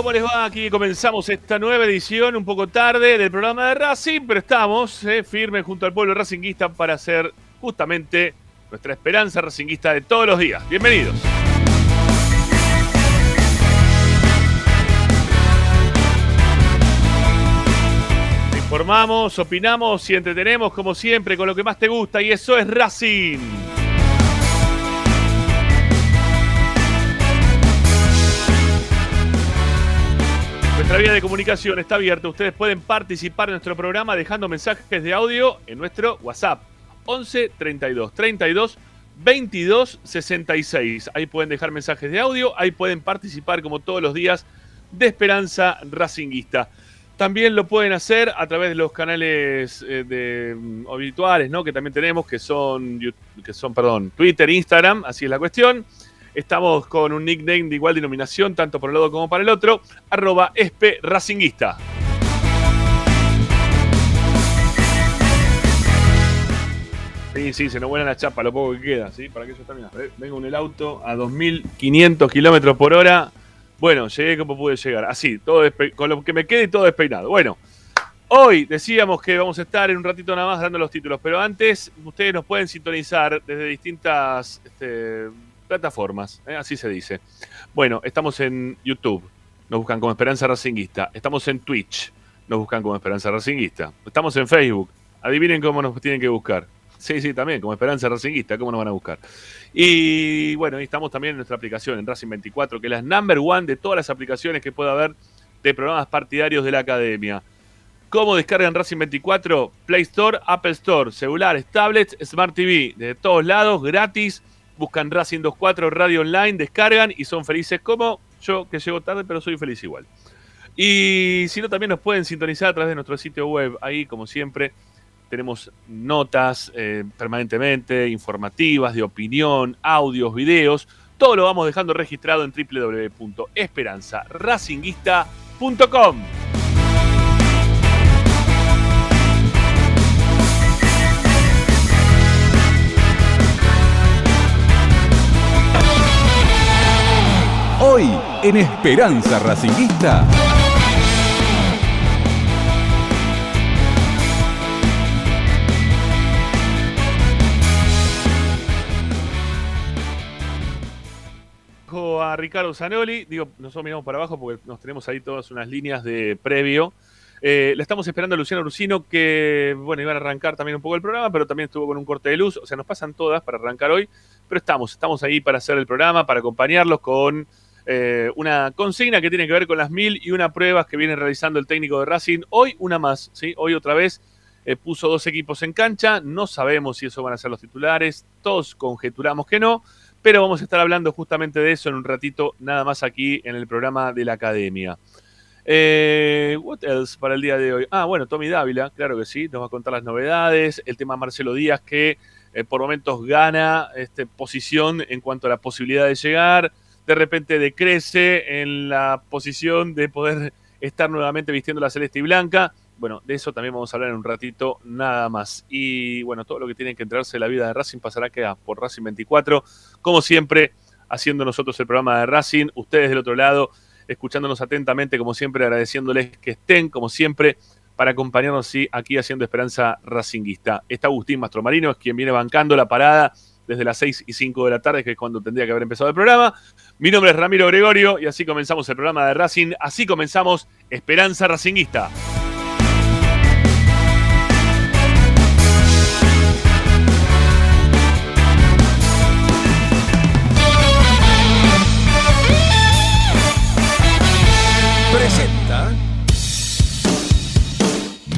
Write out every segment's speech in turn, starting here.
¿cómo les va? Aquí comenzamos esta nueva edición, un poco tarde, del programa de Racing, pero estamos eh, firmes junto al pueblo racinguista para hacer justamente nuestra esperanza racinguista de todos los días. Bienvenidos. Informamos, opinamos y entretenemos como siempre con lo que más te gusta y eso es Racing. Nuestra vía de comunicación está abierta. Ustedes pueden participar en nuestro programa dejando mensajes de audio en nuestro WhatsApp 11 32 32 22 66. Ahí pueden dejar mensajes de audio, ahí pueden participar como todos los días de Esperanza Racinguista. También lo pueden hacer a través de los canales eh, de, mm, habituales, ¿no? Que también tenemos, que son, que son, perdón, Twitter, Instagram, así es la cuestión. Estamos con un nickname de igual denominación, tanto por el lado como para el otro, arroba espe racinguista. Sí, sí, se nos vuela la chapa lo poco que queda, ¿sí? Para que yo eh, Vengo en el auto a 2.500 kilómetros por hora. Bueno, llegué como pude llegar. Así, todo con lo que me quede y todo despeinado. Bueno, hoy decíamos que vamos a estar en un ratito nada más dando los títulos, pero antes ustedes nos pueden sintonizar desde distintas este, plataformas, ¿eh? así se dice. Bueno, estamos en YouTube, nos buscan como Esperanza Racinguista. Estamos en Twitch, nos buscan como Esperanza Racinguista. Estamos en Facebook, adivinen cómo nos tienen que buscar. Sí, sí, también, como Esperanza Racinguista, ¿cómo nos van a buscar? Y bueno, estamos también en nuestra aplicación, en Racing 24, que es la number one de todas las aplicaciones que pueda haber de programas partidarios de la academia. ¿Cómo descargan Racing 24? Play Store, Apple Store, celulares, tablets, Smart TV, de todos lados, gratis. Buscan Racing 24 Radio Online, descargan y son felices como yo, que llego tarde, pero soy feliz igual. Y si no, también nos pueden sintonizar a través de nuestro sitio web. Ahí, como siempre, tenemos notas eh, permanentemente, informativas, de opinión, audios, videos. Todo lo vamos dejando registrado en www.esperanzaracinguista.com. en Esperanza Racinguista. A Ricardo Zanoli, digo, nosotros miramos para abajo porque nos tenemos ahí todas unas líneas de previo. Eh, la estamos esperando a Luciano Rusino, que, bueno, iban a arrancar también un poco el programa, pero también estuvo con un corte de luz. O sea, nos pasan todas para arrancar hoy, pero estamos, estamos ahí para hacer el programa, para acompañarlos con eh, una consigna que tiene que ver con las mil y una pruebas que viene realizando el técnico de Racing. Hoy una más, ¿sí? Hoy otra vez eh, puso dos equipos en cancha. No sabemos si eso van a ser los titulares. Todos conjeturamos que no. Pero vamos a estar hablando justamente de eso en un ratito, nada más aquí en el programa de la academia. Eh, what else para el día de hoy? Ah, bueno, Tommy Dávila, claro que sí, nos va a contar las novedades. El tema Marcelo Díaz, que eh, por momentos gana este, posición en cuanto a la posibilidad de llegar. De repente decrece en la posición de poder estar nuevamente vistiendo la celeste y blanca. Bueno, de eso también vamos a hablar en un ratito, nada más. Y bueno, todo lo que tiene que enterarse de la vida de Racing pasará que por Racing 24. Como siempre, haciendo nosotros el programa de Racing, ustedes del otro lado, escuchándonos atentamente, como siempre, agradeciéndoles que estén, como siempre, para acompañarnos sí, aquí haciendo Esperanza Racinguista. Está Agustín Mastromarino, es quien viene bancando la parada desde las 6 y 5 de la tarde, que es cuando tendría que haber empezado el programa. Mi nombre es Ramiro Gregorio y así comenzamos el programa de Racing, así comenzamos Esperanza Racinguista. Presenta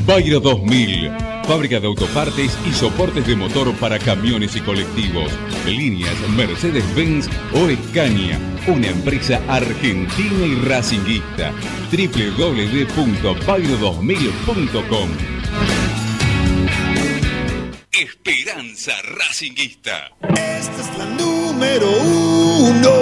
Bayra 2000, fábrica de autopartes y soportes de motor para camiones y colectivos. Líneas Mercedes-Benz o Escaña, una empresa argentina y racinguista. www.bayro2000.com Esperanza Racinguista. Esta es la número uno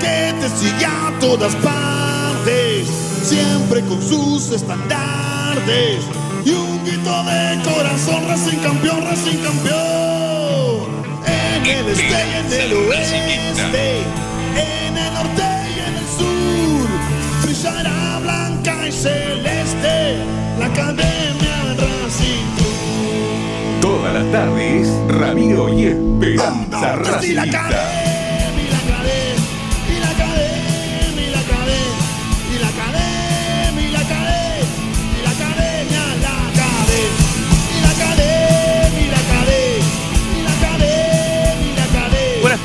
que te sigue a todas partes, siempre con sus estandartes y un grito de corazón, Racing campeón, Racing campeón. En el este y en el oeste, en el norte y en el sur, brillará blanca y celeste la academia Racing. Todas las tardes, Ramiro y Esperanza Y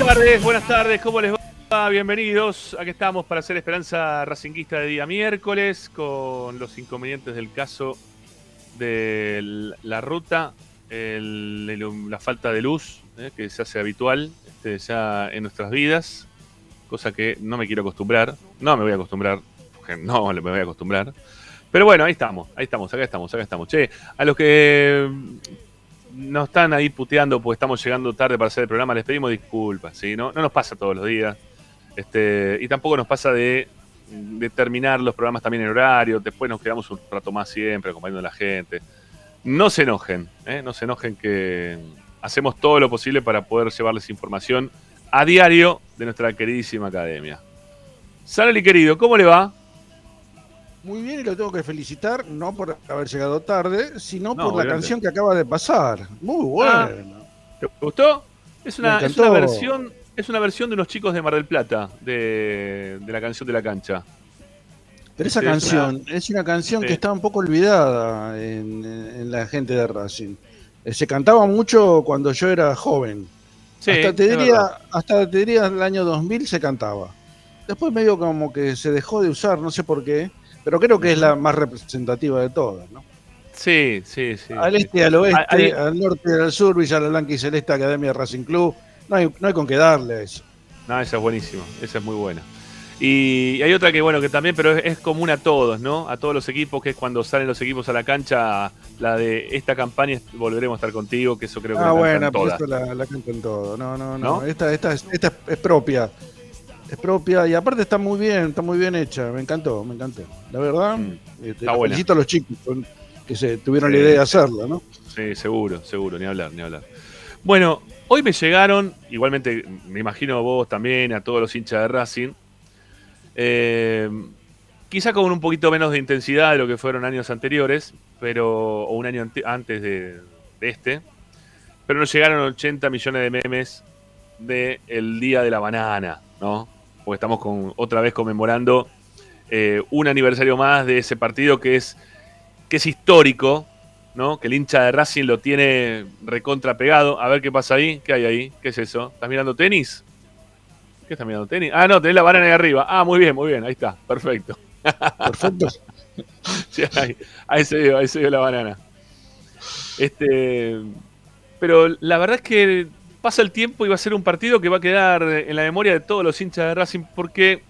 tardes, buenas tardes, ¿cómo les va? Bienvenidos, aquí estamos para hacer Esperanza Racinguista de día miércoles con los inconvenientes del caso de la ruta, la falta de luz eh, que se hace habitual este, ya en nuestras vidas, cosa que no me quiero acostumbrar, no me voy a acostumbrar, porque no me voy a acostumbrar. Pero bueno, ahí estamos, ahí estamos, acá estamos, acá estamos. Che, a los que nos están ahí puteando porque estamos llegando tarde para hacer el programa, les pedimos disculpas, ¿sí? No, no nos pasa todos los días. Este, y tampoco nos pasa de, de terminar los programas también en horario, después nos quedamos un rato más siempre acompañando a la gente. No se enojen, ¿eh? no se enojen que hacemos todo lo posible para poder llevarles información a diario de nuestra queridísima academia. Salali querido, ¿cómo le va? Muy bien, y lo tengo que felicitar, no por haber llegado tarde, sino No, por la canción que acaba de pasar. Muy bueno. Ah. ¿Te gustó? Es una, es una versión, es una versión de unos chicos de Mar del Plata, de, de la canción de la cancha. Pero esa Sí, es canción es una canción Sí. que está un poco olvidada en, en la gente de Racing. Eh, Se cantaba mucho cuando yo era joven. Sí, hasta, te diría, hasta te diría el año 2000 se cantaba. Después medio como que se dejó de usar, no sé por qué, pero creo que es la más representativa de todas. ¿no? Sí, sí, sí. al este al oeste, Ah, al norte al sur, Villa La Blanca y Celeste, Academia Racing Club. No hay, no hay con qué darle a eso. No, esa es buenísima, esa es muy buena. Y hay otra que, bueno, que también, pero es, es común a todos, ¿no? A todos los equipos, que es cuando salen los equipos a la cancha, la de esta campaña es- volveremos a estar contigo, que eso creo que Ah, la bueno, cantan todas. esto la, la cantan todo. No, no, no. ¿No? Esta, esta, es, esta es- es propia. Es propia y aparte está muy bien, está muy bien hecha. Me encantó, me encantó. La verdad, Mm, este, felicito a los chicos que se tuvieron Sí. la idea de hacerla, ¿no? Sí, seguro, seguro, ni hablar, ni hablar. Bueno, hoy me llegaron, igualmente me imagino a vos también, a todos los hinchas de Racing, eh, quizá con un poquito menos de intensidad de lo que fueron años anteriores, pero o un año ante- antes de, de este, pero nos llegaron 80 millones de memes de el Día de la Banana, ¿no? Porque estamos con, otra vez conmemorando eh, un aniversario más de ese partido que es, que es histórico, ¿no? Que el hincha de Racing lo tiene recontra pegado. A ver qué pasa ahí. ¿Qué hay ahí? ¿Qué es eso? ¿Estás mirando tenis? ¿Qué estás mirando tenis? Ah, no, tenés la banana ahí arriba. Ah, muy bien, muy bien. Ahí está. Perfecto. Perfecto. Sí, ahí, ahí se vio, ahí se vio la banana. Este, pero la verdad es que pasa el tiempo y va a ser un partido que va a quedar en la memoria de todos los hinchas de Racing porque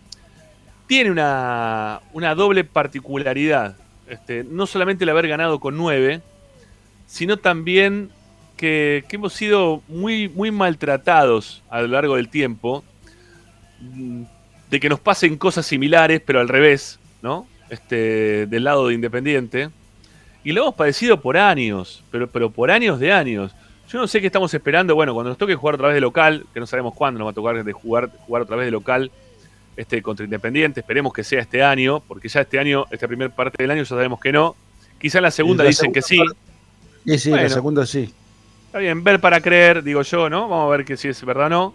tiene una, una doble particularidad. Este, no solamente el haber ganado con 9, sino también que, que hemos sido muy, muy maltratados a lo largo del tiempo. De que nos pasen cosas similares, pero al revés, ¿no? Este, del lado de Independiente. Y lo hemos padecido por años, pero, pero por años de años. Yo no sé qué estamos esperando. Bueno, cuando nos toque jugar otra vez de local, que no sabemos cuándo nos va a tocar de jugar, jugar otra vez de local este, contra Independiente. Esperemos que sea este año, porque ya este año, esta primera parte del año, ya sabemos que no. Quizá en la segunda la dicen que sí. sí, Bueno. la segunda sí. Está bien, ver para creer, digo yo, ¿no? Vamos a ver que si es verdad o no.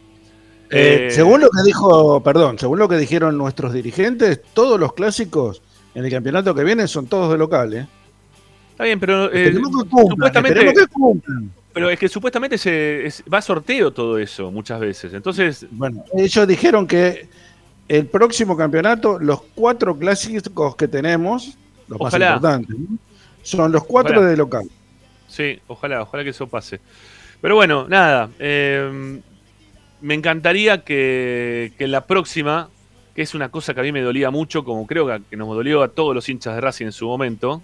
Eh, Eh, según lo que dijo, perdón, según lo que dijeron nuestros dirigentes, todos los clásicos en el campeonato que viene son todos de local, ¿eh? Está bien, pero eh, Esperemos que cumplan, supuestamente, esperemos que cumplan. Pero es que supuestamente se es- va a sorteo todo eso muchas veces. Entonces, Bueno, ellos dijeron que el próximo campeonato, los cuatro clásicos que tenemos, los Ojalá. más importantes, ¿no? son los cuatro Ojalá. de local. sí, ojalá, ojalá que eso pase. Pero bueno, nada. eh, me encantaría que, que la próxima, que es una cosa que a mí me dolía mucho, como creo que nos dolió a todos los hinchas de Racing en su momento,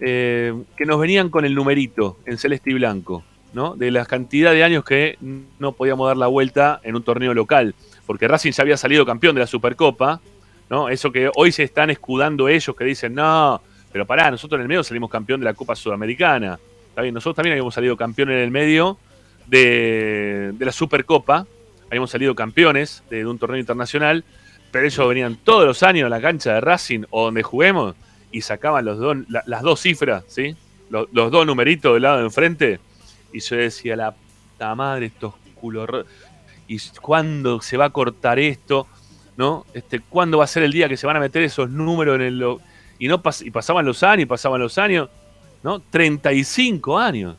eh, que nos venían con el numerito en celeste y blanco, ¿no? De la cantidad de años que no podíamos dar la vuelta en un torneo local, porque Racing ya había salido campeón de la Supercopa, ¿no? Eso que hoy se están escudando ellos, que dicen, no, pero pará, nosotros en el medio salimos campeón de la Copa Sudamericana, está bien, nosotros también habíamos salido campeón en el medio de, la Supercopa, habíamos salido campeones de, de un torneo internacional, pero ellos venían todos los años a la cancha de Racing o donde juguemos y sacaban los dos, la- las dos cifras, ¿sí? Los, dos numeritos del lado de enfrente. Y yo decía, la puta madre, estos culos. ¿Y cuándo se va a cortar esto? ¿No? Este, ¿Cuándo va a ser el día que se van a meter esos números en el. Y, no pas- y pasaban los años, pasaban los años. ¿No? 35 años.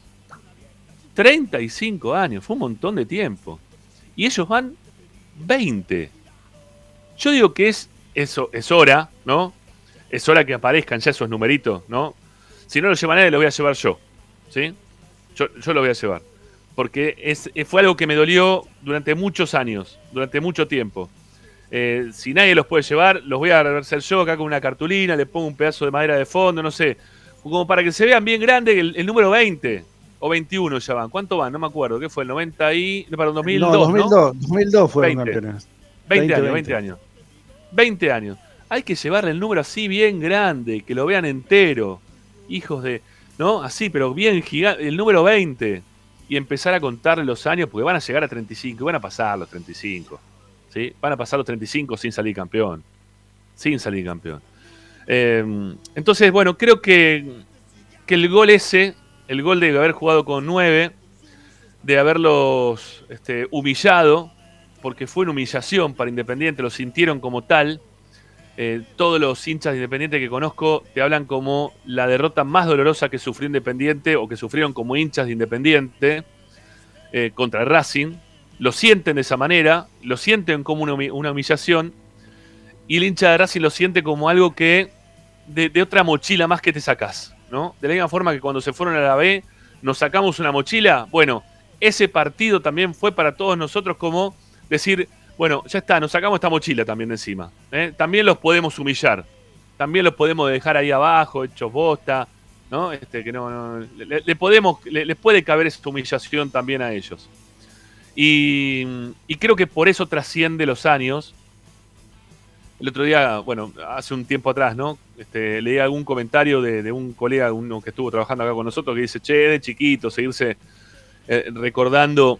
35 años. Fue un montón de tiempo. Y ellos van 20. Yo digo que es eso, es hora, ¿no? Es hora que aparezcan ya esos numeritos, ¿no? Si no lo lleva nadie, lo voy a llevar yo, ¿sí? Yo, yo lo voy a llevar. Porque es, eh, fue algo que me dolió durante muchos años, durante mucho tiempo. Eh, si nadie los puede llevar, los voy a hacer yo acá con una cartulina, le pongo un pedazo de madera de fondo, no sé. Como para que se vean bien grande el, el número 20 o 21 ya van. ¿Cuánto van? No me acuerdo. ¿Qué fue? ¿El 90 y...? No, perdón, 2002, no, ¿no? 2002, 2002 fueron 20. campeones. 20, 20, años, 20. 20 años. 20 años. Hay que llevarle el número así bien grande, que lo vean entero. Hijos de. ¿No? Así, pero bien gigante. El número 20. Y empezar a contar los años, porque van a llegar a 35. Y van a pasar los 35. ¿Sí? Van a pasar los 35 sin salir campeón. Sin salir campeón. Eh, entonces, bueno, creo que, que el gol ese, el gol de haber jugado con 9, de haberlos este, humillado, porque fue una humillación para Independiente, lo sintieron como tal. Eh, todos los hinchas de Independiente que conozco te hablan como la derrota más dolorosa que sufrió Independiente o que sufrieron como hinchas de Independiente eh, contra Racing. Lo sienten de esa manera, lo sienten como una humillación y el hincha de Racing lo siente como algo que de, de otra mochila más que te sacás, ¿no? De la misma forma que cuando se fueron a la B nos sacamos una mochila, bueno, ese partido también fue para todos nosotros como decir, bueno, ya está, nos sacamos esta mochila también de encima. ¿eh? También los podemos humillar, también los podemos dejar ahí abajo, hechos bosta, ¿no? Este, que no, le, podemos, le- les puede caber esta humillación también a ellos. Y, creo que por eso trasciende los años. El otro día, bueno, hace un tiempo atrás, ¿no? Este, leí algún comentario de, de un colega, uno que estuvo trabajando acá con nosotros, que dice, che, de chiquito, seguirse eh, recordando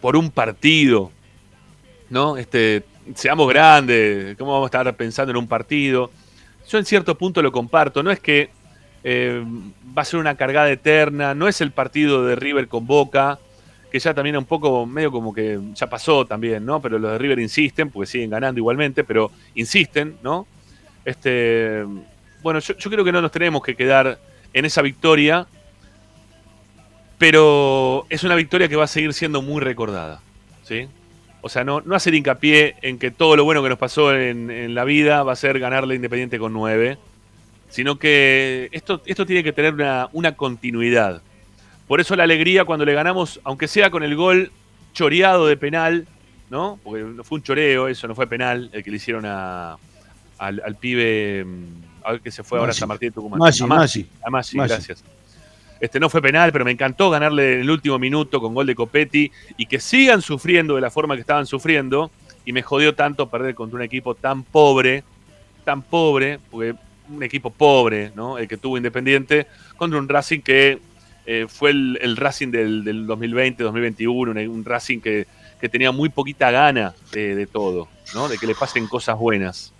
por un partido, ¿no? Este, seamos grandes, ¿cómo vamos a estar pensando en un partido? Yo en cierto punto lo comparto, no es que eh, va a ser una cargada eterna, no es el partido de River con Boca, que ya también un poco medio como que ya pasó también, ¿no? Pero los de River insisten, porque siguen ganando igualmente, pero insisten, ¿no? Este, bueno, yo, yo creo que no nos tenemos que quedar en esa victoria, pero es una victoria que va a seguir siendo muy recordada, ¿sí? O sea, no, no hacer hincapié en que todo lo bueno que nos pasó en, en la vida va a ser ganarle Independiente con 9, sino que esto, esto tiene que tener una, una continuidad. Por eso la alegría cuando le ganamos, aunque sea con el gol choreado de penal, ¿no? Porque no fue un choreo, eso no fue penal, el que le hicieron a, al, al pibe mm, a ver que se fue ahora a. San Martín de Tucumán. Maggi, A Maggi. a Maggi. gracias. Este no fue penal, pero me encantó ganarle en el último minuto con gol de Copetti y que sigan sufriendo de la forma que estaban sufriendo. Y me jodió tanto perder contra un equipo tan pobre, tan pobre, porque un equipo pobre, ¿no? El que tuvo Independiente, contra un Racing que eh, fue el, Racing del, del 2020-2021, un, Racing que, tenía muy poquita gana de, todo. De que le pasen cosas buenas.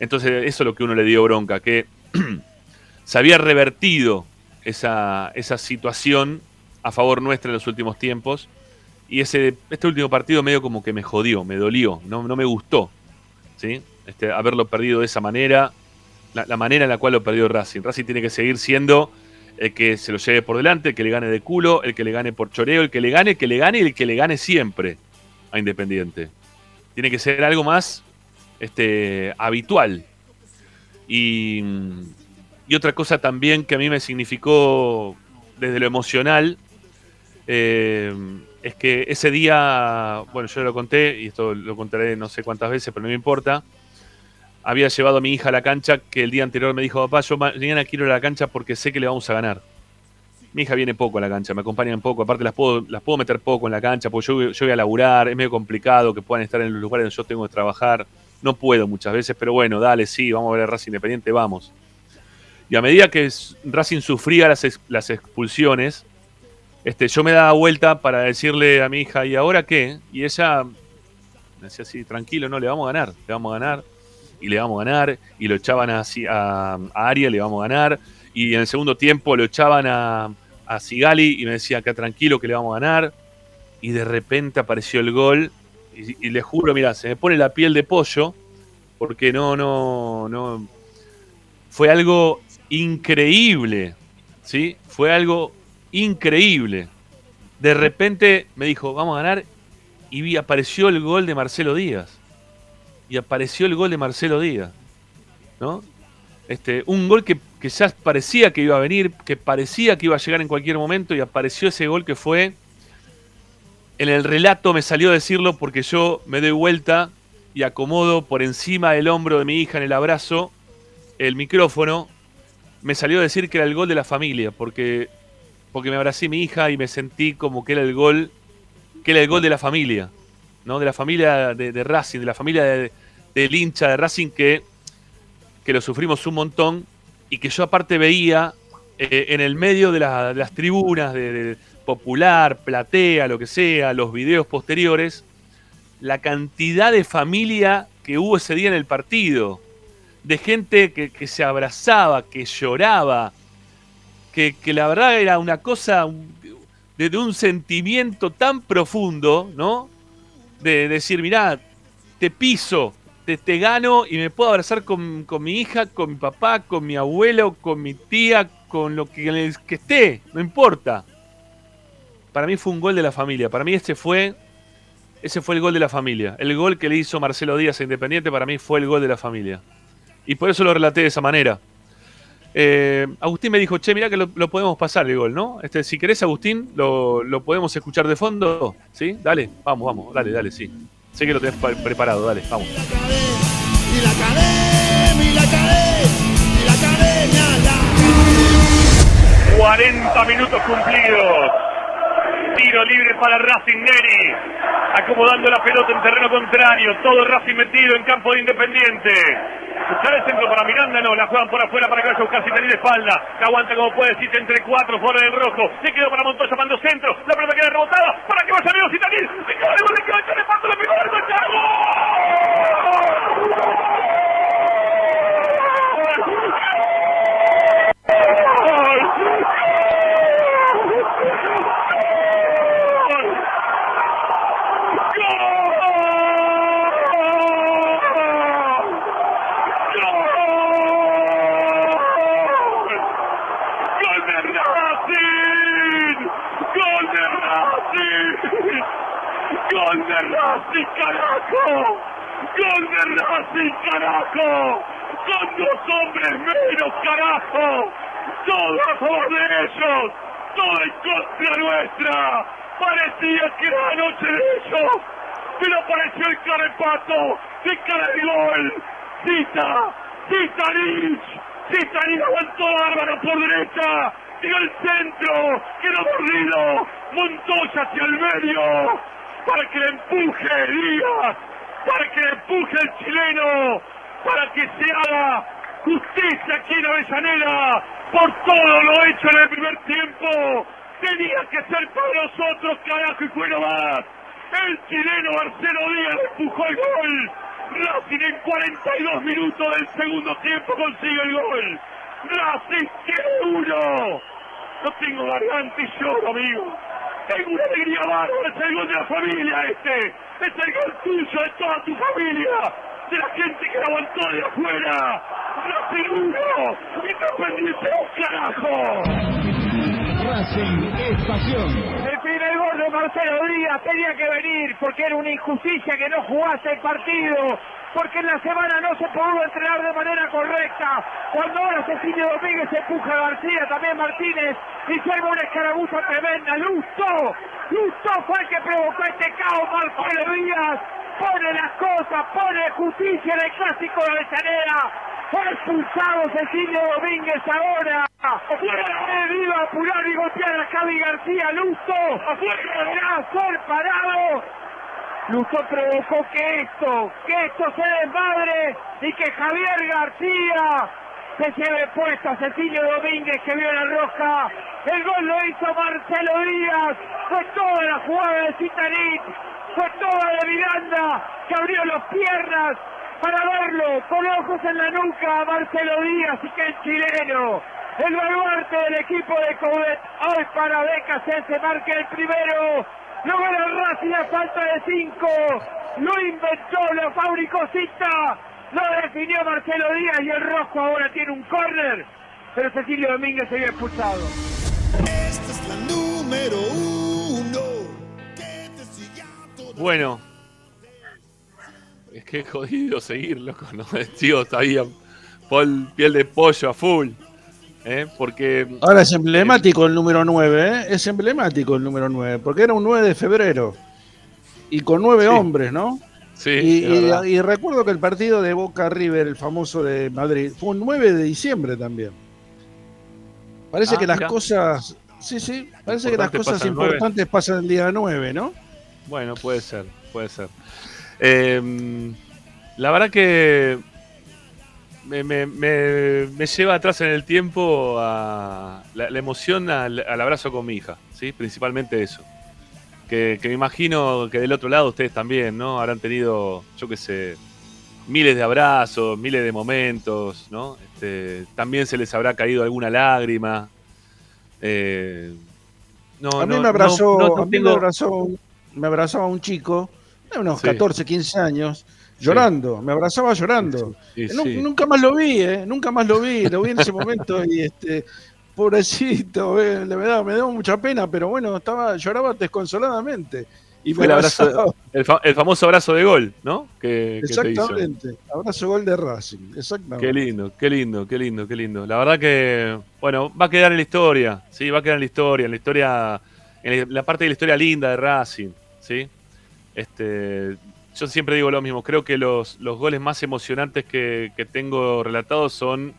Entonces, eso es lo que uno le dio bronca, que se había revertido esa, esa situación a favor nuestra en los últimos tiempos. Y ese, este último partido medio como que me jodió, me dolió, no, no me gustó. ¿sí? Este, haberlo perdido de esa manera, la, manera en la cual lo perdió Racing. Racing tiene que seguir siendo el que se lo lleve por delante, el que le gane de culo, el que le gane por choreo, el que le gane, el que le gane y el que le gane siempre a Independiente. Tiene que ser algo más este, habitual. Y, y otra cosa también que a mí me significó desde lo emocional eh, es que ese día, bueno, yo lo conté y esto lo contaré no sé cuántas veces, pero no me importa. Había llevado a mi hija a la cancha que el día anterior me dijo, papá, yo mañana quiero ir a la cancha porque sé que le vamos a ganar. Mi hija viene poco a la cancha, me acompañan poco, aparte las puedo, las puedo meter poco en la cancha, porque yo, yo voy a laburar, es medio complicado que puedan estar en los lugares donde yo tengo que trabajar. No puedo muchas veces, pero bueno, dale, sí, vamos a ver a Racing Independiente, vamos. Y a medida que Racing sufría las, las expulsiones, este, yo me daba vuelta para decirle a mi hija, ¿y ahora qué? Y ella me decía así, tranquilo, no, le vamos a ganar, le vamos a ganar, y le vamos a ganar, y lo echaban así a, a Ariel, le vamos a ganar, y en el segundo tiempo lo echaban a, a Sigali y me decía que tranquilo que le vamos a ganar, y de repente apareció el gol, y, y le juro, mira, se me pone la piel de pollo, porque no, no, no, fue algo increíble, ¿sí? Fue algo increíble. De repente me dijo, vamos a ganar, y vi, apareció el gol de Marcelo Díaz. Y apareció el gol de Marcelo Díaz. ¿No? Este, un gol que, ya parecía que iba a venir, que parecía que iba a llegar en cualquier momento, y apareció ese gol que fue. En el relato me salió decirlo porque yo me doy vuelta y acomodo por encima del hombro de mi hija en el abrazo el micrófono. Me salió a decir que era el gol de la familia, porque porque me abracé a mi hija y me sentí como que era el gol, que era el gol de la familia, ¿no? De la familia de, de Racing, de la familia de, del hincha de Racing que, que lo sufrimos un montón y que yo aparte veía eh, en el medio de, la, de las tribunas de, de, Popular, Platea, lo que sea, los videos posteriores, la cantidad de familia que hubo ese día en el partido, de gente que, que se abrazaba, que lloraba, que, que, la verdad era una cosa de, un sentimiento tan profundo, ¿no? De, decir, mirá, te piso, te, te, gano y me puedo abrazar con, con, mi hija, con mi papá, con mi abuelo, con mi tía, con lo que, que esté, no importa. Para mí fue un gol de la familia, para mí este fue, ese fue el gol de la familia. El gol que le hizo Marcelo Díaz a Independiente para mí fue el gol de la familia. Y por eso lo relaté de esa manera. Eh, Agustín me dijo, che, mirá que lo, podemos pasar el gol, ¿no? Este, si querés, Agustín, lo, lo, podemos escuchar de fondo, ¿sí? Dale, vamos, vamos, dale, dale, sí. Sé que lo tenés preparado, dale, vamos. La... 40 minutos cumplidos. Tiro libre para Racing Neri. Acomodando la pelota en terreno contrario. Todo Racing metido en campo de Independiente. Buscar el centro para Miranda, no, la juegan por afuera para que vaya a buscar de espalda. Que aguanta como puede, decirse entre cuatro, fuera del rojo. Se quedó para Montoya, mando centro. La pelota queda rebotada para que vaya Leo Citaní. Se quedó gol, le quedó le paso, le le ¡Gol Racing, carajo! ¡Gol de Racing, carajo! ¡Con dos hombres menos, carajo! ¡Todo a favor de ellos! ¡Todo en contra nuestra! Parecía que era la noche de ellos, pero apareció el carepato de cara al gol. ¡Cita! ¡Citanich! ¡Citanich aguantó bárbaro por derecha! ¡Llegó el centro! ¡Quedó mordido! Montoya hacia el medio! Para que le empuje Díaz, para que le empuje el chileno, para que se haga justicia aquí en Avellaneda por todo lo hecho en el primer tiempo. Tenía que ser para nosotros, carajo, y fue más. El chileno Marcelo Díaz empujó el gol. Racing en 42 minutos del segundo tiempo consigue el gol. Racing quiere uno. No tengo garganta y lloro, amigo. Tengo una alegría bárbara, es el gol de la familia este. Es el gol tuyo, de toda tu familia. De la gente que lo aguantó de afuera. Racing uno. Independiente un carajo. Racing es pasión. El primer gol de Marcelo Díaz tenía que venir porque era una injusticia que no jugase el partido. Porque en la semana no se pudo entrenar de manera correcta. Cuando ahora Cecilio Domínguez empuja a García, también Martínez, y se una escaramuza tremenda. Lusto, Lusto fue el que provocó este caos. Marcelo Díaz pone las cosas, pone justicia en el clásico de Avellaneda. Fue expulsado Cecilio Domínguez ahora. Debido a apurar y golpear a Javi García. Lusto, a ser parado. Lusto provocó que esto, que esto se desmadre y que Javier García se lleve puesta a Cecilio Domínguez que vio la roja. El gol lo hizo Marcelo Díaz. Fue toda la jugada de Citanit. Fue toda de Miranda que abrió las piernas para verlo con ojos en la nuca a Marcelo Díaz y que el chileno, el baluarte del equipo de Coudet, hoy para se marque el primero. Lo gana Racing a falta de cinco. Lo inventó, lo fabricó Cita. Lo definió Marcelo Díaz y el rojo ahora tiene un córner. Pero Cecilio Domínguez se había expulsado. Esta es la número uno. Que te siga toda Bueno. Es que es jodido seguir, loco, ¿no? Tío, todavía Paul piel de pollo a full. ¿Eh? Porque. Ahora es emblemático el número 9, ¿eh? Es emblemático el número 9, porque era un 9 de febrero. Y con nueve Sí. hombres, ¿no? Sí, y, y- y recuerdo que el partido de Boca River, el famoso de Madrid, fue un 9 de diciembre también. Parece Ah, que las mirá. cosas. Sí, sí, parece que las cosas pasan importantes pasan el día 9, ¿no? Bueno, puede ser, puede ser. Eh, la verdad que me, me- me- me lleva atrás en el tiempo a la, la emoción al, al abrazo con mi hija, ¿sí? Principalmente eso. Que, que me imagino que del otro lado ustedes también, ¿no? Habrán tenido, yo qué sé, miles de abrazos, miles de momentos, ¿no? Este, también se les habrá caído alguna lágrima. Eh, no, a mí no, me abrazó, no- no a mí me abrazó, me abrazaba un chico de unos Sí. 14, 15 años, llorando, me abrazaba llorando. Sí, Nu- sí. Nunca más lo vi, ¿eh? Nunca más lo vi, lo vi en ese momento y este, pobrecito, eh, me daba, me daba mucha pena, pero bueno, estaba, lloraba desconsoladamente. Y Fue el abrazo, el, fa- el famoso abrazo de gol, ¿no? Que, que te hizo. Exactamente, abrazo gol de Racing, exactamente. Qué lindo, qué lindo, qué lindo, qué lindo. La verdad que, bueno, va a quedar en la historia, sí, va a quedar en la historia, en la historia, en la parte de la historia linda de Racing, sí. Este, yo siempre digo lo mismo, creo que los, los goles más emocionantes que, que tengo relatados son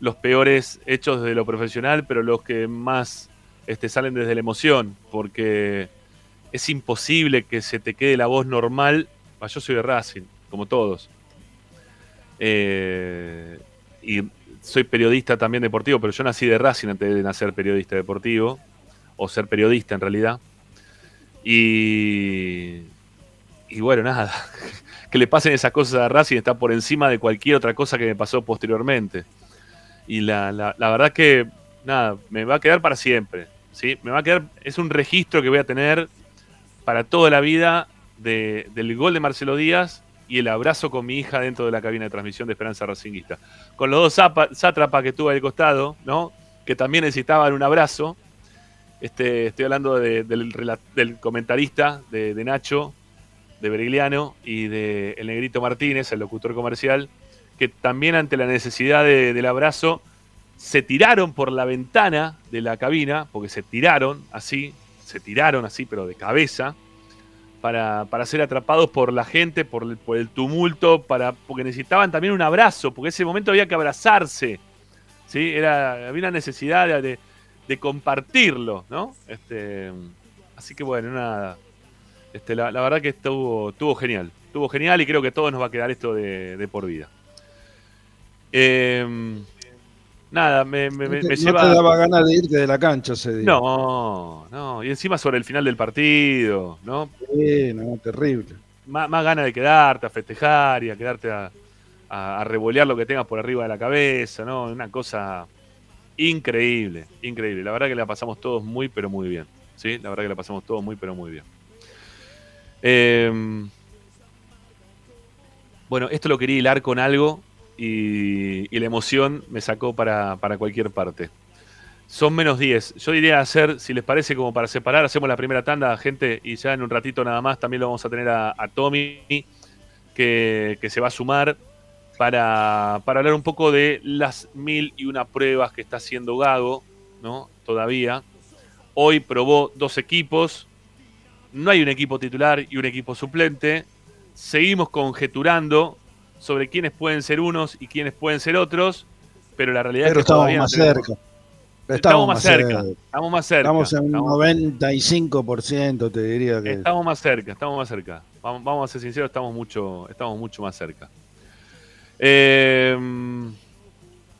los peores hechos de lo profesional, pero los que más este, salen desde la emoción, porque es imposible que se te quede la voz normal. Ah, Yo soy de Racing, como todos. Eh, y soy periodista también deportivo, pero yo nací de Racing antes de nacer periodista deportivo, o ser periodista en realidad. Y, y bueno, nada, que le pasen esas cosas a Racing está por encima de cualquier otra cosa que me pasó posteriormente. Y la, la- la verdad que, nada, me va a quedar para siempre. ¿sí? Me va a quedar, es un registro que voy a tener para toda la vida de- del gol de Marcelo Díaz y el abrazo con mi hija dentro de la cabina de transmisión de Esperanza Racinguista. Con los dos sátrapas que tuve al costado, ¿no? Que también necesitaban un abrazo. Este, estoy hablando de- del, del comentarista de Nacho, de Berigliano y de El Negrito Martínez, el locutor comercial, que también ante la necesidad de- del abrazo se tiraron por la ventana de la cabina, porque se tiraron así, se tiraron así, pero de cabeza, para, para ser atrapados por la gente, por el, por el tumulto, para, porque necesitaban también un abrazo, porque ese momento había que abrazarse. ¿sí? Era, había una necesidad de, de- de compartirlo, ¿no? Este, así que bueno, nada. Este, la, la verdad que estuvo, estuvo genial. Estuvo genial y creo que a todos nos va a quedar esto de, de por vida. Em, nada, me, me- me- no te, no lleva. te daba ganas de irte de la cancha ese día. No, no. Y encima sobre el final del partido, ¿no? Sí, no, terrible. Más, más ganas de quedarte, a festejar y a quedarte a, a, a revolear lo que tengas por arriba de la cabeza, ¿no? Una cosa increíble, increíble. La verdad que la pasamos todos muy, pero muy bien. ¿sí? La verdad que la pasamos todos muy, pero muy bien. Em, bueno, esto lo quería hilar con algo y, la emoción me sacó para, para, cualquier parte. Son menos 10. Yo diría hacer, si les parece, como para separar, hacemos la primera tanda, gente, y ya en un ratito nada más también lo vamos a tener a, Tommy, que, que, se va a sumar para, para, hablar un poco de las mil y una pruebas que está haciendo Gago, ¿no? Todavía. Hoy probó dos equipos. No hay un equipo titular y un equipo suplente. Seguimos conjeturando sobre quiénes pueden ser unos y quiénes pueden ser otros, pero la realidad es que estamos más cerca. Estamos, más cerca, Estamos más cerca. Estamos en un 95%, te diría que. Estamos más cerca, estamos más cerca. Vamos, a ser sinceros, estamos mucho, estamos mucho más cerca. Eh,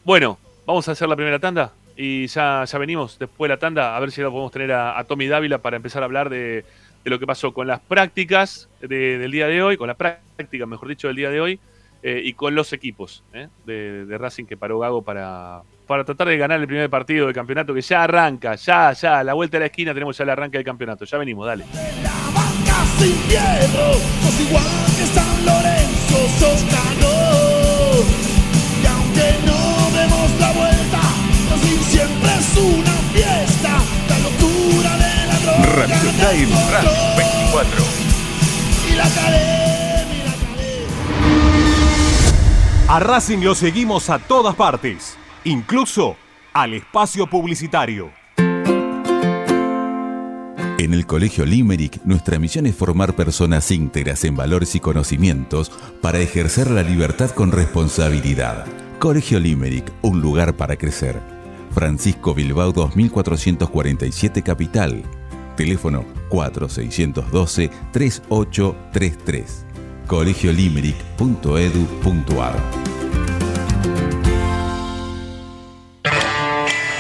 bueno, vamos a hacer la primera tanda y ya, ya venimos después de la tanda a ver si lo podemos tener a, Tommy Dávila para empezar a hablar de, lo que pasó con las prácticas del día de hoy, con la práctica, mejor dicho, del día de hoy, eh, y con los equipos eh, de, Racing que paró Gago para, para tratar de ganar el primer partido del campeonato que ya arranca, ya, ya, la vuelta de la esquina tenemos ya el arranque del campeonato. Ya venimos, dale. Y aunque no vemos la vuelta, siempre es una la la. Radio Time 24. Y la A Racing lo seguimos a todas partes, incluso al espacio publicitario. En el Colegio Limerick, nuestra misión es formar personas íntegras en valores y conocimientos para ejercer la libertad con responsabilidad. Colegio Limerick, un lugar para crecer. Francisco Bilbao 2447 Capital. Teléfono 4612-3833 colegiolimeric.edu.ar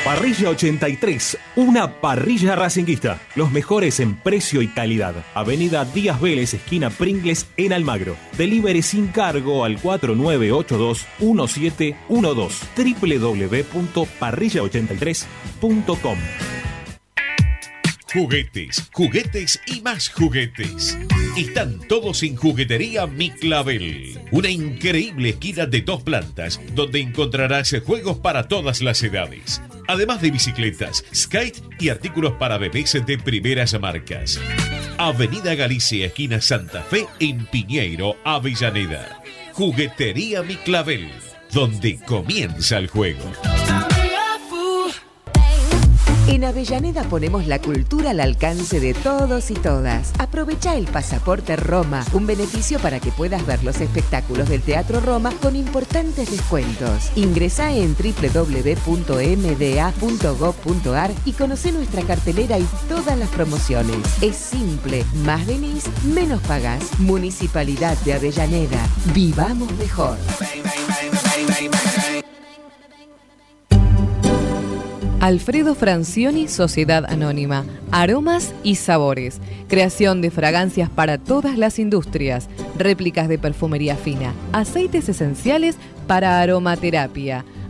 Parrilla 83, una parrilla racinguista. Los mejores en precio y calidad. Avenida Díaz Vélez, esquina Pringles, en Almagro. Delivery sin cargo al 4982-1712. www.parrilla83.com. Juguetes, juguetes y más juguetes. Están todos en Juguetería Mi Clavel. Una increíble esquina de dos plantas donde encontrarás juegos para todas las edades. Además de bicicletas, skate y artículos para bebés de primeras marcas. Avenida Galicia, esquina Santa Fe, en Piñeiro, Avellaneda. Juguetería Mi Clavel, donde comienza el juego. En Avellaneda ponemos la cultura al alcance de todos y todas. Aprovecha el pasaporte Roma, un beneficio para que puedas ver los espectáculos del Teatro Roma con importantes descuentos. Ingresa en www.mda.gov.ar y conoce nuestra cartelera y todas las promociones. Es simple, más venís, menos pagás. Municipalidad de Avellaneda. Vivamos mejor. Alfredo Francioni, Sociedad Anónima. Aromas y sabores. Creación de fragancias para todas las industrias. Réplicas de perfumería fina. Aceites esenciales para aromaterapia.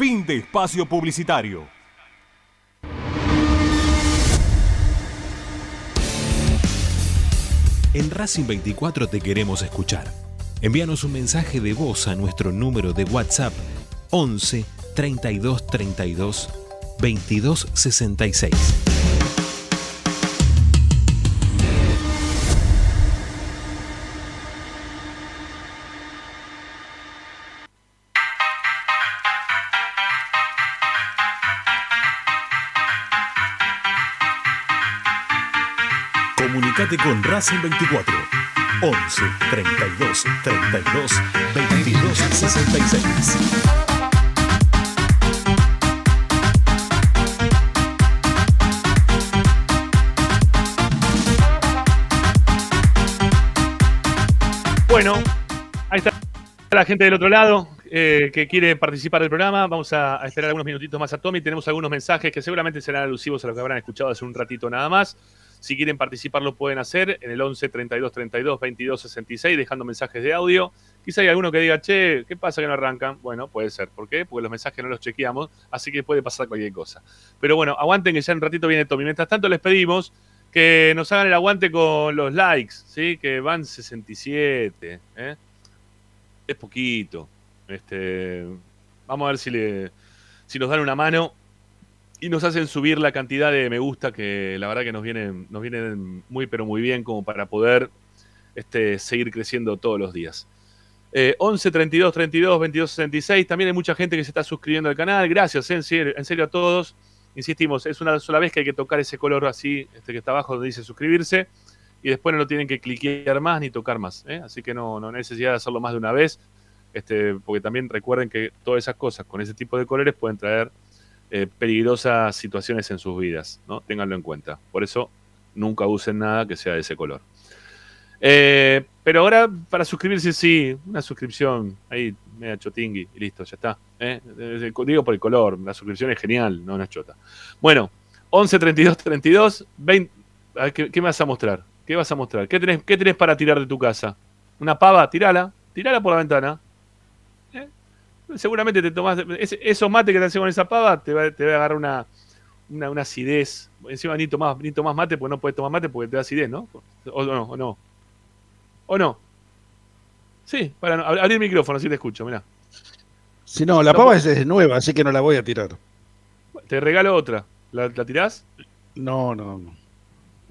Fin de espacio publicitario. En Racing 24 te queremos escuchar. Envíanos un mensaje de voz a nuestro número de WhatsApp 11 32 32 22 66. Con Racing 24 11 32 32 22 66. Bueno, ahí está la gente del otro lado eh, que quiere participar del programa. Vamos a, a esperar algunos minutitos más a Tommy. Tenemos algunos mensajes que seguramente serán alusivos a lo que habrán escuchado hace un ratito nada más. Si quieren participar lo pueden hacer en el 11 32 32 22 66 dejando mensajes de audio. Quizá hay alguno que diga, che, ¿qué pasa que no arrancan? Bueno, puede ser. ¿Por qué? Porque los mensajes no los chequeamos, así que puede pasar cualquier cosa. Pero bueno, aguanten que ya en un ratito viene Tommy. Mientras tanto les pedimos que nos hagan el aguante con los likes, ¿sí? Que van 67, ¿eh? Es poquito. Este, vamos a ver si, le, si nos dan una mano y nos hacen subir la cantidad de me gusta que la verdad que nos vienen, nos vienen muy pero muy bien como para poder este, seguir creciendo todos los días. Eh, 11 32 32 22 66. También hay mucha gente que se está suscribiendo al canal. Gracias, en serio, a todos. Insistimos, es una sola vez que hay que tocar ese color así, este que está abajo donde dice suscribirse. Y después no tienen que cliquear más ni tocar más. ¿eh? Así que no, no necesidad de hacerlo más de una vez. Este, porque también recuerden que todas esas cosas con ese tipo de colores pueden traer eh, peligrosas situaciones en sus vidas, ¿no? Ténganlo en cuenta. Por eso nunca usen nada que sea de ese color. Eh, pero ahora, para suscribirse, sí, una suscripción ahí, media chotingui, y listo, ya está. ¿eh? Digo por el color, la suscripción es genial, no una chota. Bueno, 11 32 32, 20. a ver, ¿qué, qué me vas a mostrar? ¿Qué vas a mostrar? ¿Qué tenés, ¿Qué tenés para tirar de tu casa? ¿Una pava? Tirala, tirala por la ventana. Seguramente te tomás. esos mates que te hacen con esa pava te va, te va a agarrar una, una, una acidez. Encima ni tomás, ni tomás mate porque no puedes tomar mate porque te da acidez, ¿no? O no, o no. ¿O no? Sí, para no, abrí el micrófono, así te escucho, mirá. Si no, la No, pava es, es nueva, así que no la voy a tirar. Te regalo otra. ¿La, la tirás? No, no, no.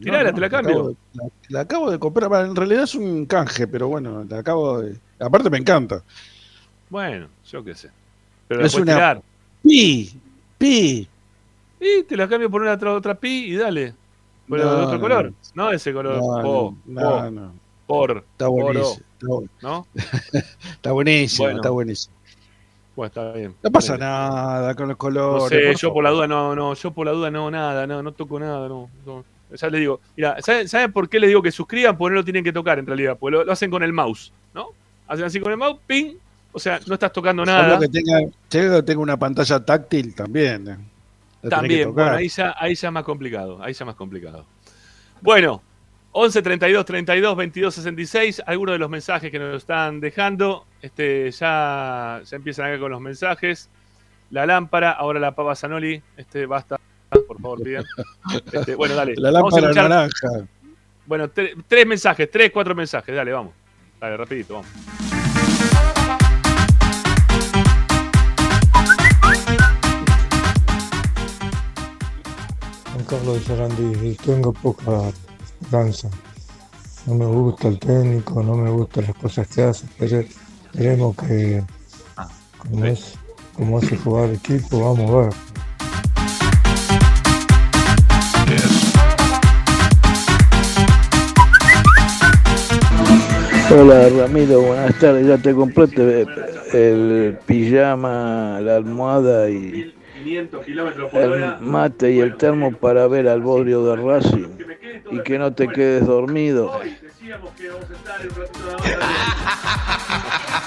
Tirala, No, te la cambio. acabo de- la, la acabo de comprar. En realidad es un canje, pero bueno, la acabo de. Aparte me encanta. Bueno, yo qué sé. Pero Es una- tirar. Pi, pi. Y te la cambio por una otra, otra pi y dale. Pero No, de otro no, color. no. No, ese color. No, Po, no, po, no, no. Por. Está buenísimo. ¿No? está buenísimo, Bueno. está buenísimo. Bueno, está bien. No pasa nada con los No colores. sé, por yo por la duda no, no, yo por la duda no, nada, no, no toco nada, no. no. Ya les digo, mira, ¿saben, saben por qué les digo que suscriban? Porque no lo tienen que tocar en realidad, porque lo, lo hacen con el mouse, ¿no? Hacen así con el mouse, ping, o sea, no estás tocando nada. que tenga, salvo que tenga una pantalla táctil también. eh. La También, bueno, ahí ya, ahí ya más complicado, ahí ya es más complicado. Bueno, 11 32 32 22 66, algunos de los mensajes que nos están dejando, este, ya, ya empiezan acá con los mensajes. La lámpara, ahora la pava Zanoli, este, basta, por favor, pidan. Este, bueno, dale. La lámpara naranja. Bueno, tre- tres mensajes, tres, cuatro mensajes, dale, vamos. Dale, rapidito, vamos. Carlos de Sarandí, y tengo poca danza. No me gusta el técnico, no me gustan las cosas que hace. pero Esperemos que, como, es, como hace jugar el equipo, vamos a ver. Hola Ramiro, buenas tardes. Ya te compraste el pijama, la almohada y 500 kilómetros por hora. el mate y el termo para ver al bodrio de Racing y que no te quedes dormido. Decíamos que vamos a estar en un ratito nada más.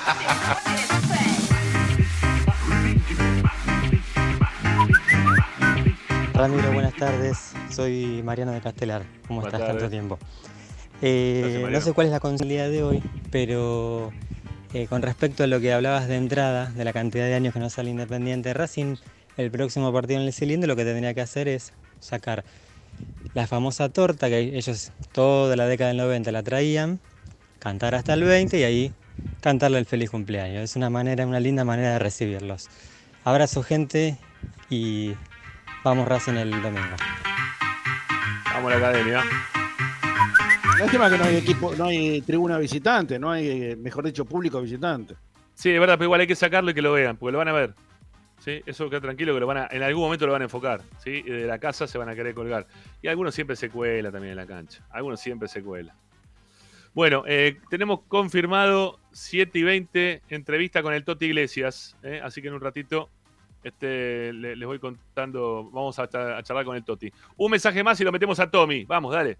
Ramiro, buenas tardes. Soy Mariano de Castelar. ¿Cómo Buenas estás tanto tardes. tiempo? Eh, Gracias, no Mariano. sé cuál es la consigna de hoy, pero eh, con respecto a lo que hablabas de entrada, de la cantidad de años que no sale Independiente Racing, el próximo partido en el cilindro lo que tendría que hacer es sacar la famosa torta que ellos toda la década del 90 la traían, cantar hasta el 20 y ahí cantarle el feliz cumpleaños. Es una manera, una linda manera de recibirlos. Abrazo gente y vamos Racing el domingo. Vamos a la academia. Lástima que no hay equipo, no hay tribuna visitante, no hay, eh, mejor dicho, público visitante. Sí, es verdad, pero igual hay que sacarlo y que lo vean, porque lo van a ver. ¿Sí? Eso queda tranquilo que lo van a, en algún momento lo van a enfocar, ¿sí? De la casa se van a querer colgar. Y algunos siempre se cuela también en la cancha. Algunos siempre se cuela. Bueno, eh, tenemos confirmado 7 y 20 entrevista con el Toti Iglesias. ¿eh? Así que en un ratito este, le- les voy contando. Vamos a, a charlar con el Toti. Un mensaje más y lo metemos a Tommy. Vamos, dale.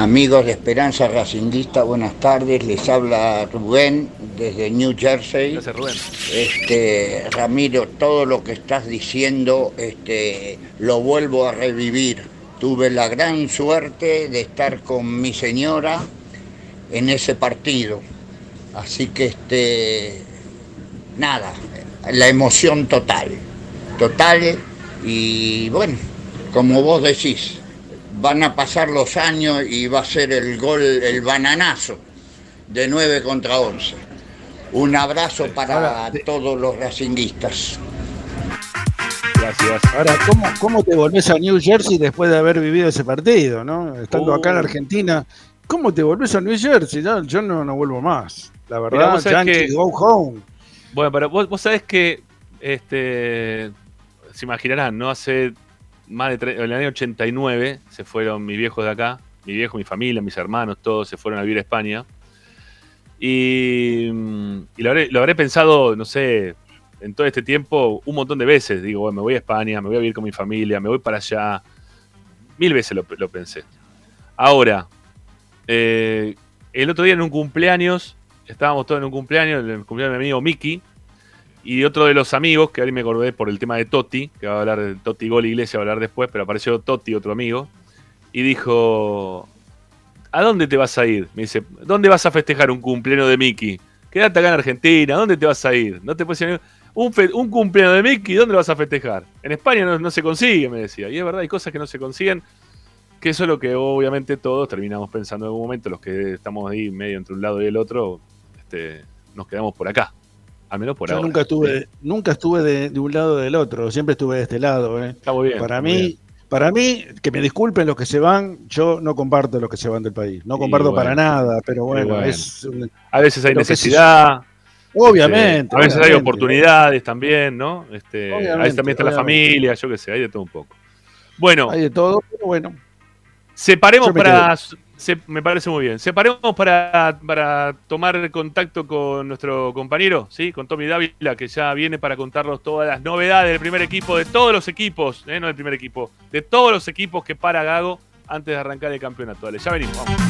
Amigos de Esperanza Racingista, buenas tardes. Les habla Rubén desde New Jersey. Gracias, Rubén. Este, Ramiro, todo lo que estás diciendo este, lo vuelvo a revivir. Tuve la gran suerte de estar con mi señora en ese partido. Así que, este, nada, la emoción total. Total. Y bueno, como vos decís, van a pasar los años y va a ser el gol, el bananazo de 9 contra 11. Un abrazo para todos los racinguistas. Gracias. Ahora, ¿cómo, ¿cómo te volvés a New Jersey después de haber vivido ese partido, no? Estando acá en Uh. Argentina, ¿cómo te volvés a New Jersey? Yo, yo no, no vuelvo más. La Mirá, verdad, Yankee, que- go home. Bueno, pero vos, vos sabés que, este, se imaginarán, ¿no? Hace más de en el año 89 se fueron mis viejos de acá, mi viejo, mi familia, mis hermanos, todos se fueron a vivir a España. Y, mm, lo, habré, pensado, no sé, en todo este tiempo un montón de veces. Digo, me voy a España, me voy a vivir con mi familia, me voy para allá. Mil veces lo, pensé. Ahora, eh, el otro día en un cumpleaños, estábamos todos en un cumpleaños, el cumpleaños de mi amigo Miki, y otro de los amigos, que ahora me acordé por el tema de Totti, que va a hablar de Totti Gol Iglesia, va a hablar después, pero apareció Totti, otro amigo, y dijo, ¿a dónde te vas a ir? Me dice, ¿dónde vas a festejar un cumpleaños de Miki? Quédate acá en Argentina, ¿dónde te vas a ir? No te puedes ir. Un, un cumpleaños de Miki, ¿dónde lo vas a festejar? En España no, no se consigue, me decía. Y es verdad, hay cosas que no se consiguen, que eso es lo que obviamente todos terminamos pensando en algún momento, los que estamos ahí medio entre un lado y el otro, este, nos quedamos por acá. Al menos por Yo ahora. nunca estuve, nunca estuve de, de un lado o del otro, siempre estuve de este lado. ¿eh? Está muy bien. Para muy mí, bien. para mí, que me disculpen los que se van, yo no comparto los que se van del país. No comparto para nada, pero bueno, bueno. es un- A veces hay necesidad. Obviamente, este, a veces hay oportunidades también, ¿no? Este, a veces también está la familia, yo qué sé, hay de todo un poco. Bueno, hay de todo, pero bueno. separemos para. Me parece muy bien. Separemos para, para tomar contacto con nuestro compañero, ¿sí? Con Tommy Dávila, que ya viene para contarnos todas las novedades del primer equipo, de todos los equipos, ¿eh? no del primer equipo, de todos los equipos que para Gago antes de arrancar el campeonato. Dale, ya venimos, vamos.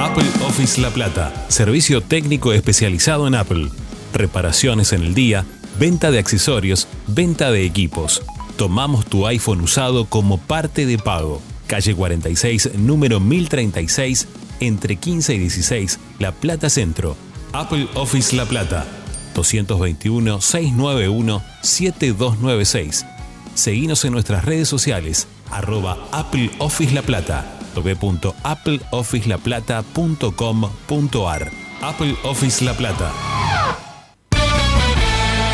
Apple Office La Plata, servicio técnico especializado en Apple. Reparaciones en el día, venta de accesorios, venta de equipos. Tomamos tu iPhone usado como parte de pago. Calle 46, número 1036, entre 15 y 16, La Plata Centro. Apple Office La Plata, 221-691-7296. Seguinos en nuestras redes sociales, arroba Apple Office La Plata, www.appleofficelaplata.com.ar. Apple Office La Plata.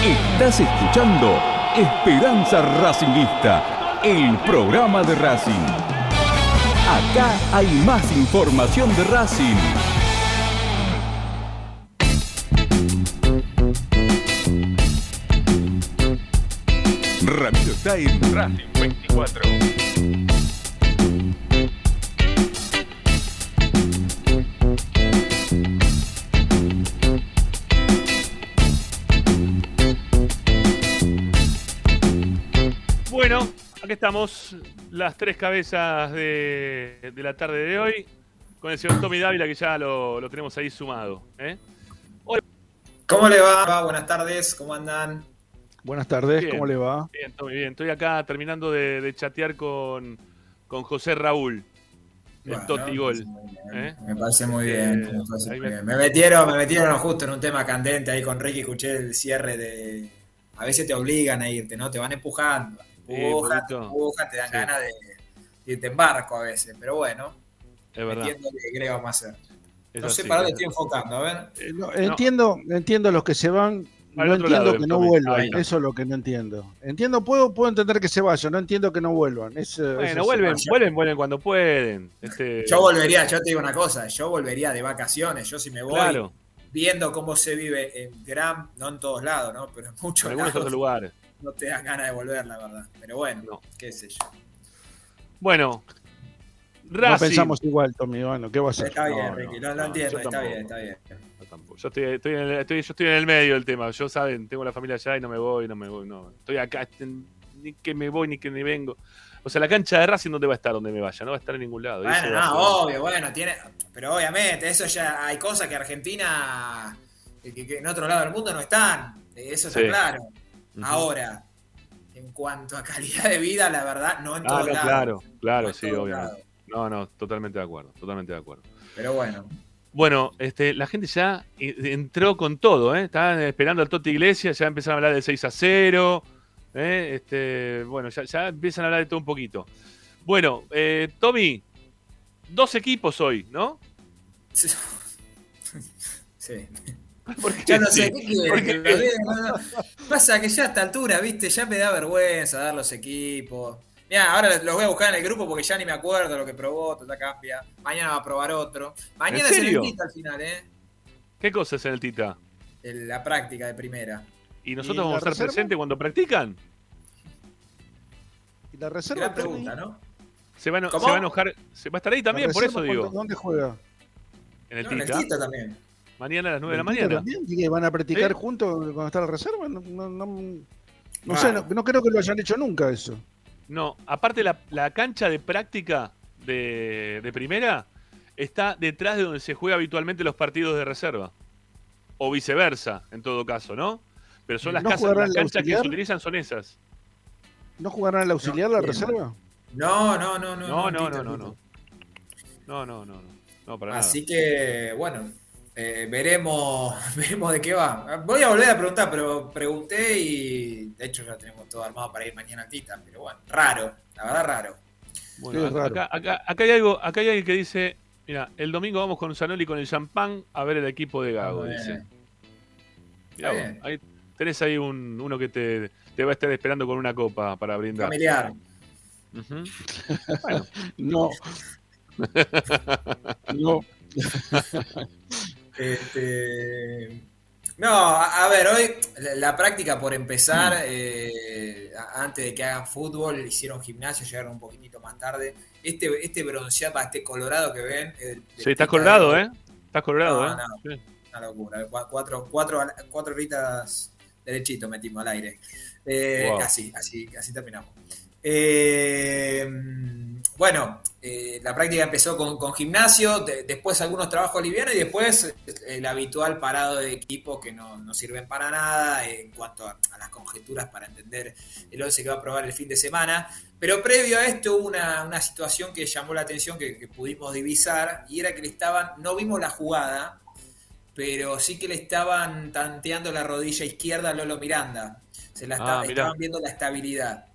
Estás escuchando Esperanza Racingista, el programa de Racing. Acá hay más información de Racing. Ramiro está en Racing 24. Bueno, aquí estamos, las tres cabezas de, de la tarde de hoy, con el señor Tommy Dávila, que ya lo, lo tenemos ahí sumado. ¿eh? ¿Cómo le va? Buenas tardes, ¿cómo andan? Buenas tardes, Bien. ¿cómo le va? Bien, Tommy, bien. Estoy acá terminando de, de chatear con, con José Raúl, el Bueno, Toti Gol. ¿eh? Me parece muy bien. Eh, me parece ahí muy me- bien. Me metieron, me metieron justo en un tema candente ahí con Ricky, escuché el cierre de. A veces te obligan a irte, ¿no? Te van empujando. Te poquito. empujan, te dan Sí. ganas de de irte en barco a veces. Pero bueno, Es verdad. entiendo que hacer. Es no sé para dónde es estoy enfocando, a ver. No, entiendo, entiendo los que se van, no entiendo lado, que no vuelvan. Ahí. Eso es lo que no entiendo. Entiendo, puedo, puedo entender que se vayan, no entiendo que no vuelvan. Es, eh, Bueno, vuelven, vuelven, vuelven cuando pueden. Este, Yo volvería, yo te digo una cosa, yo volvería de vacaciones, yo si me voy Claro. viendo cómo se vive en Gran, no en todos lados, ¿no? Pero en muchos En algunos lados otros lugares. No te dan ganas de volver, la verdad. Pero bueno, qué sé yo. Bueno, No Racing. pensamos igual, Tommy, bueno, ¿qué va a hacer? Está bien, no, Ricky, no, lo, lo no, entiendo, yo está tampoco. bien, está bien. Yo tampoco. Yo estoy, estoy en el, estoy- yo estoy en el medio del tema. Yo saben, tengo la familia allá y no me voy, no me voy, no. Estoy acá, este, ni que me voy ni que me vengo. O sea, la cancha de Racing dónde va a estar donde me vaya, no va a estar en ningún lado. Bueno, no, ser- obvio, bueno, tiene. Pero obviamente, eso ya hay cosas que Argentina, que, que en otro lado del mundo no están. Eso está Sí. claro. Ahora, en cuanto a calidad de vida, la verdad, no en Ah, todos no, lados. claro, claro, sí, obviamente. No, no, totalmente de acuerdo, totalmente de acuerdo. Pero bueno. Bueno, este, la gente ya eh, entró con todo, ¿eh? Estaban esperando al Totti Iglesias, ya empezaron a hablar del 6 a 0. ¿eh? Este, bueno, ya, ya empiezan a hablar de todo un poquito. Bueno, eh, Tommy, dos equipos hoy, ¿no? Sí. ¿Por qué Ya no sí? sé, ¿qué quieren? Pasa que ya a esta altura, viste, ya me da vergüenza dar los equipos. Mira, ahora los voy a buscar en el grupo porque ya ni me acuerdo lo que probó, ya cambia. Mañana va a probar otro. Mañana ¿En es el serio? Tita al final, ¿eh? ¿Qué cosas en el Tita? El- la práctica de primera. ¿Y nosotros ¿Y la vamos a estar reserva? presentes cuando practican? ¿Y la reserva? Gran pregunta, ¿no? ¿Se va, a eno- ¿Cómo? se va a enojar? ¿Se va a estar ahí también? ¿La Por eso digo. ¿Dónde juega? En el No, en el Tita. Tita también. Mañana a las 9 de la ¿El Tita mañana. también? ¿Y que van a practicar ¿Sí? juntos cuando está la reserva? No, no, no- no Raro. sé, no, no creo que lo hayan hecho nunca eso. No, aparte la, la cancha de práctica de, de primera está detrás de donde se juega habitualmente los partidos de reserva. O viceversa, en todo caso, ¿no? Pero son las, ¿No casas, las canchas que auxiliar? se utilizan son esas. ¿No jugarán al auxiliar la bien. reserva? No, no, no, no. No, no, no, no, no. No, no, no, no. No, para Así que, bueno, eh, veremos, veremos de qué va. Voy a volver a preguntar, pero pregunté y de hecho ya tenemos todo armado para ir mañana a Tita, pero bueno, raro, la verdad raro. nada. Bueno, Sí, acá, raro. acá- acá- acá hay algo, acá hay alguien que dice, mira, el domingo vamos con Zanoli con el champán a ver el equipo de Gago, dice. Mirá vos, ahí tenés ahí un, uno que te, te va a estar esperando con una copa para brindar. Familiar. Bueno, No. no. Este, no, a, a ver, hoy la, la práctica por empezar, eh, a- antes de que hagan fútbol, hicieron gimnasio, llegaron un poquitito más tarde. Este, este bronceado, este colorado que ven. el- sí, estás colorado, de- ¿eh? Estás colorado, No, ¿eh? no. Sí. Una locura. Cu- Cuatro, cuatro, cuatro horitas derechito metimos al aire. Eh, Wow. Así, así, así terminamos. Eh, bueno, eh, la práctica empezó con, con gimnasio, de- después algunos trabajos livianos y después eh, el habitual parado de equipo que no, no sirven para nada en cuanto a, a las conjeturas para entender el 11 que va a probar el fin de semana. Pero previo a esto hubo una, una situación que llamó la atención, que, que pudimos divisar, y era que le estaban, no vimos la jugada, pero sí que le estaban tanteando la rodilla izquierda a Lolo Miranda. Se la Ah, estaban viendo la estabilidad.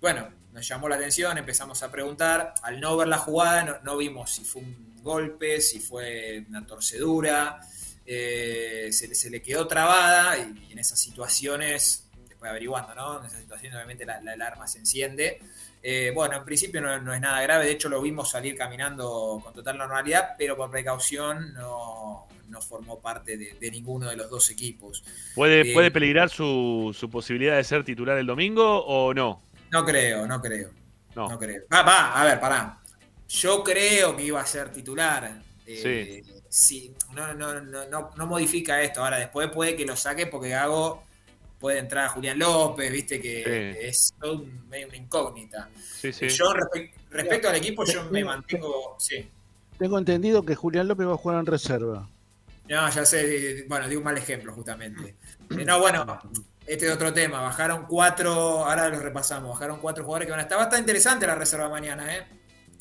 Bueno, nos llamó la atención, empezamos a preguntar. Al no ver la jugada, no, no vimos si fue un golpe, si fue una torcedura. eh, se, se le quedó trabada y, en esas situaciones, después averiguando, ¿no? En esas situaciones, obviamente, la, la alarma se enciende. Eh, bueno, en principio no, no es nada grave, de hecho lo vimos salir caminando con total normalidad, pero por precaución no, no formó parte de, de ninguno de los dos equipos. ¿Puede, Eh, ¿Puede peligrar su, su posibilidad de ser titular el domingo o no? No creo, no creo. No. No creo. Va, va, a ver, pará. Yo creo que iba a ser titular. Eh, sí. no, no, no, no, no modifica esto. Ahora, después puede que lo saque porque Gago puede entrar a Julián López, viste que Sí. es todo un- medio una incógnita. Sí, sí. Yo, respe- respecto al equipo, yo me mantengo. Sí. Tengo entendido que Julián López va a jugar en reserva. No, ya sé, bueno, di un mal ejemplo justamente. Eh, No, bueno, este es otro tema. Bajaron cuatro, ahora los repasamos, bajaron cuatro jugadores que van a estar. Va a estar interesante la reserva mañana, ¿eh?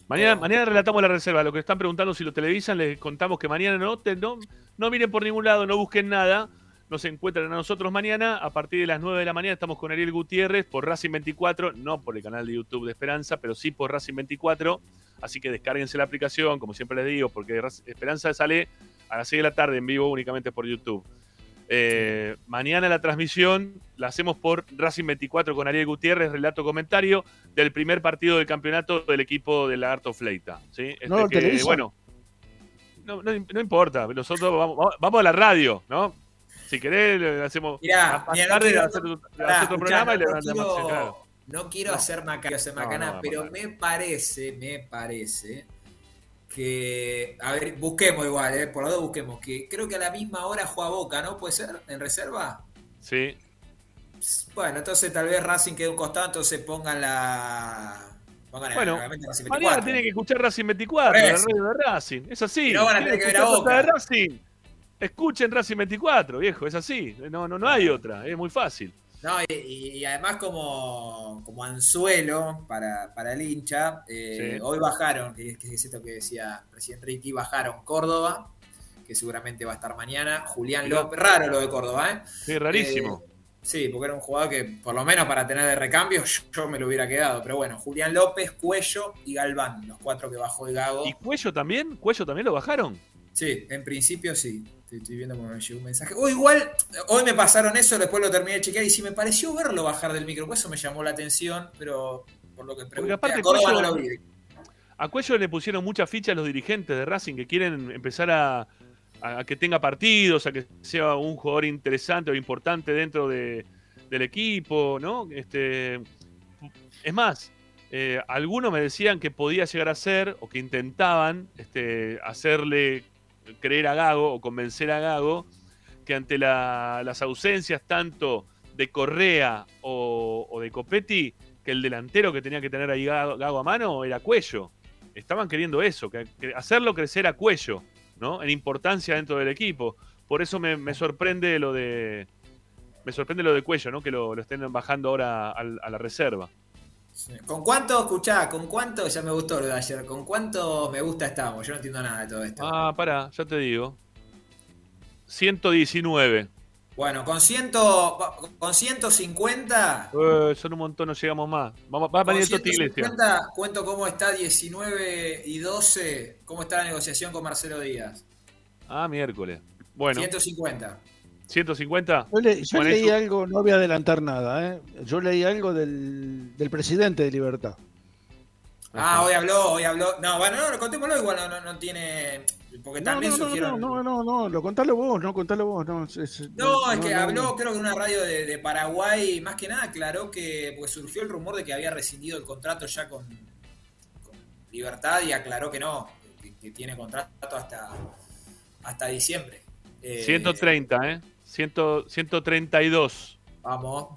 Mañana, mañana relatamos la reserva. Lo que están preguntando si lo televisan, les contamos que mañana no, te- no, no miren por ningún lado, no busquen nada. Nos encuentran a nosotros mañana a partir de las 9 de la mañana. Estamos con Ariel Gutiérrez por Racing 24, no por el canal de YouTube de Esperanza, pero sí por Racing 24. Así que descárguense la aplicación, como siempre les digo, porque Esperanza sale a las 6 de la tarde en vivo únicamente por YouTube. Eh, mañana la transmisión la hacemos por Racing 24 con Ariel Gutiérrez, relato comentario del primer partido del campeonato del equipo de Lagarto Fleita. ¿sí? Este ¿No lo que, bueno, no, no- no importa, nosotros vamos, vamos- a la radio, ¿no? Si querés, le hacemos Mirá, más mirá, no tarde quiero- hacer, Pará, hacer otro programa y le no mandamos quiero- claro. No quiero No. hacer macana, hacer No, macana, no, pero me parece, me parece que. A ver, busquemos igual, eh, por lo menos busquemos. Que creo que a la misma hora juega Boca, ¿no? ¿Puede ser? ¿En reserva? Sí. Bueno, entonces tal vez Racing quede un costado, entonces pongan la. Pongan la- Bueno, obviamente Racing Mañana 24. tiene que escuchar Racing 24, Por la radio de Racing. Es así. Y no van a tener ¿Quieren que ver a Boca. cosas de Racing? Escuchen Racing 24, viejo, es así. No, no, no hay otra, es muy fácil. No, y, además como, como anzuelo para, para el hincha, eh, Sí. hoy bajaron, que, que es esto que decía recién Ricky, bajaron Córdoba, que seguramente va a estar mañana, Julián. López, raro lo de Córdoba, ¿eh? Sí, rarísimo. Eh, sí, porque era un jugador que por lo menos para tener de recambio yo, yo me lo hubiera quedado, pero bueno, Julián López, Cuello y Galván, los cuatro que bajó el Gago. ¿Y Cuello también? ¿Cuello también lo bajaron? Sí, en principio sí. Estoy, estoy viendo cómo me llegó un mensaje. O igual, hoy me pasaron eso, después lo terminé de chequear y sí me pareció verlo bajar del micro. Por eso me llamó la atención, pero por lo que pregunté, aparte a Córdoba Cuello- no lo vi. A Cuello le pusieron muchas fichas los dirigentes de Racing que quieren empezar a, a que tenga partidos, a que sea un jugador interesante o importante dentro de- del equipo, ¿no? Este, es más, eh, algunos me decían que podía llegar a ser, o que intentaban este, hacerle creer a Gago o convencer a Gago que ante la- las ausencias tanto de Correa o, de Copetti, que el delantero que tenía que tener ahí Gago, Gago a mano era Cuello. Estaban queriendo eso, que, hacerlo crecer a Cuello, ¿no? En importancia dentro del equipo. Por eso me, sorprende lo de. Me sorprende lo de Cuello, ¿no? Que lo, estén bajando ahora a, la reserva. ¿Con cuánto, escuchá, con cuánto, ya me gustó lo de ayer, con cuánto me gusta estamos? Yo no entiendo nada de todo esto. Ah, pará, ya te digo. 119. Bueno, con, ciento, con 150, Eh, son un montón, no llegamos más. Vamos, va a venir Toti Iglesia. 150 cuento cómo está 19 y 12, cómo está la negociación con Marcelo Díaz. Ah, miércoles. Bueno, 150. 150. Yo, le- yo leí eso- algo, no voy a adelantar nada, ¿eh? yo leí algo del, del presidente de Libertad. Ah, hoy habló, hoy habló. No, bueno, no, contémoslo igual, no, no, no tiene. Porque también no, no, surgieron. no, no, no, no, lo contalo vos, no, contalo vos. No, es, es- No, es que no, habló, creo que en una radio de, de Paraguay, más que nada aclaró que pues surgió el rumor de que había rescindido el contrato ya con, con Libertad y aclaró que no, que, que tiene contrato hasta, hasta diciembre. Eh, 130, ¿eh? 100, 132. Vamos.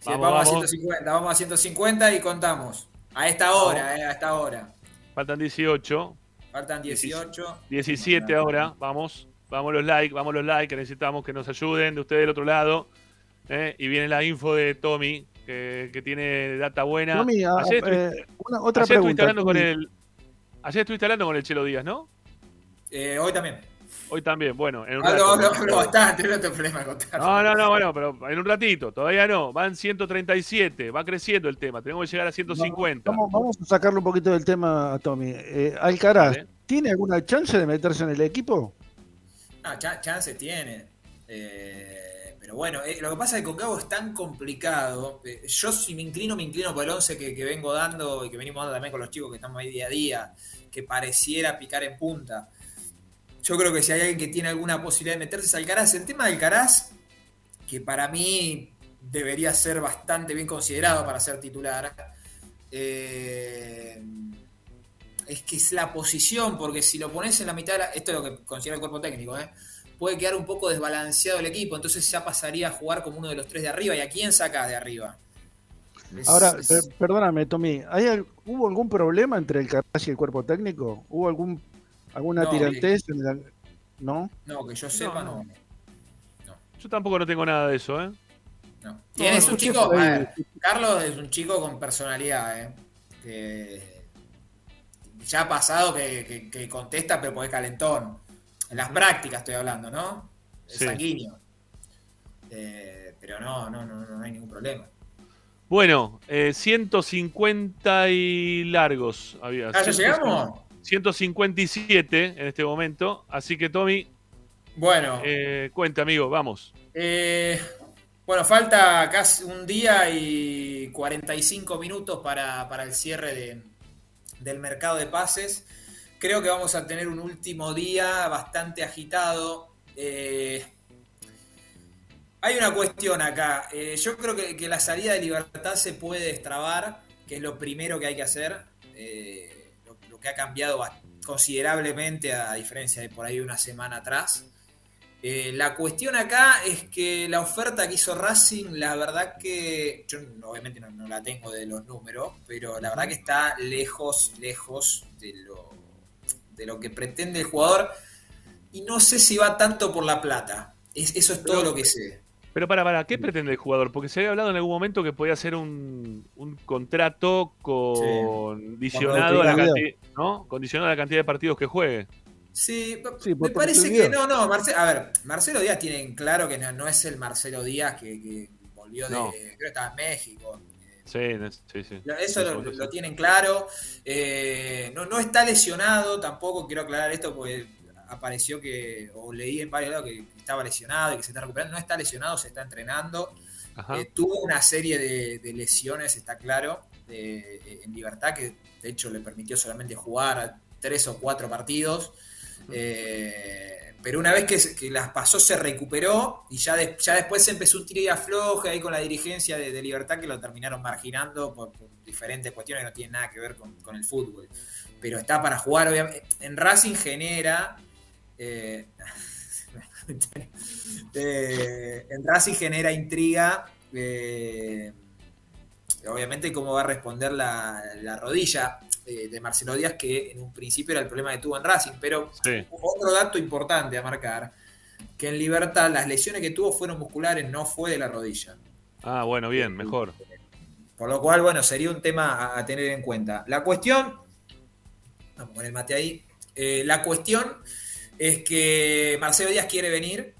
Sí, Vamos, vamos, a vamos. 150, vamos a 150 y contamos. A esta hora, eh, a esta hora. Faltan 18. Faltan 18. 17 ahora. Vamos. Vamos los likes, vamos los likes, que necesitamos que nos ayuden de ustedes del otro lado. ¿eh? Y viene la info de Tommy, que, que tiene data buena. Tommy, a- ayer eh, una- otra ayer estuviste pregunta, hablando con Tommy. el. Ayer estuviste hablando con el Chelo Díaz, ¿no? Eh, hoy también. Hoy también, bueno, en un Hablo, rato. hablo, hablo bastante, no tengo problema de contar. No, no, no, bueno, pero en un ratito, todavía no. Van 137, va creciendo el tema. Tenemos que llegar a 150. Vamos, vamos a sacarle un poquito del tema a Tommy. Eh, Alcaraz. ¿tiene alguna chance de meterse en el equipo? No, cha- chance tiene. Eh, pero bueno, eh, lo que pasa es que con Gago es tan complicado. Eh, yo si me inclino, me inclino por el 11 que, que vengo dando y que venimos dando también con los chicos que estamos ahí día a día, que pareciera picar en punta. Yo creo que si hay alguien que tiene alguna posibilidad de meterse es Alcaraz. El tema de Alcaraz, que para mí debería ser bastante bien considerado para ser titular, eh, es que es la posición, porque si lo pones en la mitad, de la- esto es lo que considera el cuerpo técnico, ¿eh? puede quedar un poco desbalanceado el equipo, entonces ya pasaría a jugar como uno de los tres de arriba. ¿Y a quién sacas de arriba? Es- Ahora, es- perdóname, Tommy, ¿hay ¿hubo algún problema entre el Alcaraz y el cuerpo técnico? ¿Hubo algún alguna No, tirantez? la- ¿No? no, que yo sepa, no. Yo tampoco no tengo nada de eso, ¿eh? no. Tiene- es un chico, ver, Carlos es un chico con personalidad, ¿eh? que ya ha pasado que, que- que contesta, pero porque es calentón. En las prácticas estoy hablando, ¿no? Es Sí. sanguíneo. Eh, pero no, no, no, no hay ningún problema. Bueno, eh, 150 y largos había. Ah, ¿ya llegamos? 157 en este momento. Así que, Tommy, Bueno. Eh, cuenta, amigo, vamos. Eh, bueno, falta casi un día y 45 minutos para, para el cierre de- del mercado de pases. Creo que vamos a tener un último día bastante agitado. Eh, hay una cuestión acá. Eh, yo creo que, que la salida de libertad se puede destrabar, que es lo primero que hay que hacer. Eh, que ha cambiado considerablemente a diferencia de por ahí una semana atrás. Eh, la cuestión acá es que la oferta que hizo Racing, la verdad que yo obviamente no, no la tengo de los números, pero la verdad que está lejos, lejos de lo, de lo que pretende el jugador y no sé si va tanto por la plata. Es- eso es todo Pero- lo que sé. Pero para, para, ¿qué pretende el jugador? Porque se había hablado en algún momento que podía ser un, un contrato condicionado a la cantidad, ¿no? Condicionado a la cantidad de partidos que juegue. Sí, Sí, me por parece que no, no, Marce- a ver, Marcelo Díaz tiene en claro que no, no es el Marcelo Díaz que, que volvió de, No. creo que estaba en México. Sí, sí, sí. Eso lo, tienen claro. Eh, no, no está lesionado tampoco, quiero aclarar esto porque apareció que, o leí en varios lados que estaba lesionado y que se está recuperando. No está lesionado, se está entrenando. Ajá. Eh, tuvo una serie de, de lesiones, está claro, de- en libertad, que de hecho le permitió solamente jugar tres o cuatro partidos. Eh, pero una vez que, las pasó se recuperó y ya, de- ya después se empezó un tiro y afloje ahí con la dirigencia de, de Libertad que lo terminaron marginando por, por diferentes cuestiones que no tienen nada que ver con, con el fútbol. Pero está para jugar, obviamente. En Racing genera... eh, eh, en Racing genera intriga. eh, obviamente cómo va a responder la, la rodilla eh, de Marcelo Díaz, que en un principio era el problema que tuvo en Racing. Pero Sí. otro dato importante a marcar, que en Libertad las lesiones que tuvo fueron musculares, no fue de la rodilla. Ah, bueno, bien, mejor. Por lo cual, bueno, sería un tema a, a tener en cuenta. La cuestión, vamos con el mate ahí, Eh, la cuestión es que Marcelo Díaz quiere venir,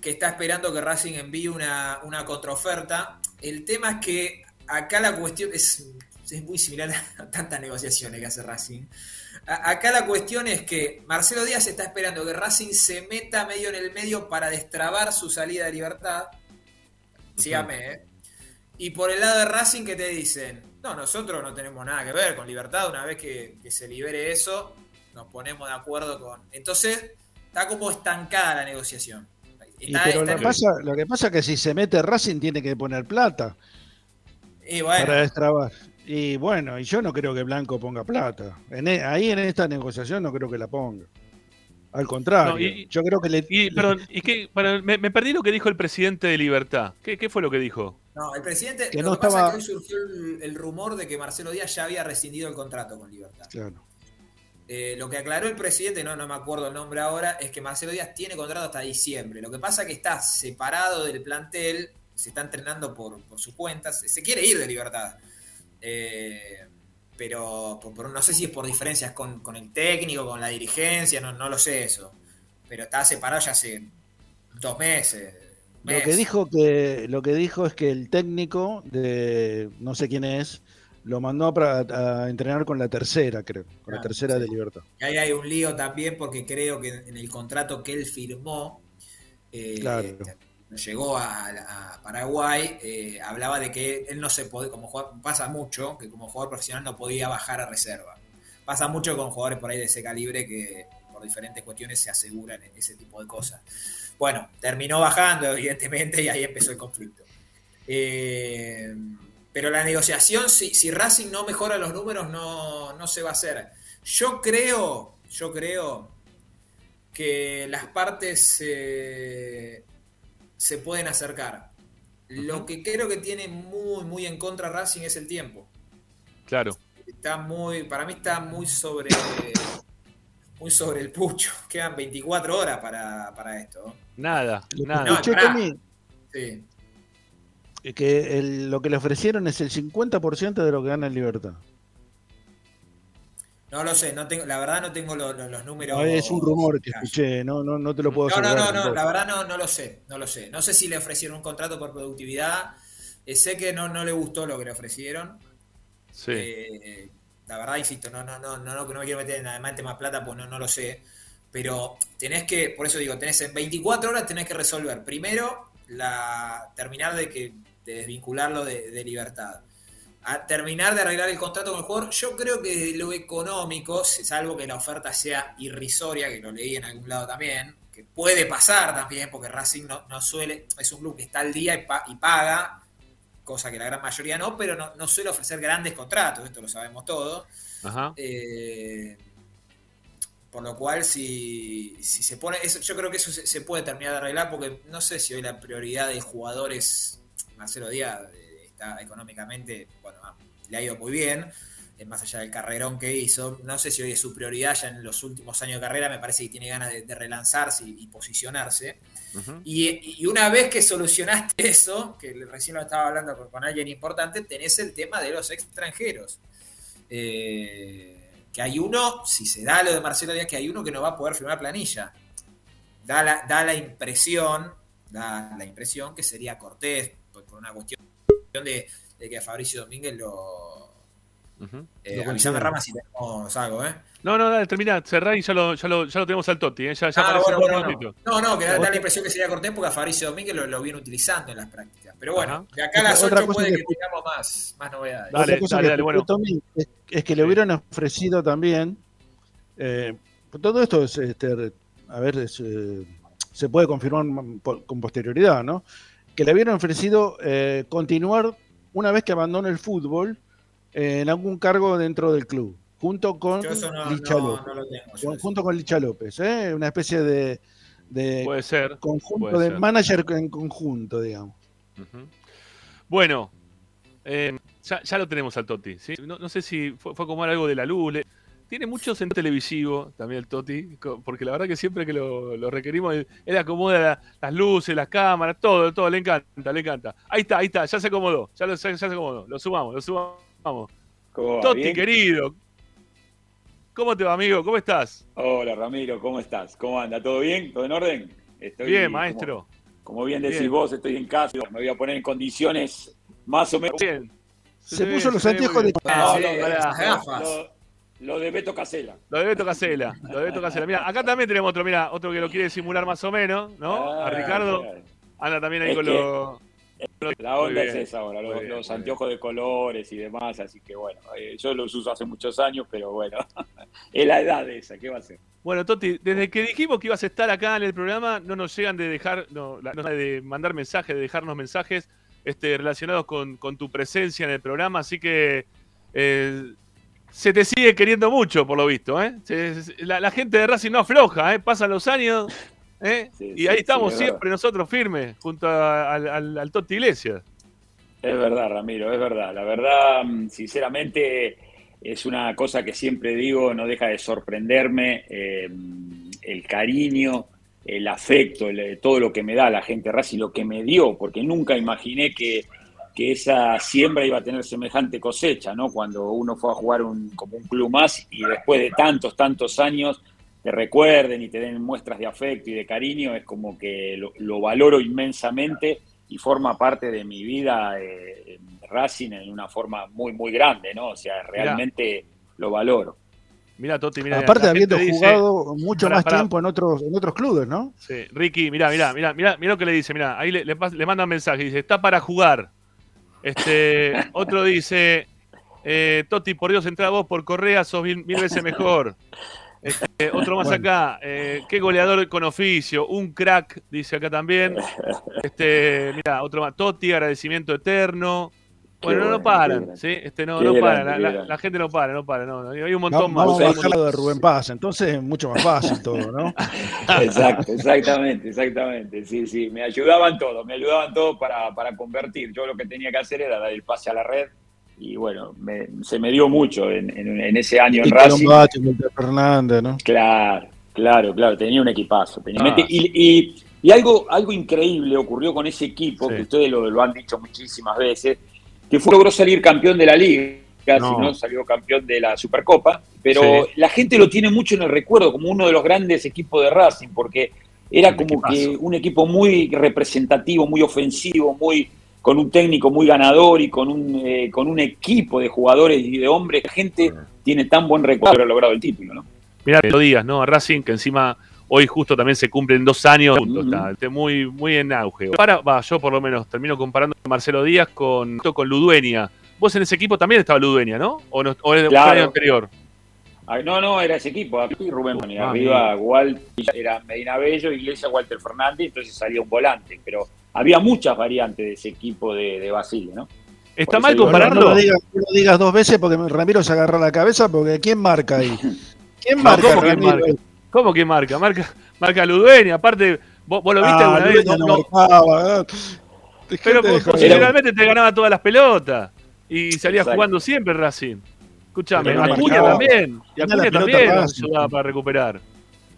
que está esperando que Racing envíe una, una contraoferta. El tema es que acá la cuestión es, es muy similar a tantas negociaciones que hace Racing. A- acá la cuestión es que Marcelo Díaz está esperando que Racing se meta medio en el medio para destrabar su salida de libertad. Sígame, ¿eh? Y por el lado de Racing, que te dicen? No, nosotros no tenemos nada que ver con libertad. Una vez que, que se libere eso, nos ponemos de acuerdo con. Entonces, está como estancada la negociación. Y pero está- lo, que pasa, lo que pasa es que si se mete Racing tiene que poner plata y bueno, para destrabar. Y bueno, y yo no creo que Blanco ponga plata. En e- ahí en esta negociación no creo que la ponga. Al contrario, No, y- yo creo que le, Y, perdón, ¿y qué? Para- me, me perdí lo que dijo el presidente de Libertad. ¿Qué, qué fue lo que dijo? no, el presidente. Que lo no que pasa estaba- es que hoy surgió el, el rumor de que Marcelo Díaz ya había rescindido el contrato con Libertad. Claro. Eh, lo que aclaró el presidente, no, no me acuerdo el nombre ahora, es que Marcelo Díaz tiene contrato hasta diciembre. Lo que pasa es que está separado del plantel, se está entrenando por, por su cuenta, se, quiere ir de libertad. Eh, pero no sé si es por diferencias con, con el técnico, con la dirigencia, no, no lo sé eso. Pero está separado ya hace dos meses. Lo que dijo que lo que dijo es que el técnico de no sé quién es lo mandó a, pra- a entrenar con la tercera, creo, con la Claro, tercera sí. de Libertad. Y ahí hay un lío también porque creo que en el contrato que él firmó, eh, Claro. Llegó a, Paraguay, eh, hablaba de que él no se podía, como jugador, pasa mucho, que como jugador profesional no podía bajar a reserva. Pasa mucho con jugadores por ahí de ese calibre que por diferentes cuestiones se aseguran ese tipo de cosas. Bueno, terminó bajando, evidentemente, y ahí empezó el conflicto. Eh, pero la negociación, si, si Racing no mejora los números, no, no se va a hacer. Yo creo, yo creo que las partes eh, se pueden acercar. Lo que creo que tiene muy, muy en contra Racing es el tiempo. Claro. Está muy, para mí está muy sobre, muy sobre el pucho. Quedan 24 horas para, para esto. Nada, nada. escuché, pará. Tommy, Sí. es que el- lo que le ofrecieron es el 50% de lo que gana en Libertad. No lo sé, no tengo, la verdad no tengo lo- lo- los números. No, es un rumor que escuché, no, no, no te lo puedo No, no, asegurar. no, no, la verdad no, no lo sé, no lo sé. No sé si le ofrecieron un contrato por productividad. Eh, sé que no, no le gustó lo que le ofrecieron. Sí. Eh, la verdad, insisto, no, no, no, no, no, no me quiero meter en además en temas plata, pues no, no lo sé. pero tenés que, por eso digo, tenés en 24 horas tenés que resolver primero la terminar de que de desvincularlo de, de libertad. A terminar de arreglar el contrato con el jugador, yo creo que de lo económico, salvo que la oferta sea irrisoria, que lo leí en algún lado también, que puede pasar también, porque Racing no, no suele, es un club que está al día y, pa- y paga, cosa que la gran mayoría no, pero no, no suele ofrecer grandes contratos, esto lo sabemos todos. Ajá. Eh, por lo cual, si, si se pone. Eso, yo creo que eso se, se puede terminar de arreglar porque no sé si hoy la prioridad de jugadores. Marcelo Díaz está económicamente. Bueno, le ha ido muy bien. eh, Más allá del carrerón que hizo. No sé si hoy es su prioridad ya en los últimos años de carrera. Me parece que tiene ganas de, de relanzarse y, y posicionarse. Y, y una vez que solucionaste eso, que recién lo estaba hablando con, con alguien importante, tenés el tema de los extranjeros. Eh, que hay uno, si se da lo de Marcelo Díaz, que hay uno que no va a poder firmar planilla. Da la, da la impresión, da la impresión que sería Cortés, por, por una cuestión de, de que a Fabricio Domínguez lo. Eh, Lo avísame, considera. Rama, si tenemos algo, ¿eh? No, no, dale, termina, cerrá y ya lo, ya lo, ya lo tenemos al Totti, ¿eh? ya, ya Ah, bueno, bueno, no. no, no, que da, da la impresión que sería Cortés porque a Fabricio Domínguez lo, lo viene utilizando en las prácticas. Pero bueno, Ajá. de acá a las Otra 8 cosa puede que- que tengamos más, más novedades. Otra cosa que explicó Tommy es, es que le hubieran ofrecido también. eh, todo esto es, este, a ver, es, eh, se puede confirmar con posterioridad, ¿no? Que le hubieran ofrecido eh, continuar una vez que abandone el fútbol eh, en algún cargo dentro del club, junto con no, Licha no- López. no tengo. junto con Licha López, ¿eh? una especie de, de Puede ser. conjunto puede de ser. manager en conjunto, digamos. Bueno, eh, ya, ya lo tenemos al Totti. ¿sí? No, no sé si fue, fue como algo de la luz. le- tiene mucho sentido televisivo también el Totti, co- porque la verdad que siempre que lo, lo requerimos, él, él acomoda la- las luces, las cámaras, todo, todo, le encanta, le encanta. Ahí está, ahí está, ya se acomodó, ya, lo, ya, ya se acomodó, lo sumamos, lo sumamos. ¿Cómo ¿Bien? querido, ¿cómo te va, amigo? ¿Cómo estás? Hola Ramiro, ¿cómo estás? ¿Cómo anda? ¿Todo bien? ¿Todo en orden? Estoy, Bien, maestro. Como, bien decís Bien. vos, estoy en casa, me voy a poner en condiciones más o menos. Bien. Se puso los anteojos de. No, sí, no, pará. lo- lo- de Beto Casela. Lo de Beto Casela, lo de Beto Casela. Mira, acá también tenemos otro, mira, otro que lo quiere simular más o menos, ¿no? A Ricardo. claro. Anda también ahí Es con que- los. La onda es esa ahora, los, bien, los muy anteojos de colores y demás, así que bueno, eh, yo los uso hace muchos años, pero bueno, es la edad esa, ¿qué va a ser? Bueno, Toti, desde que dijimos que ibas a estar acá en el programa, no nos llegan de dejar, no, la- de mandar mensajes, de dejarnos mensajes este, relacionados con, con tu presencia en el programa, así que eh, se te sigue queriendo mucho, por lo visto, ¿eh? Se- se- la, la gente de Racing no afloja, ¿eh? Pasan los años, ¿eh? Sí, y ahí sí, estamos es siempre nosotros firmes, junto a- al, al, al Totti Iglesias. Es verdad, Ramiro, es verdad. La verdad, mm, sinceramente, es una cosa que siempre digo, no deja de sorprenderme eh, el cariño, el afecto, el- todo lo que me da la gente de Racing, lo que me dio, porque nunca imaginé que, que esa siembra iba a tener semejante cosecha, ¿no? Cuando uno fue a jugar un, como un club más y después de tantos, tantos años te recuerden y te den muestras de afecto y de cariño, es como que lo, lo valoro inmensamente y forma parte de mi vida eh, en Racing en una forma muy, muy grande, ¿no? O sea, realmente lo valoro. Mira, Totti, mira. Aparte, gente habiendo dice- jugado mucho Pará, más pará. tiempo en otros, en otros clubes, ¿no? Sí, Ricky, mira, mira, mira, mira, mira lo que le dice, mira, ahí le, le, le mandan mensaje, dice, está para jugar. Este, otro dice, eh, Toti, por Dios, entra vos por Correa, sos mil, mil veces mejor. Este, otro más Bueno. acá, eh, qué goleador con oficio, un crack, dice acá también. Este, mira, otro más, Toti, agradecimiento eterno. Bueno, no, paran. ¿sí? Este, no, no paran, la, la- la gente no para, no para, no, no, hay un montón más. vamos a de Rubén Paz, entonces es mucho más fácil todo, ¿no? Exacto, exactamente, exactamente. Sí, sí, me ayudaban todos, me ayudaban todos para, para convertir. Yo lo que tenía que hacer era dar el pase a la red y bueno, me- se me dio mucho en, en- en ese año en Y Racing. Colombacho, Walter Fernández, ¿no? Claro, claro, claro, tenía un equipazo. tenía- Ah. y, y- y algo, algo increíble ocurrió con ese equipo, que ustedes lo, lo han dicho muchísimas veces, que fue logró salir campeón de la liga, No. si no salió campeón de la Supercopa, pero Sí. la gente lo tiene mucho en el recuerdo como uno de los grandes equipos de Racing, porque era como que un equipo muy representativo, muy ofensivo, muy con un técnico muy ganador y con un, eh, con un equipo de jugadores y de hombres. La gente tiene tan buen recuerdo de haber logrado el título, ¿no? Mirá, lo digas, ¿no? Racing, que encima hoy justo también se cumplen dos años, está, está muy, muy en auge. Para, va, yo por lo menos termino comparando a Marcelo Díaz con, con Ludueña. Vos en ese equipo también estaba Ludueña, ¿no? ¿O, no, o un Claro. año anterior? No, no, era ese equipo. Aquí Rubén Boni, Ah, arriba Walt, era Medina Bello, Iglesia, Walter Fernández, entonces salía un volante. Pero había muchas variantes de ese equipo de, de Basile, ¿no? ¿Está mal digo, compararlo? No lo, digas, no lo digas dos veces porque Ramiro se agarró la cabeza porque ¿quién marca ahí? ¿Quién No, marca? ¿Cómo que Ramiro? marca? ¿Cómo que marca? Marca, marca Ludueña. Aparte, ¿vos, vos lo viste Ah, alguna vez? Ludueña No, no no. marcaba, ¿eh? Pero generalmente te ganaba todas las pelotas. Y salía Exacto. jugando siempre Racing. Escuchame, no Acuña marcaba. también. Y Acuña también nos ayudaba para recuperar.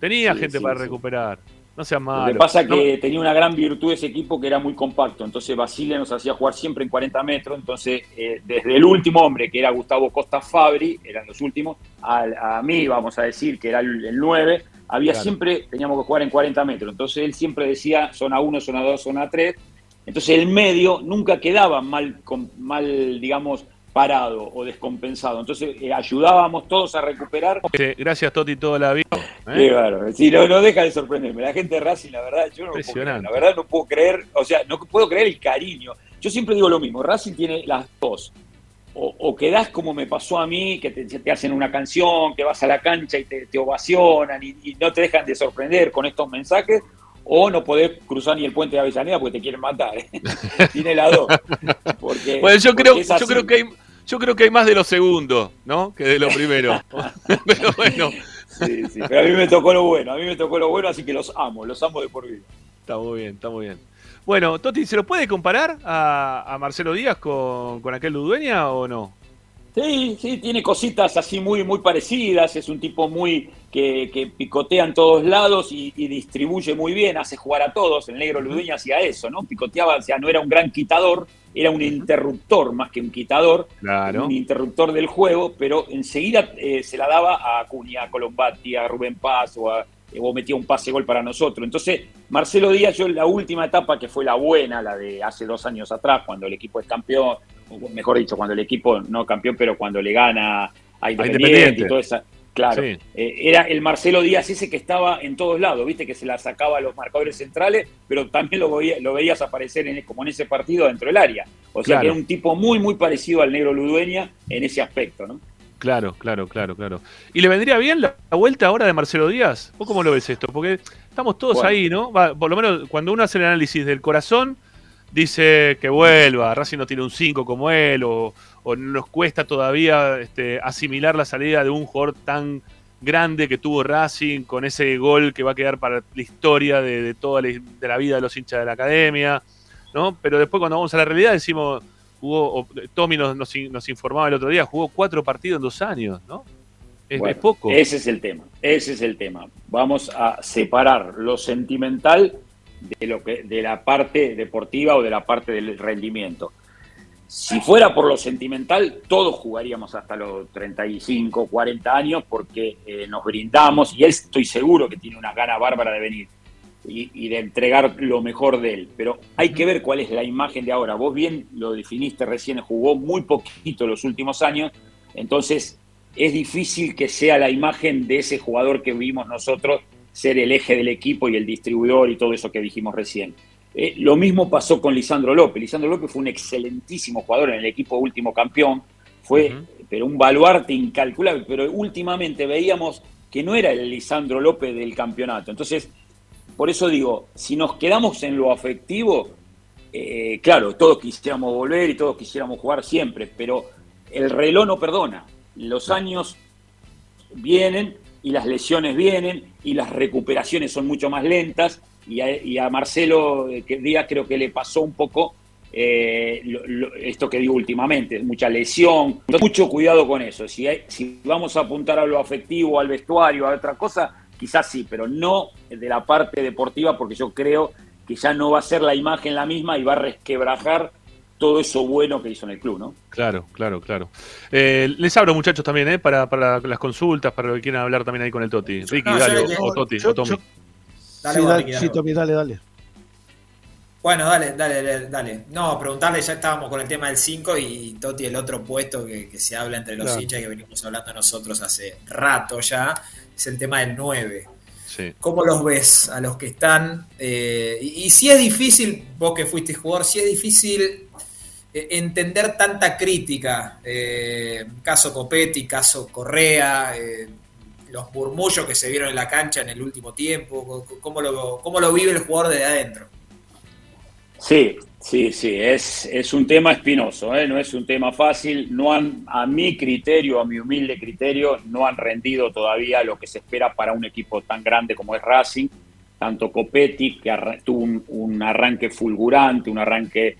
Tenía Sí, gente sí, para sí. recuperar. No Lo que pasa es No, que tenía una gran virtud ese equipo que era muy compacto. Entonces Basile nos hacía jugar siempre en 40 metros. Entonces, eh, desde el último hombre, que era Gustavo Costa Fabri, eran los últimos, al- a, mí, vamos a decir, que era el, el 9, había Claro. siempre, teníamos que jugar en 40 metros. Entonces él siempre decía zona 1, zona 2, zona 3. Entonces el medio nunca quedaba mal, com- mal digamos, parado o descompensado. Entonces eh, ayudábamos todos a recuperar Gracias, Toti, toda la vida. ¿eh? Bárbaro. Sí, no, no deja de sorprenderme. La gente de Racing, la verdad, yo no puedo creer. La verdad no puedo creer, o sea, no puedo creer el cariño. Yo siempre digo lo mismo, Racing tiene las dos. O, o quedás como me pasó a mí, que te, te hacen una canción, que vas a la cancha y te, te ovacionan y, y no te dejan de sorprender con estos mensajes, o no podés cruzar ni el puente de Avellaneda porque te quieren matar. ¿eh? tiene las dos. Porque, Bueno, yo creo, yo creo que hay, yo creo que hay más de lo segundo, ¿no? Que de lo primero. Pero bueno, Sí, sí, pero a mí me tocó lo bueno, a mí me tocó lo bueno, así que los amo, los amo de por vida. está muy bien, está muy bien. Bueno, Toti, ¿se lo puede comparar a, a Marcelo Díaz con, con aquel Ludueña o no? Sí, sí, tiene cositas así muy, muy parecidas. Es un tipo muy que, que picotea en todos lados y, y distribuye muy bien, hace jugar a todos. El negro Ludueña hacía eso, ¿no? Picoteaba, o sea, no era un gran quitador, era un interruptor más que un quitador, Claro. un interruptor del juego, pero enseguida eh, se la daba a Acuña, a Colombati, a Rubén Paz o, a- o metía un pase gol para nosotros. Entonces, Marcelo Díaz, yo en la última etapa que fue la buena, la de hace dos años atrás, cuando el equipo es campeón, o mejor dicho, cuando el equipo no campeón, pero cuando le gana a Independiente, Independiente. y toda esa. Claro, Sí. eh, era el Marcelo Díaz ese que estaba en todos lados, viste que se la sacaba a los marcadores centrales, pero también lo, veía- lo veías aparecer en, como en ese partido dentro del área. O sea Claro. que era un tipo muy, muy parecido al negro Ludueña en ese aspecto, ¿no? Claro, claro, claro, claro. ¿Y le vendría bien la, vuelta ahora de Marcelo Díaz? ¿Vos cómo lo ves esto? Porque estamos todos Bueno. ahí, ¿no? Va, por lo menos cuando uno hace el análisis del corazón, dice que vuelva, Racing no tiene un 5 como él, o, o nos cuesta todavía este, asimilar la salida de un jugador tan grande que tuvo Racing, con ese gol que va a quedar para la historia de, de toda la, de la vida de los hinchas de la academia, ¿no? Pero después cuando vamos a la realidad decimos, jugó, Tommy nos, nos, in- nos informaba el otro día, jugó cuatro partidos en dos años, ¿no? Es, Bueno, es poco. Ese es el tema, ese es el tema. Vamos a separar lo sentimental de, lo que, de la parte deportiva o de la parte del rendimiento. Si fuera por lo sentimental, todos jugaríamos hasta los 35, 40 años porque eh, nos brindamos y él estoy seguro que tiene una gana bárbara de venir y, y de entregar lo mejor de él. Pero hay que ver cuál es la imagen de ahora. Vos bien lo definiste recién, jugó muy poquito los últimos años, entonces es difícil que sea la imagen de ese jugador que vimos nosotros ser el eje del equipo y el distribuidor y todo eso que dijimos recién. Eh, lo mismo pasó con Lisandro López. Lisandro López fue un excelentísimo jugador en el equipo último campeón, fue pero un baluarte incalculable, pero últimamente veíamos que no era el Lisandro López del campeonato. Entonces, por eso digo, si nos quedamos en lo afectivo, eh, claro, todos quisiéramos volver y todos quisiéramos jugar siempre, pero el reloj no perdona. Los años vienen y las lesiones vienen y las recuperaciones son mucho más lentas y a, y a Marcelo eh, que Díaz creo que le pasó un poco eh, lo- lo- esto que digo últimamente, mucha lesión, mucho cuidado con eso. Si, hay- si vamos a apuntar a lo afectivo, al vestuario, a otra cosa, quizás sí, pero no de la parte deportiva porque yo creo que ya no va a ser la imagen la misma y va a resquebrajar todo eso bueno que hizo en el club, ¿no? Claro, claro, claro. Eh, les abro, muchachos, también, ¿eh? Para, para las consultas, para lo que quieran hablar también ahí con el Toti. Ricky, No, o, Toti, yo- o Tommy. yo- Sí, dale, sí, Tommy, dale, dale. Bueno, dale, dale, dale, dale. No, preguntarle, ya estábamos con el tema del 5 y Toti el otro puesto que, que se habla entre los Claro. hinchas que venimos hablando nosotros hace rato ya, es el tema del 9. Sí. ¿Cómo los ves a los que están? Eh, y, y si es difícil, vos que fuiste jugador, si es difícil eh, entender tanta crítica, eh, caso Copetti, caso Correa, eh, los murmullos que se vieron en la cancha en el último tiempo, ¿cómo lo, cómo lo vive el jugador de adentro? Sí, sí, sí, es, es un tema espinoso, ¿eh? no es un tema fácil. No han, a mi criterio, a mi humilde criterio, no han rendido todavía lo que se espera para un equipo tan grande como es Racing. Tanto Copetti, que tuvo un, un arranque fulgurante, un arranque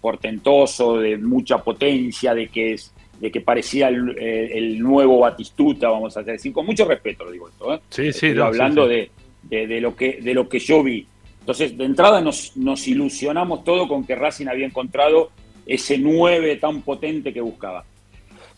portentoso, de mucha potencia, de que, es, de que parecía el, eh, el nuevo Batistuta, vamos a decir, con mucho respeto lo digo esto. ¿eh? Sí, sí, no, sí, hablando sí. De, de, de lo que, de lo que yo vi. Entonces, de entrada nos, nos ilusionamos todo con que Racing había encontrado ese 9 tan potente que buscaba.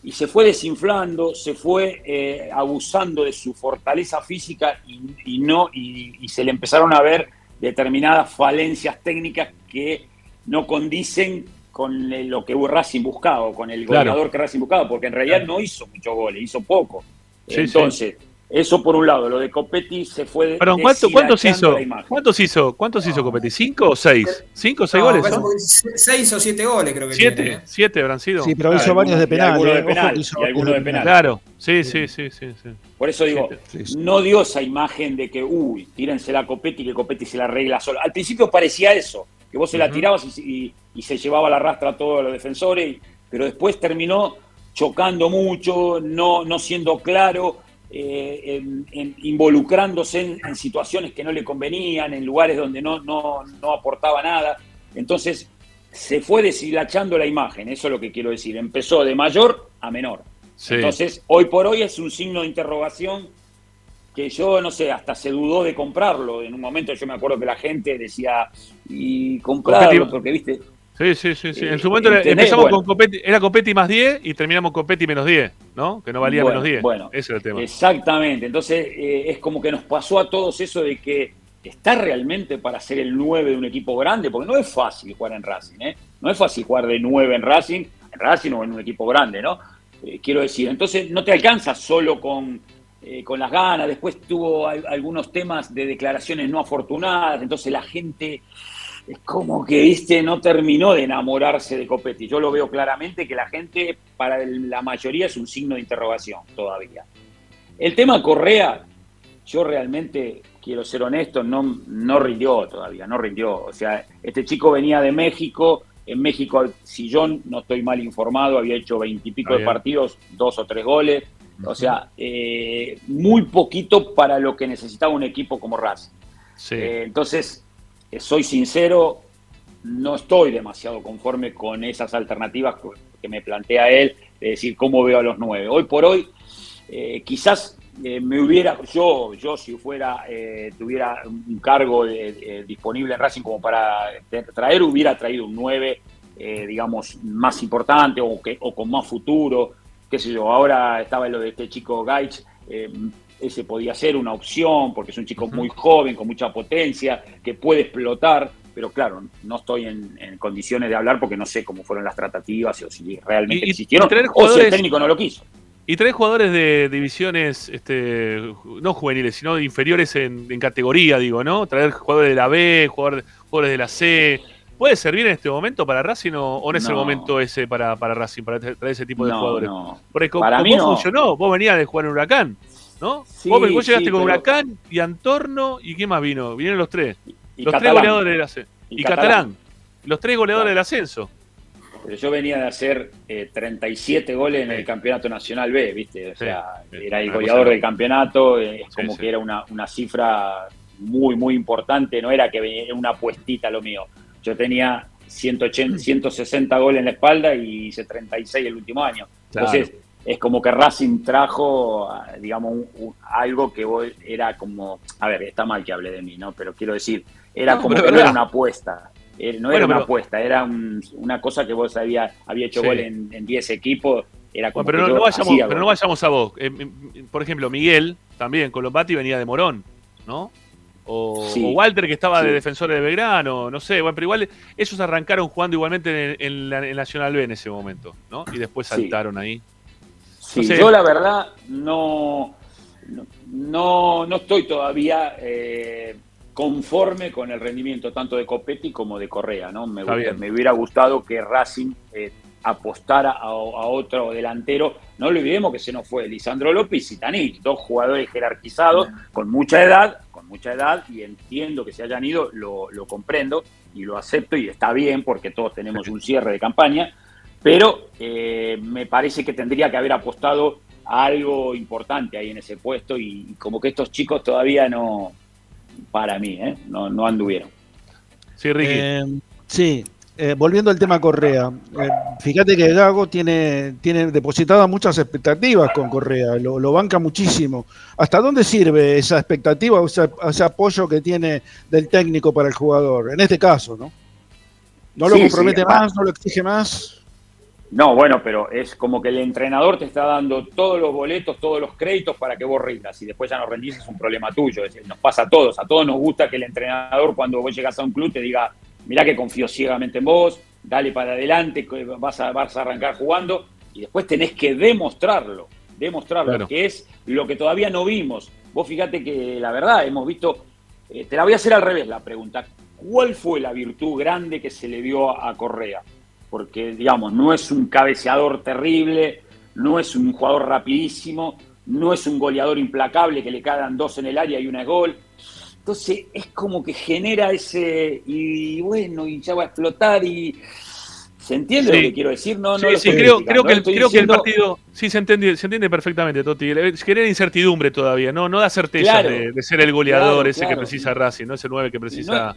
Y se fue desinflando, se fue eh, abusando de su fortaleza física y, y no, y, y se le empezaron a ver determinadas falencias técnicas que no condicen con el- lo que Racing buscaba, con el Claro. goleador que Racing buscaba, porque en realidad no hizo muchos goles, hizo poco. Sí, Entonces, eso por un lado, lo de Copetti se fue Perdón, ¿cuánto- ¿cuántos hizo? ¿Cuántos hizo? ¿Cuántos hizo Copetti? ¿Cinco o seis? ¿Cinco o seis No, goles? seis o siete goles creo que tiene. ¿Siete? ¿eh? ¿Siete habrán sido? Sí, pero hizo varios de penal. algunos de. Ojo penal, y algunos de penal. Claro, sí, sí, sí, sí. sí. Por eso digo, no dio esa imagen de que, uy, tírense la Copetti, que Copetti se la arregla solo. Al principio parecía eso, que vos se la tirabas y, y- y se llevaba la rastra a todos los defensores, pero después terminó chocando mucho, no, no siendo claro, eh, en- en- involucrándose en, en situaciones que no le convenían, en lugares donde no, no, no aportaba nada. Entonces se fue deshilachando la imagen, eso es lo que quiero decir. Empezó de mayor a menor. Sí. Entonces, hoy por hoy es un signo de interrogación que yo, no sé, hasta se dudó de comprarlo. En un momento yo me acuerdo que la gente decía, y comprarlo, Copetti- porque viste, Sí, sí, sí, sí. Eh, En su momento empezamos Bueno. con Copetti, era Copetti más 10 y terminamos Copetti menos 10, ¿no? Que no valía Bueno, menos 10. bueno. Ese era el tema. Exactamente. Entonces, eh, es como que nos pasó a todos eso de que está realmente para ser el 9 de un equipo grande, porque no es fácil jugar en Racing, ¿eh? No es fácil jugar de 9 en Racing, en Racing o en un equipo grande, ¿no? Eh, quiero decir, entonces no te alcanza solo con, eh, con las ganas, después tuvo al- algunos temas de declaraciones no afortunadas, entonces la gente es como que, viste, no terminó de enamorarse de Copetti. Yo lo veo claramente que la gente, para la mayoría, es un signo de interrogación todavía. El tema Correa, yo realmente, quiero ser honesto, no, no rindió todavía, no rindió. O sea, este chico venía de México, en México, si yo no estoy mal informado, había hecho veintipico de partidos, dos o tres goles. O sea, eh, muy poquito para lo que necesitaba un equipo como Racing. Sí. Eh, entonces, soy sincero, no estoy demasiado conforme con esas alternativas que- me plantea él, de decir cómo veo a los nueve. Hoy por hoy, eh, quizás eh, me hubiera, yo, yo si fuera, eh, tuviera un cargo disponible en Racing como para traer, hubiera traído un 9, eh, digamos, más importante o, que, o con más futuro, qué sé yo. Ahora estaba lo de este chico Gaich, eh, ese podía ser una opción porque es un chico muy joven, con mucha potencia, que puede explotar, pero claro, no estoy en, en condiciones de hablar porque no sé cómo fueron las tratativas o si realmente Y- existieron y o si el técnico no lo quiso. Y tres jugadores de divisiones, este, no juveniles, sino inferiores en, en categoría, digo, ¿no? Traer jugadores de la B, jugadores, jugadores de la C. ¿Puede servir en este momento para Racing o, no es el momento ese para, para Racing, para tra- traer ese tipo de No, jugadores? no. Porque Para mí no. funcionó, vos venías de jugar en Huracán, ¿no? Sí, vos, vos llegaste sí, con pero- Huracán y Antorno, ¿y quién más vino? Vinieron los tres. y los tres goleadores de la C. Y Y, Catalán. Catalán. Los tres goleadores Claro. del ascenso. Pero yo venía de hacer eh, 37 goles en el Campeonato Nacional B, ¿viste? O sea, era el goleador del campeonato, eh, es como que era una, una cifra muy, muy importante, no era que venía una puestita lo mío. Yo tenía 180, Mm. 160 goles en la espalda y hice 36 el último año. Claro. Entonces, es como que Racing trajo, digamos, un- un- algo que vos- era como, a ver, está mal que hable de mí, ¿no? Pero quiero decir, era No, como que no era una apuesta. Eh, No Bueno, era una pero- apuesta, era un- una cosa que vos había, había hecho Sí. gol en, en 10 equipos, era como pero no, vayamos, hacía pero no gol. vayamos a vos. Eh, por ejemplo, Miguel, también, Colombati venía de Morón, ¿no? O, Sí. o Walter que estaba de defensor de Belgrano, no sé, bueno, pero igual ellos arrancaron jugando igualmente en, en la en Nacional B en ese momento, ¿no? Y después saltaron ahí. Sí, yo la verdad no, no, no, estoy todavía eh, conforme con el rendimiento tanto de Copetti como de Correa, ¿no? Me, me hubiera gustado que Racing eh, apostara a, a otro delantero. No olvidemos que se nos fue Lisandro López y Tanich, dos jugadores jerarquizados con mucha edad, con mucha edad, y entiendo que se hayan ido, lo, lo comprendo y lo acepto y está bien porque todos tenemos un cierre de campaña, pero eh, me parece que tendría que haber apostado a algo importante ahí en ese puesto y, y como que estos chicos todavía no, para mí, ¿eh? no, no anduvieron. Sí, Ricky. Eh, sí, eh, volviendo al tema Correa, eh, fíjate que Gago tiene, tiene depositadas muchas expectativas con Correa, lo, lo banca muchísimo. ¿Hasta dónde sirve esa expectativa o ese, ese apoyo que tiene del técnico para el jugador? En este caso, ¿no? ¿No lo Sí, compromete sí, más? ¿No lo exige más? No, bueno, pero es como que el entrenador te está dando todos los boletos, todos los créditos para que vos rindas y después ya no rendís es un problema tuyo. Es decir, nos pasa a todos, a todos nos gusta que el entrenador cuando vos llegas a un club te diga, mirá que confío ciegamente en vos, dale para adelante, vas a, vas a arrancar jugando y después tenés que demostrarlo, demostrarlo, Claro. que es lo que todavía no vimos. Vos fíjate que la verdad hemos visto, eh, te la voy a hacer al revés la pregunta, ¿cuál fue la virtud grande que se le dio a, a Correa? Porque, digamos, no es un cabeceador terrible, no es un jugador rapidísimo, no es un goleador implacable que le cagan dos en el área y una es gol. Entonces es como que genera ese, y bueno, y ya va a explotar y... ¿Se entiende Sí. lo que quiero decir? No, no sí, lo sí, creo, creo que el, que partido. Sí, se entiende, se entiende perfectamente, Toti. Genera incertidumbre todavía, no, no da certeza Claro. de, de ser el goleador Claro, ese que precisa Racing, no ese 9 que precisa No-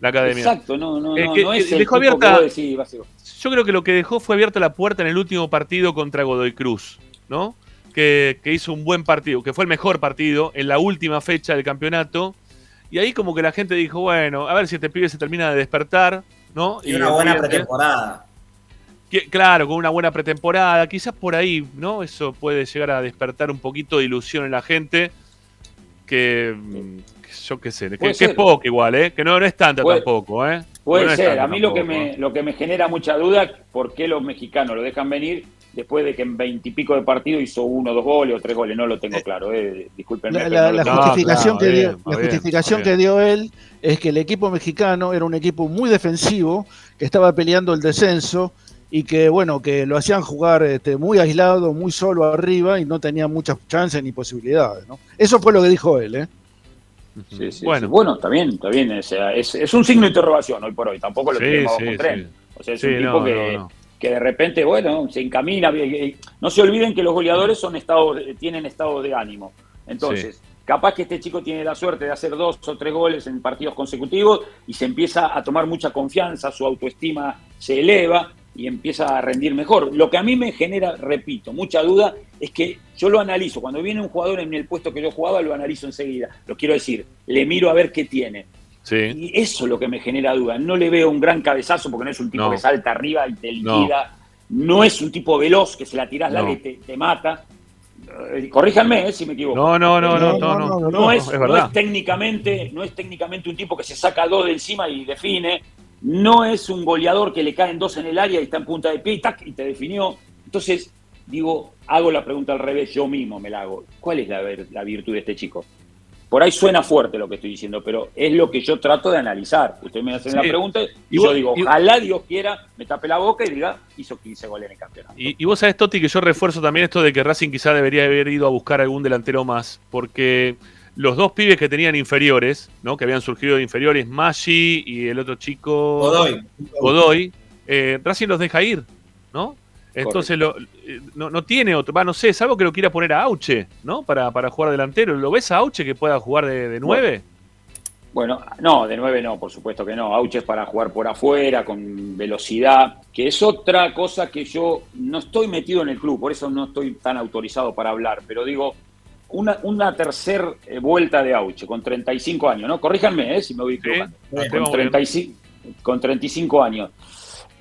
la academia. Exacto, no, no, Eh, no, que- no que es el dejó que abierta- vos decís, ser- Yo creo que lo que dejó fue abierta la puerta en el último partido contra Godoy Cruz, ¿no? Que, que hizo un buen partido, que fue el mejor partido en la última fecha del campeonato. Y ahí como que la gente dijo, bueno, a ver si este pibe se termina de despertar, ¿no? Y una buena obviamente- pretemporada. que- Claro, con una buena pretemporada, quizás por ahí, ¿no? Eso puede llegar a despertar un poquito de ilusión en la gente, que, mm, que yo qué sé, que, es poco igual, ¿eh? Que no, no es tanta Puede- tampoco, ¿eh? Puede No ser, a mí lo que, me, ¿eh? lo que me genera mucha duda, ¿por qué los mexicanos lo dejan venir después de que en veintipico de partidos hizo uno, dos goles o tres goles? No lo tengo claro, eh, discúlpenme. La, justificación, claro. que, dio, la bien, justificación que dio él es que el equipo mexicano era un equipo muy defensivo, que estaba peleando el descenso y que bueno, que lo hacían jugar este, muy aislado, muy solo arriba y no tenía muchas chances ni posibilidades. ¿no? Eso fue lo que dijo él. ¿eh? Sí, sí, Bueno. sí. bueno, está bien, está bien. o sea, es, es un signo de interrogación hoy por hoy. Tampoco lo tenemos un tren. O sea, es un tipo no, que, no, no. que de repente, bueno, se encamina. No se olviden que los goleadores son estados, tienen estados de ánimo. Entonces, capaz que este chico tiene la suerte de hacer dos o tres goles en partidos consecutivos y se empieza a tomar mucha confianza, su autoestima se eleva y empieza a rendir mejor. Lo que a mí me genera, repito, mucha duda es que yo lo analizo. Cuando viene un jugador en el puesto que yo jugaba, lo analizo enseguida. Lo quiero decir, le miro a ver qué tiene. Sí. Y eso es lo que me genera duda. No le veo un gran cabezazo porque no es un tipo No. que salta arriba y te No. liquida. No. es un tipo veloz que se la tirás No. y te, te mata. Eh, corríjanme eh, si me equivoco. No, no, no, no, no, no, no, es, es no verdad. es técnicamente, no es técnicamente un tipo que se saca dos de encima y define. No es un goleador que le caen dos en el área y está en punta de pie y, tac, y te definió. Entonces, digo, hago la pregunta al revés, yo mismo me la hago. ¿Cuál es la, ver- la virtud de este chico? Por ahí suena fuerte lo que estoy diciendo, pero es lo que yo trato de analizar. Usted me hace Sí. la pregunta y, Y yo digo, y- ojalá Dios quiera, me tape la boca y diga, hizo 15 goles en el campeonato. Y, y vos sabés, Toti, que yo refuerzo también esto de que Racing quizá debería haber ido a buscar algún delantero más, porque los dos pibes que tenían inferiores, ¿no? que habían surgido de inferiores, Maggi y el otro chico Godoy. Godoy, eh, Racing los deja ir, ¿no? Entonces lo- no, no tiene otro, va, no sé, salvo que lo quiera poner a Auche, ¿no? Para, para jugar delantero. ¿Lo ves a Auche que pueda jugar de, de nueve? Bueno, no, de 9 no, por supuesto que no. Auche es para jugar por afuera, con velocidad, que es otra cosa que yo no estoy metido en el club, por eso no estoy tan autorizado para hablar, pero digo, una, una tercer eh, vuelta de Auche con 35 años, ¿no? Corríjanme, eh, si me voy equivocando. con, vamos bien. 35, con 35 años.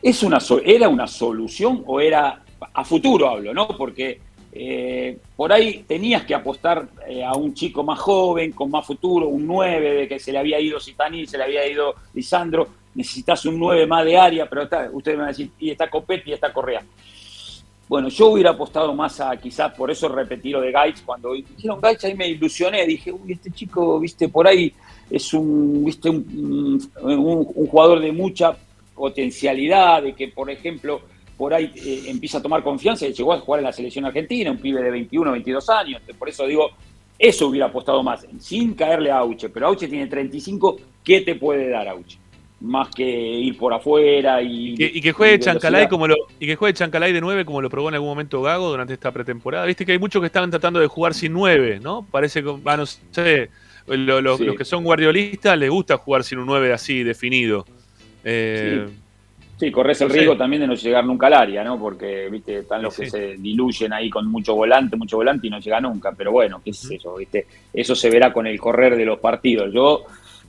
¿Es una, so- ¿Era una solución o era, a futuro hablo, ¿no? Porque eh, por ahí tenías que apostar eh, a un chico más joven, con más futuro, un 9, de que se le había ido Citani, se le había ido Lisandro, necesitas un 9 más de área, pero ustedes me van a decir, y está Copetti y está Correa. Bueno, yo hubiera apostado más a quizás, por eso repetí lo de Gaitz, cuando dijeron Gaitz ahí me ilusioné, dije, uy, este chico, viste, por ahí es un, viste, un jugador de mucha potencialidad, de que, por ejemplo, por ahí eh, empieza a tomar confianza y llegó a jugar en la selección argentina, un pibe de 21, 22 años. Por eso digo, eso hubiera apostado más, sin caerle a Auche. Pero Auche tiene 35, ¿qué te puede dar Auche? Más que ir por afuera y. Y que, y que juegue y Chancalay como lo, y que juegue Chancalay de 9 como lo probó en algún momento Gago durante esta pretemporada. Viste que hay muchos que estaban tratando de jugar sin 9, ¿no? Parece que, ah, no sé, lo- lo- Sí. los que son guardiolistas les gusta jugar sin un 9 así definido. Eh, Sí, corres el No sé. riesgo también de no llegar nunca al área, ¿no? Porque, viste, están los Sí, que sí. se diluyen ahí con mucho volante, mucho volante y no llega nunca. Pero bueno, qué es eso, viste. Eso se verá con el correr de los partidos. Yo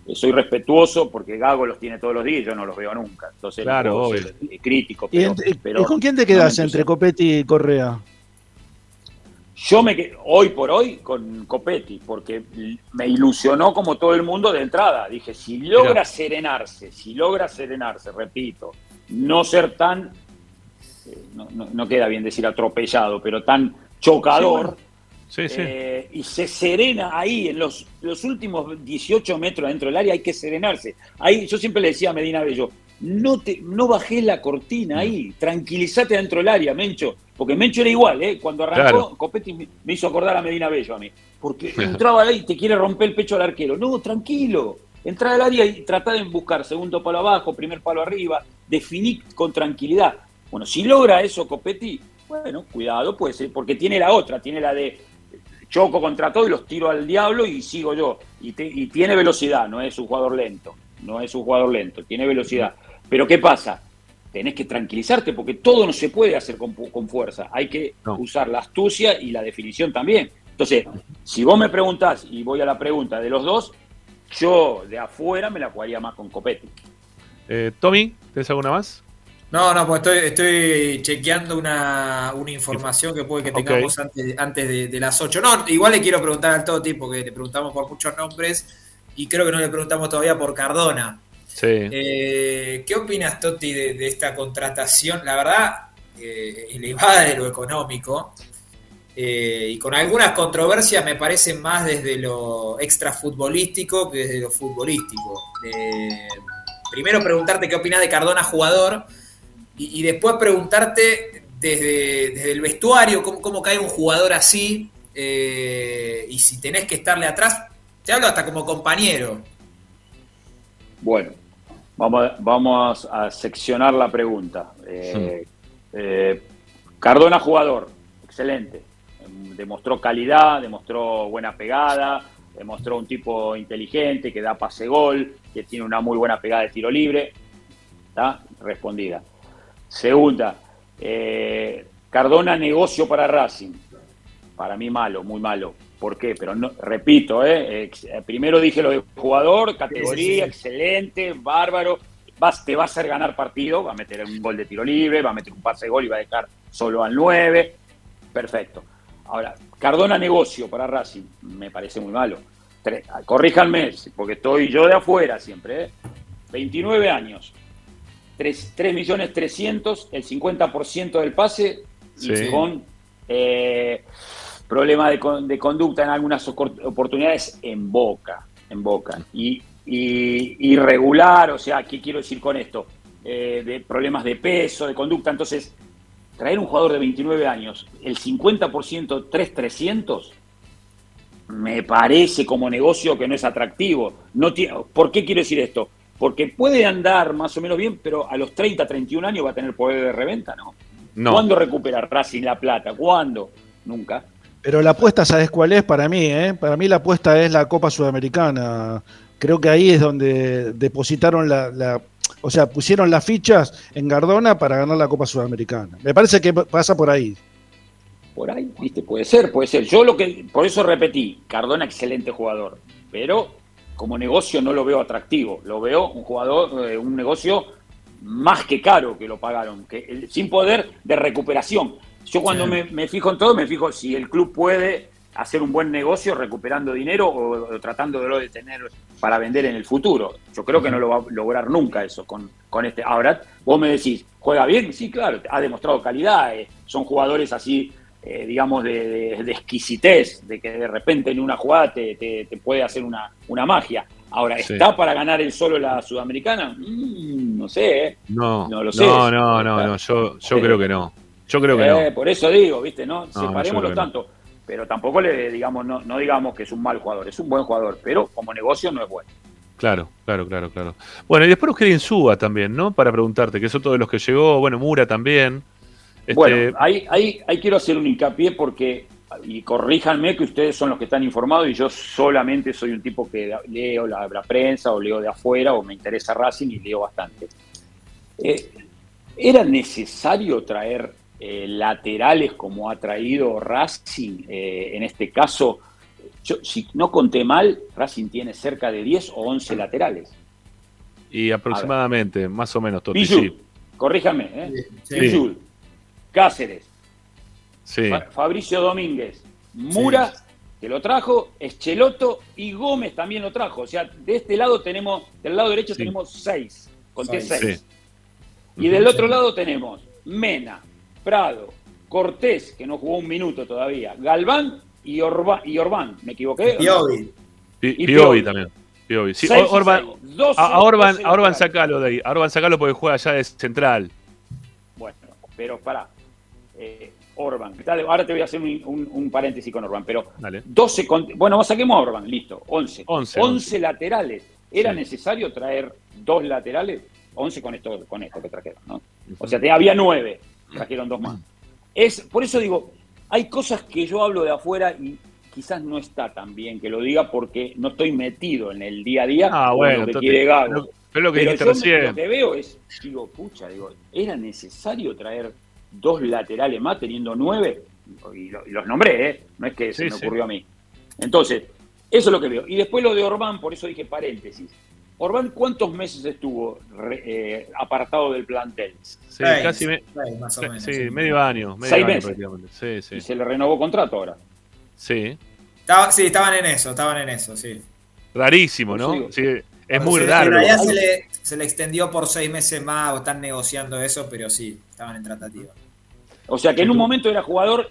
eh, soy respetuoso porque Gago los tiene todos los días y yo no los veo nunca. Entonces, Claro, obvio. eh, crítico. ¿Y, Pero, y con quién te quedas entre Copetti y Correa? Yo me quedé, hoy por hoy, con Copetti, porque me ilusionó como todo el mundo de entrada. Dije, si logra Mirá. serenarse, si logra serenarse, repito, no ser tan, eh, no, no- no queda bien decir atropellado, pero tan chocador, Sí, sí. eh, y se serena ahí, en los, los últimos 18 metros dentro del área hay que serenarse. Ahí yo siempre le decía a Medina Bello, no, te, no bajés la cortina ahí, tranquilízate dentro del área, Mencho. Porque Mencho era igual, ¿eh? Cuando arrancó, Claro. Copetti me me hizo acordar a Medina Bello a mí. Porque entraba ahí y te quiere romper el pecho al arquero. No, tranquilo. Entra al área y trata de buscar segundo palo abajo, primer palo arriba, definir con tranquilidad. Bueno, si logra eso Copetti, bueno, cuidado, puede ser, porque tiene la otra, tiene la de choco contra todo y los tiro al diablo y sigo yo. Y, te- y tiene velocidad, no es un jugador lento, no es un jugador lento, tiene velocidad. Pero ¿qué pasa? Tenés que tranquilizarte porque todo no se puede hacer con, con fuerza, hay que usar la astucia y la definición también. Entonces, si vos me preguntás y voy a la pregunta de los dos, yo de afuera me la jugaría más con Copetti. Eh, Tommy, ¿tenés alguna más? No, no, pues estoy, estoy chequeando una, una información que puede que tengamos Ok. antes, antes de, de las 8. No, igual le quiero preguntar al Toti, porque le preguntamos por muchos nombres y creo que no le preguntamos todavía por Cardona. Sí. Eh, ¿Qué opinas, Toti, de, de esta contratación? La verdad, eh, elevada de lo económico eh, y con algunas controversias me parece más desde lo extrafutbolístico que desde lo futbolístico. Eh, primero preguntarte qué opinas de Cardona jugador y, y después preguntarte desde, desde el vestuario cómo, cómo cae un jugador así eh, y si tenés que estarle atrás. Te hablo hasta como compañero. Bueno, vamos a, vamos a seccionar la pregunta. Eh, eh, Cardona jugador, excelente. Em, Demostró calidad, demostró buena pegada, demostró un tipo inteligente que da pase gol, que tiene una muy buena pegada de tiro libre. ¿Está? Respondida. Segunda, eh, Cardona negocio para Racing. Para mí malo, muy malo. ¿Por qué? Pero no, repito, ¿eh? Eh, primero dije lo de jugador, categoría, Sí, sí, sí. excelente, bárbaro. Vas, te va a hacer ganar partido, va a meter un gol de tiro libre, va a meter un pase de gol y va a dejar solo al 9. Perfecto. Ahora, Cardona negocio para Racing, me parece muy malo. Corríjanme, porque estoy yo de afuera siempre. ¿eh? 29 años, 3, millones 300, el 50% del pase y Sí. con eh, problemas de, con- de conducta en algunas oportunidades en boca, en boca. Y, y irregular, o sea, ¿qué quiero decir con esto? Eh, de problemas de peso, de conducta. Entonces, traer un jugador de 29 años, el 50% 3,300, me parece como negocio que no es atractivo. No tiene, ¿Por qué quiero decir esto? Porque puede andar más o menos bien, pero a los 30, 31 años va a tener poder de reventa, ¿no? No. ¿Cuándo recupera Racing la plata? ¿Cuándo? Nunca. Pero la apuesta, ¿sabes cuál es para mí? eh? Para mí la apuesta es la Copa Sudamericana. Creo que ahí es donde depositaron la, la- o sea, pusieron las fichas en Gardona para ganar la Copa Sudamericana. Me parece que pasa por ahí. Por ahí, viste, puede ser, puede ser. Yo lo que, por eso repetí, Cardona excelente jugador, pero como negocio no lo veo atractivo, lo veo un jugador, eh, un negocio más que caro que lo pagaron, que, sin poder de recuperación. Yo cuando Sí. me, me fijo en todo, me fijo si el club puede hacer un buen negocio recuperando dinero o, o tratándolo de tener para vender en el futuro. Yo creo que no lo va a lograr nunca eso con, con este. Ahora, vos me decís, ¿juega bien? Sí, claro, ha demostrado calidad. eh, son jugadores así, eh, digamos, de, de- de exquisitez, de que de repente en una jugada te, te- te puede hacer una, una magia. Ahora, Sí. ¿está para ganar el solo la sudamericana? Mm, no sé, ¿eh? No, No lo sé. no, no, no, no, yo, yo creo que no. Yo creo que Eh, no. Por eso digo, ¿viste? No, yo separémoslo no. Pero tampoco le digamos, no, no digamos que es un mal jugador, es un buen jugador, pero como negocio no es bueno. Claro, claro, claro, claro. Bueno, y después queda Insúa también, ¿no? Para preguntarte, que es otro de los que llegó, bueno, Mura también. Este, Bueno, ahí, ahí, ahí quiero hacer un hincapié porque, y corríjanme que ustedes son los que están informados y yo solamente soy un tipo que leo la, la prensa o leo de afuera o me interesa Racing y leo bastante. Eh, ¿Era necesario traer eh, laterales como ha traído Racing? Eh, en este caso, yo, si no conté mal, Racing tiene cerca de 10 o 11 laterales. y aproximadamente, más o menos, sí. corríjame, ¿eh? Sí. Cáceres, Sí, Fabricio Domínguez, Mura, que lo trajo, Escheloto y Gómez también lo trajo. O sea, de este lado tenemos, del lado derecho tenemos seis, conté Seis. seis. Sí. Y del otro lado tenemos Mena, Prado, Cortés, que no jugó un minuto todavía, Galván y, Orba- y Orbán. ¿Me equivoqué? Piovi. Pi- y Piovi Piovi. también. Piovi. Sí, Seis y Orban, seis. A, a Orban, a Orban sacalo de ahí. A Orban sacalo porque juega allá de central. Bueno, pero pará. Eh, Orban. Ahora te voy a hacer un, un- un paréntesis con Orban, pero Dale. 12 con- bueno, vamos saquemos a Orban, listo, 11. 11, 11 laterales. ¿Era Sí. necesario traer dos laterales? 11 con esto, con esto que trajeron, ¿no? O sea, te- había 9, trajeron dos más. Es, por eso digo, hay cosas que yo hablo de afuera y quizás no está tan bien que lo diga porque no estoy metido en el día a día Ah, con bueno, lo que quiere Gago. pero- pero lo que Pero yo recién. lo que veo es, digo, pucha, digo, ¿era necesario traer dos laterales más teniendo nueve? Y, lo- y los nombré, ¿eh? No es que se me sí. ocurrió a mí. Entonces, eso es lo que veo. Y después lo de Orbán, por eso dije paréntesis. Orbán, ¿cuántos meses estuvo re- eh, apartado del plantel? Sí, Seis, casi me- seis, más o menos, sí, sí. medio año. Medio Seis año meses. prácticamente. Sí, sí. Y se le renovó contrato ahora. Sí. Estaba- sí, estaban en eso, estaban en eso, sí. Rarísimo, ¿no? digo. Sí, es muy Se- raro. En realidad se le, se le extendió por seis meses más o están negociando eso, pero sí, estaban en tratativa. O sea que en un momento era jugador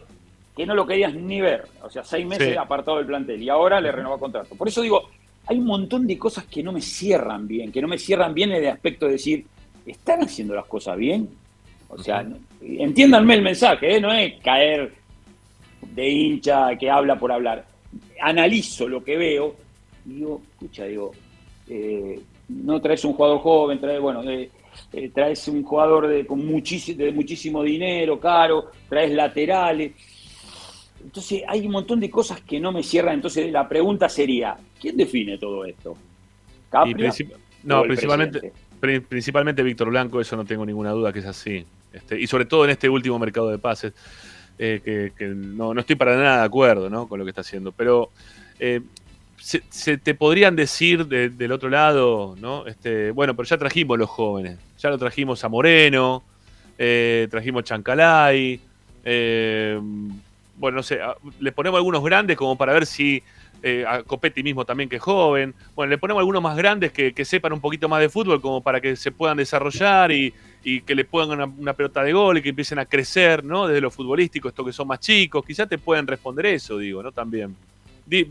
que no lo querías ni ver. O sea, seis meses Sí. apartado del plantel. Y ahora le renovó contrato. Por eso digo, hay un montón de cosas que no me cierran bien. Que no me cierran bien en el aspecto de decir, ¿están haciendo las cosas bien? O sea, entiéndanme el mensaje, ¿eh? no es caer de hincha que habla por hablar. Analizo lo que veo y digo, escucha, digo, eh, no traes un jugador joven, traes, bueno, eh, eh, traes un jugador de, con muchísimo, de muchísimo dinero, caro, traes laterales. Entonces hay un montón de cosas que no me cierran. Entonces la pregunta sería, ¿quién define todo esto? ¿Capria princip- no, principalmente, principalmente Víctor Blanco, eso no tengo ninguna duda que es así. Este, y sobre todo en este último mercado de pases, eh, que, que no, no estoy para nada de acuerdo ¿no? con lo que está haciendo. Pero eh, se, se te podrían decir de- del otro lado, ¿no? Este, bueno, pero ya trajimos los jóvenes. Ya lo trajimos a Moreno, eh, trajimos Chancalay. eh, bueno, no sé, le ponemos algunos grandes como para ver si eh, a Copetti mismo también que es joven. Bueno, le ponemos algunos más grandes que, que sepan un poquito más de fútbol como para que se puedan desarrollar y, y que le pongan una, una pelota de gol y que empiecen a crecer, ¿no? Desde lo futbolístico, estos que son más chicos, quizás te pueden responder eso, digo, ¿no? También. Di-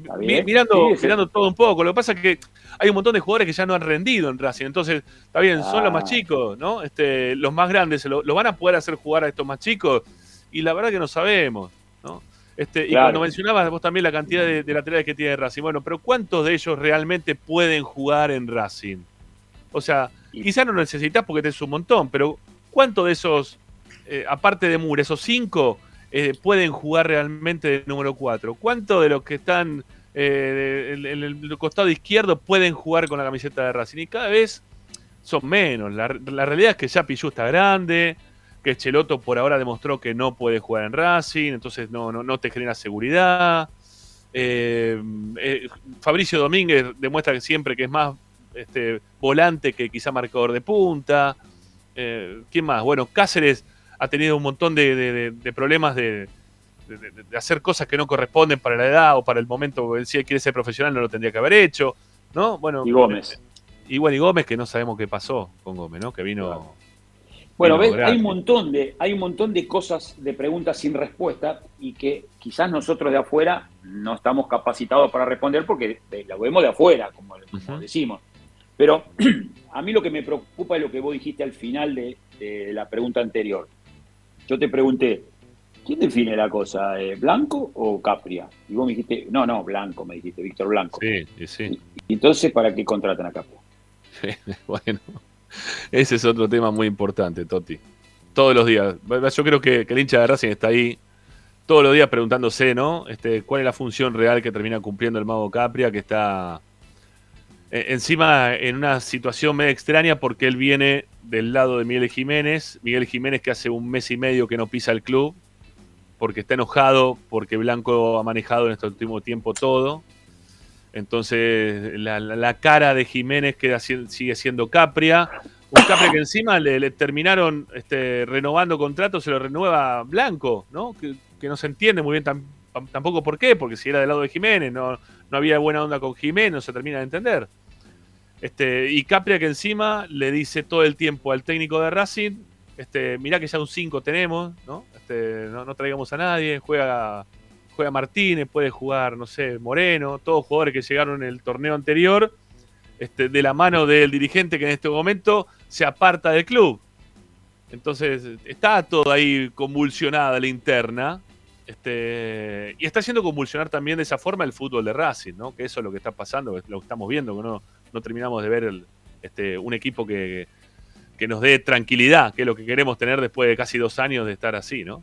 mirando, Sí, sí. mirando todo un poco. Lo que pasa es que hay un montón de jugadores que ya no han rendido en Racing. Entonces, está bien, son los más Ah. chicos, ¿no? Este, los más grandes, ¿lo, lo van a poder hacer jugar a estos más chicos? Y la verdad que no sabemos, ¿no? Este, y Claro. cuando mencionabas vos también la cantidad de, de laterales que tiene Racing, bueno, pero ¿cuántos de ellos realmente pueden jugar en Racing? O sea, quizás no lo necesitas porque tenés un montón, pero ¿cuántos de esos, eh, aparte de Mura, esos cinco, eh, pueden jugar realmente de número 4? ¿Cuántos de los que están eh, en, en el costado izquierdo pueden jugar con la camiseta de Racing? Y cada vez son menos. La, la realidad es que ya Pillú está grande, que Cheloto por ahora demostró que no puede jugar en Racing, entonces no, no, no te genera seguridad. Eh, eh, Fabricio Domínguez demuestra que siempre que es más este, volante que quizá marcador de punta. Eh, ¿Quién más? Bueno, Cáceres ha tenido un montón de, de- de problemas de, hacer cosas que no corresponden para la edad o para el momento si él quiere ser profesional no lo tendría que haber hecho, ¿no? Bueno, Y Gómez. y bueno, y Gómez que no sabemos qué pasó con Gómez, ¿no? Que vino... Bueno, ves, hay un montón de, hay un montón de cosas, de preguntas sin respuesta y que quizás nosotros de afuera no estamos capacitados para responder porque lo vemos de afuera, como, decimos. Pero a mí lo que me preocupa es lo que vos dijiste al final de, de la pregunta anterior. Yo te pregunté, ¿quién define la cosa? eh, ¿Blanco o Capria? Y vos me dijiste, no, no, Blanco, me dijiste, Víctor Blanco. Sí, sí. Y entonces, ¿para qué contratan a Capria? bueno, ese es otro tema muy importante, Toti. Todos los días. Yo creo que, el hincha de Racing está ahí todos los días preguntándose, ¿no? Este, ¿Cuál es la función real que termina cumpliendo el mago Capria, que está eh, encima en una situación medio extraña porque él viene del lado de Miguel Jiménez. Miguel Jiménez que hace un mes y medio que no pisa el club porque está enojado porque Blanco ha manejado en este último tiempo todo. Entonces la, cara de Jiménez queda, si- sigue siendo Capria. Un Capria que encima le, terminaron este, renovando contrato, se lo renueva Blanco, ¿no? Que, no se entiende muy bien tam- tam- tampoco por qué, porque si era del lado de Jiménez, no, no había buena onda con Jiménez, no se termina de entender. Este, y Capria que encima le dice todo el tiempo al técnico de Racing, este, mirá que ya un 5 tenemos, ¿no? Este, no, no traigamos a nadie, juega, juega Martínez, puede jugar, no sé, Moreno, todos jugadores que llegaron en el torneo anterior, este, de la mano del dirigente que en este momento se aparta del club. Entonces, está todo ahí convulsionada la interna. Este, y está haciendo convulsionar también de esa forma el fútbol de Racing, ¿no? Que eso es lo que está pasando, lo que estamos viendo, que no, terminamos de ver este, un equipo que nos dé tranquilidad, que es lo que queremos tener después de casi dos años de estar así, ¿no?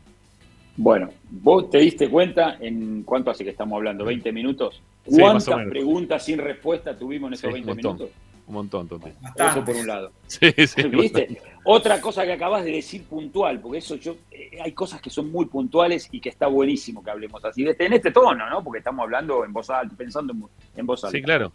Bueno, vos te diste cuenta en cuánto hace que estamos hablando, 20 minutos. ¿Cuántas preguntas sin respuesta tuvimos en esos Sí, 20 un montón. minutos? Un montón, Toti. Eso por un lado. Sí, sí. ¿Viste? Otra cosa que acabas de decir puntual, porque eso yo, eh, hay cosas que son muy puntuales y que está buenísimo que hablemos así, de este- en este tono, ¿no? Porque estamos hablando en voz alta, pensando en, en voz alta. Sí, claro.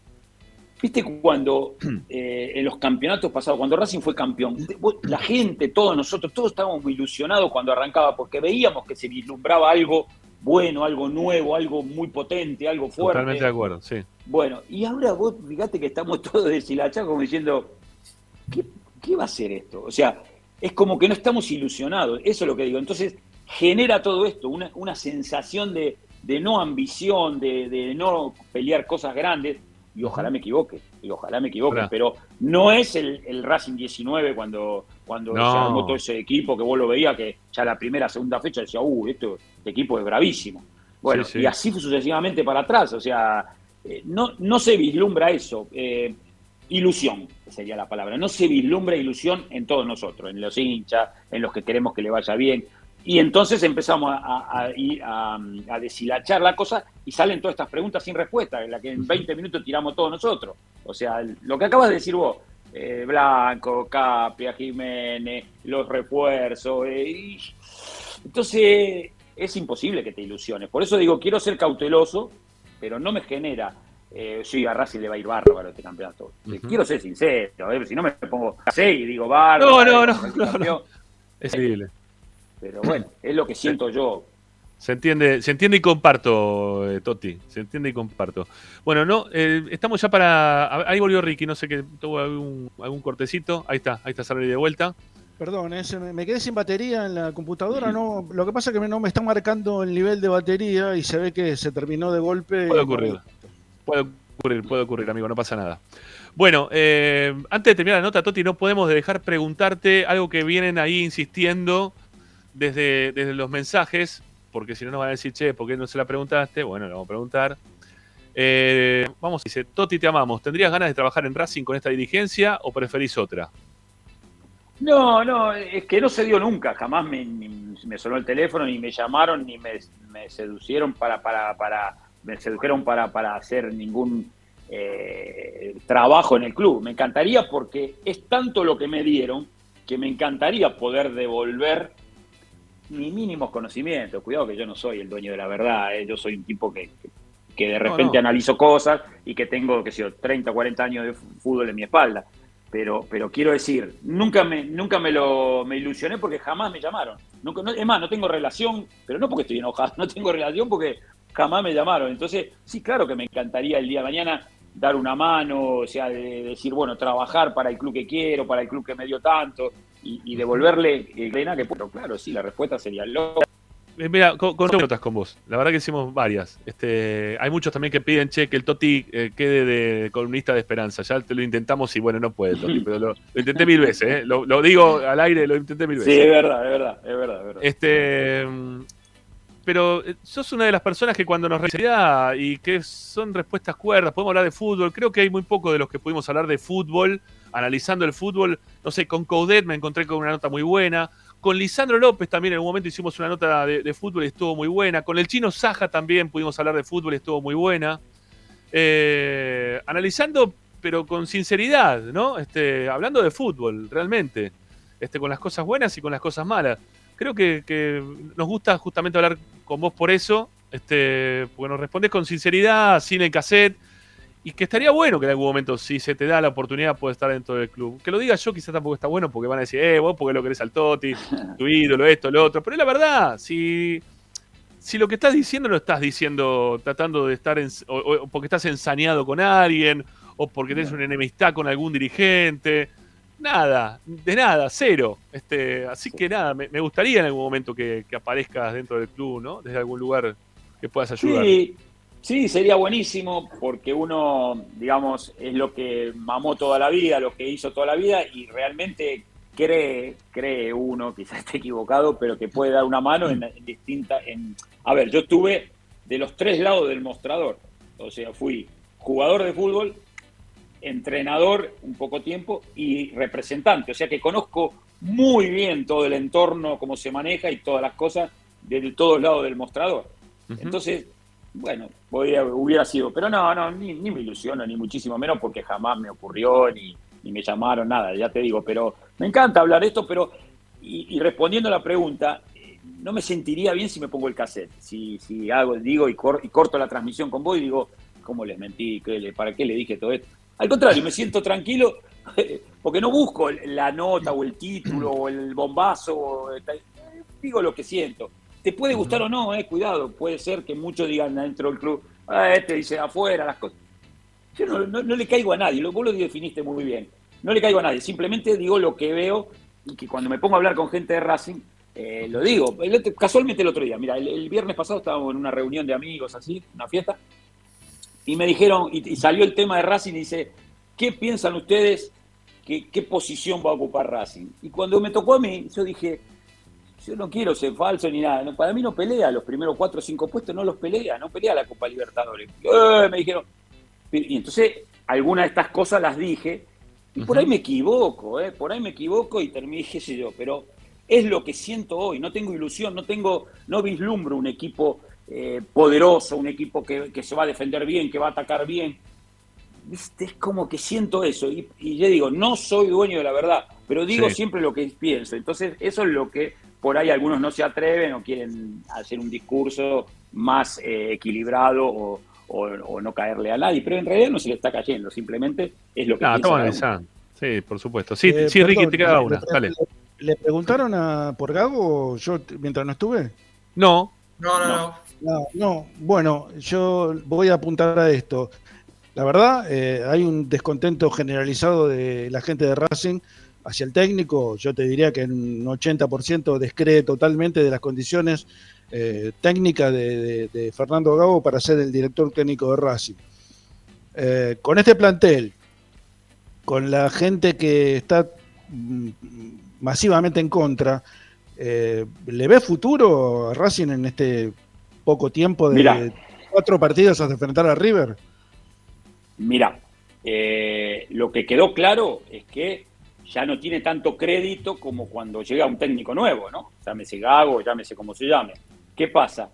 ¿Viste cuando eh, en los campeonatos pasados, cuando Racing fue campeón, la gente, todos nosotros, todos estábamos muy ilusionados cuando arrancaba porque veíamos que se vislumbraba algo bueno, algo nuevo, algo muy potente, algo fuerte. Totalmente de acuerdo, sí. Bueno, y ahora vos fíjate que estamos todos deshilachados como diciendo, ¿qué, qué va a ser esto? O sea, es como que no estamos ilusionados, eso es lo que digo. Entonces, genera todo esto, una, una sensación de, de no ambición, de, de no pelear cosas grandes, y ojalá me equivoque, y ojalá me equivoque, pero no es el, el Racing 19 cuando, cuando No. se armó todo ese equipo que vos lo veías que ya la primera, segunda fecha decía, uh, esto, este equipo es bravísimo. Bueno, Sí, sí. y así fue sucesivamente para atrás, o sea, eh, no, no se vislumbra eso. eh, ilusión sería la palabra. No se vislumbra ilusión en todos nosotros, en los hinchas, en los que queremos que le vaya bien. Y entonces empezamos a, a- a ir a- a deshilachar la cosa y salen todas estas preguntas sin respuesta, en la que en 20 minutos tiramos todos nosotros. O sea, lo que acabas de decir vos, eh, Blanco, Capria, Jiménez, los refuerzos. eh, y- entonces es imposible que te ilusiones. Por eso digo, quiero ser cauteloso, pero no me genera. Eh, sí, a Racing le va a ir bárbaro este campeonato. Quiero ser sincero, eh, si no me pongo a hacer y digo bárbaro. No, no, no, no, no. Es increíble. Pero bueno, es lo que siento yo. Se entiende, se entiende y comparto, eh, Toti. Se entiende y comparto. Bueno, no, eh, estamos ya para. Ahí volvió Ricky, no sé qué, tuvo algún, algún cortecito. Ahí está, ahí está Sarri de vuelta. Perdón, eh, me, quedé sin batería en la computadora. No, lo que pasa es que no me está marcando el nivel de batería y se ve que se terminó de golpe. Puede ocurrir. Puede ocurrir, puede ocurrir, amigo, no pasa nada. Bueno, eh, antes de terminar la nota, Toti, no podemos dejar preguntarte algo que vienen ahí insistiendo desde, desde los mensajes, porque si no nos van a decir, che, ¿por qué no se la preguntaste? Bueno, le vamos a preguntar. Eh, vamos, dice, Toti, te amamos. ¿Tendrías ganas de trabajar en Racing con esta dirigencia o preferís otra? No, no, es que no se dio nunca. Jamás me, me sonó el teléfono, ni me llamaron, ni me, me seducieron para, para, para, me sedujeron para, para hacer ningún eh, trabajo en el club. Me encantaría porque es tanto lo que me dieron que me encantaría poder devolver mis mínimos conocimientos. Cuidado que yo no soy el dueño de la verdad, eh, yo soy un tipo que, que- de repente no. analizo cosas y que tengo, que sé yo, 30 o 40 años de fútbol en mi espalda. Pero, pero quiero decir, nunca me, nunca me lo me ilusioné porque jamás me llamaron. No, no- es más, no tengo relación, pero no porque estoy enojado, no tengo relación porque jamás me llamaron. Entonces, sí, claro que me encantaría el día de mañana dar una mano, o sea, de decir, bueno, trabajar para el club que quiero, para el club que me dio tanto y, y devolverle el plena que puedo. Claro, sí, la respuesta sería lo. Eh, Mira, con, con notas con vos. La verdad que hicimos varias. Este, hay muchos también que piden, che, que el Toti eh, quede de columnista de esperanza. Ya te lo intentamos y bueno, no puede, Toti, pero lo, lo intenté mil veces, ¿eh? Lo, lo digo al aire, lo intenté mil veces. Sí, es verdad, es verdad, es verdad. Es verdad. Este, pero eh, sos una de las personas que cuando nos recibía y que son respuestas cuerdas, podemos hablar de fútbol. Creo que hay muy poco de los que pudimos hablar de fútbol, analizando el fútbol. No sé, con Coudet me encontré con una nota muy buena. Con Lisandro López también en algún momento hicimos una nota de, de fútbol y estuvo muy buena. Con el chino Saja también pudimos hablar de fútbol y estuvo muy buena. Eh, analizando, pero con sinceridad, ¿no? Este, hablando de fútbol, realmente. Este, con las cosas buenas y con las cosas malas. Creo que, que nos gusta justamente hablar con vos por eso, este, porque nos respondés con sinceridad, sin el cassette, y que estaría bueno que en algún momento, si se te da la oportunidad, puedes estar dentro del club. Que lo diga yo quizás tampoco está bueno, porque van a decir, eh, vos porque lo querés al Toti, tu ídolo, esto, lo otro. Pero es la verdad, si, si lo que estás diciendo lo estás diciendo tratando de estar, en- o, o porque estás ensañado con alguien, o porque tenés una enemistad con algún dirigente, nada, de nada, cero. Este, así que nada, me, me gustaría en algún momento que, que aparezcas dentro del club, ¿no? Desde algún lugar que puedas ayudar. Sí, sí, sería buenísimo porque uno, digamos, es lo que mamó toda la vida, lo que hizo toda la vida y realmente cree, cree uno, quizás esté equivocado, pero que puede dar una mano en, en distintas... En... A ver, yo estuve de los tres lados del mostrador, o sea, fui jugador de fútbol, entrenador un poco tiempo y representante, o sea que conozco muy bien todo el entorno, cómo se maneja y todas las cosas de todos lados del mostrador. Entonces, bueno, podría- hubiera sido, pero no, no, ni, ni me ilusiono, ni muchísimo menos, porque jamás me ocurrió, ni, ni me llamaron, nada, ya te digo, pero me encanta hablar de esto, pero, y, y respondiendo a la pregunta, eh, no me sentiría bien si me pongo el cassette, si, si hago, digo y, cor- y corto la transmisión con vos y digo, ¿cómo les mentí? ¿Qué le- ¿Para qué le dije todo esto? Al contrario, me siento tranquilo porque no busco la nota o el título o el bombazo, o el- digo lo que siento. Te puede gustar o no, eh, cuidado, puede ser que muchos digan dentro del club, ah, este dice afuera, las cosas. Yo no, no- no le caigo a nadie, vos lo definiste muy bien. No le caigo a nadie, simplemente digo lo que veo y que cuando me pongo a hablar con gente de Racing, eh, lo digo. El otro- casualmente el otro día, mira, el, el viernes pasado estábamos en una reunión de amigos, así, una fiesta, y me dijeron, y, y salió el tema de Racing y dice, ¿qué piensan ustedes? ¿Qué, ¿Qué posición va a ocupar Racing? Y cuando me tocó a mí, yo dije, yo no quiero ser falso ni nada. no, para mí no pelea los primeros cuatro o cinco puestos, no los pelea, no pelea la Copa Libertadores. Eh, me dijeron. Y entonces, algunas de estas cosas las dije, y por ahí me equivoco, ¿eh? por ahí me equivoco y terminé, qué sé yo, pero es lo que siento hoy. No tengo ilusión, no tengo, no vislumbro un equipo eh, poderoso, un equipo que, que se va a defender bien, que va a atacar bien. ¿Viste? Es como que siento eso. Y, y yo digo, no soy dueño de la verdad, pero digo Sí. siempre lo que pienso. Entonces, eso es lo que por ahí algunos no se atreven o quieren hacer un discurso más eh, equilibrado o, o- o no caerle a nadie. Pero en realidad no se le está cayendo, simplemente es lo que Ah, piensa. Sí, por supuesto. Sí, Eh, sí Ricky, te queda le- una. le- Dale. ¿Le preguntaron a, por Gago yo mientras no estuve? No. No, no, no. No, no. Bueno, yo voy a apuntar a esto. La verdad, eh, hay un descontento generalizado de la gente de Racing hacia el técnico. Yo te diría que un 80% descree totalmente de las condiciones eh, técnicas de, Fernando Gago para ser el director técnico de Racing. Eh, con este plantel, con la gente que está mm, masivamente en contra, ¿le ve futuro a Racing en este poco tiempo de Mirá. cuatro partidos hasta enfrentar a River? Mira, eh, lo que quedó claro es que ya no tiene tanto crédito como cuando llega un técnico nuevo, ¿no? Llámese Gago, llámese como se llame. ¿Qué pasa?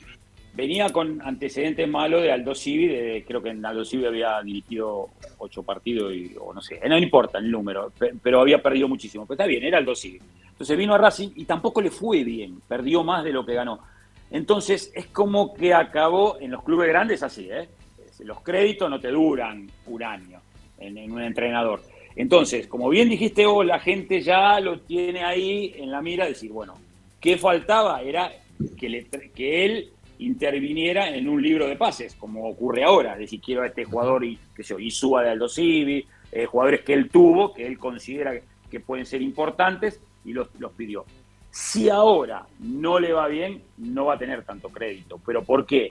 Venía con antecedentes malos de Aldo Civi, de- creo que en Aldo Civi había dirigido ocho partidos, y, o no sé, no importa el número, pe- pero había perdido muchísimo. Pero está bien, era Aldo Civi. Entonces vino a Racing y tampoco le fue bien, perdió más de lo que ganó. Entonces es como que acabó en los clubes grandes así, ¿eh? Los créditos no te duran un año en, un entrenador. Entonces, como bien dijiste vos, la gente ya lo tiene ahí en la mira, decir, bueno, ¿qué ¿Qué faltaba? Era que, le, que él interviniera en un libro de pases, como ocurre ahora. Es decir, quiero a este jugador, y, que sé yo, Isúa de Aldo Civi, eh, jugadores que él tuvo, que él considera que pueden ser importantes, y los pidió. Si ahora no le va bien, no va a tener tanto crédito. ¿Pero por qué?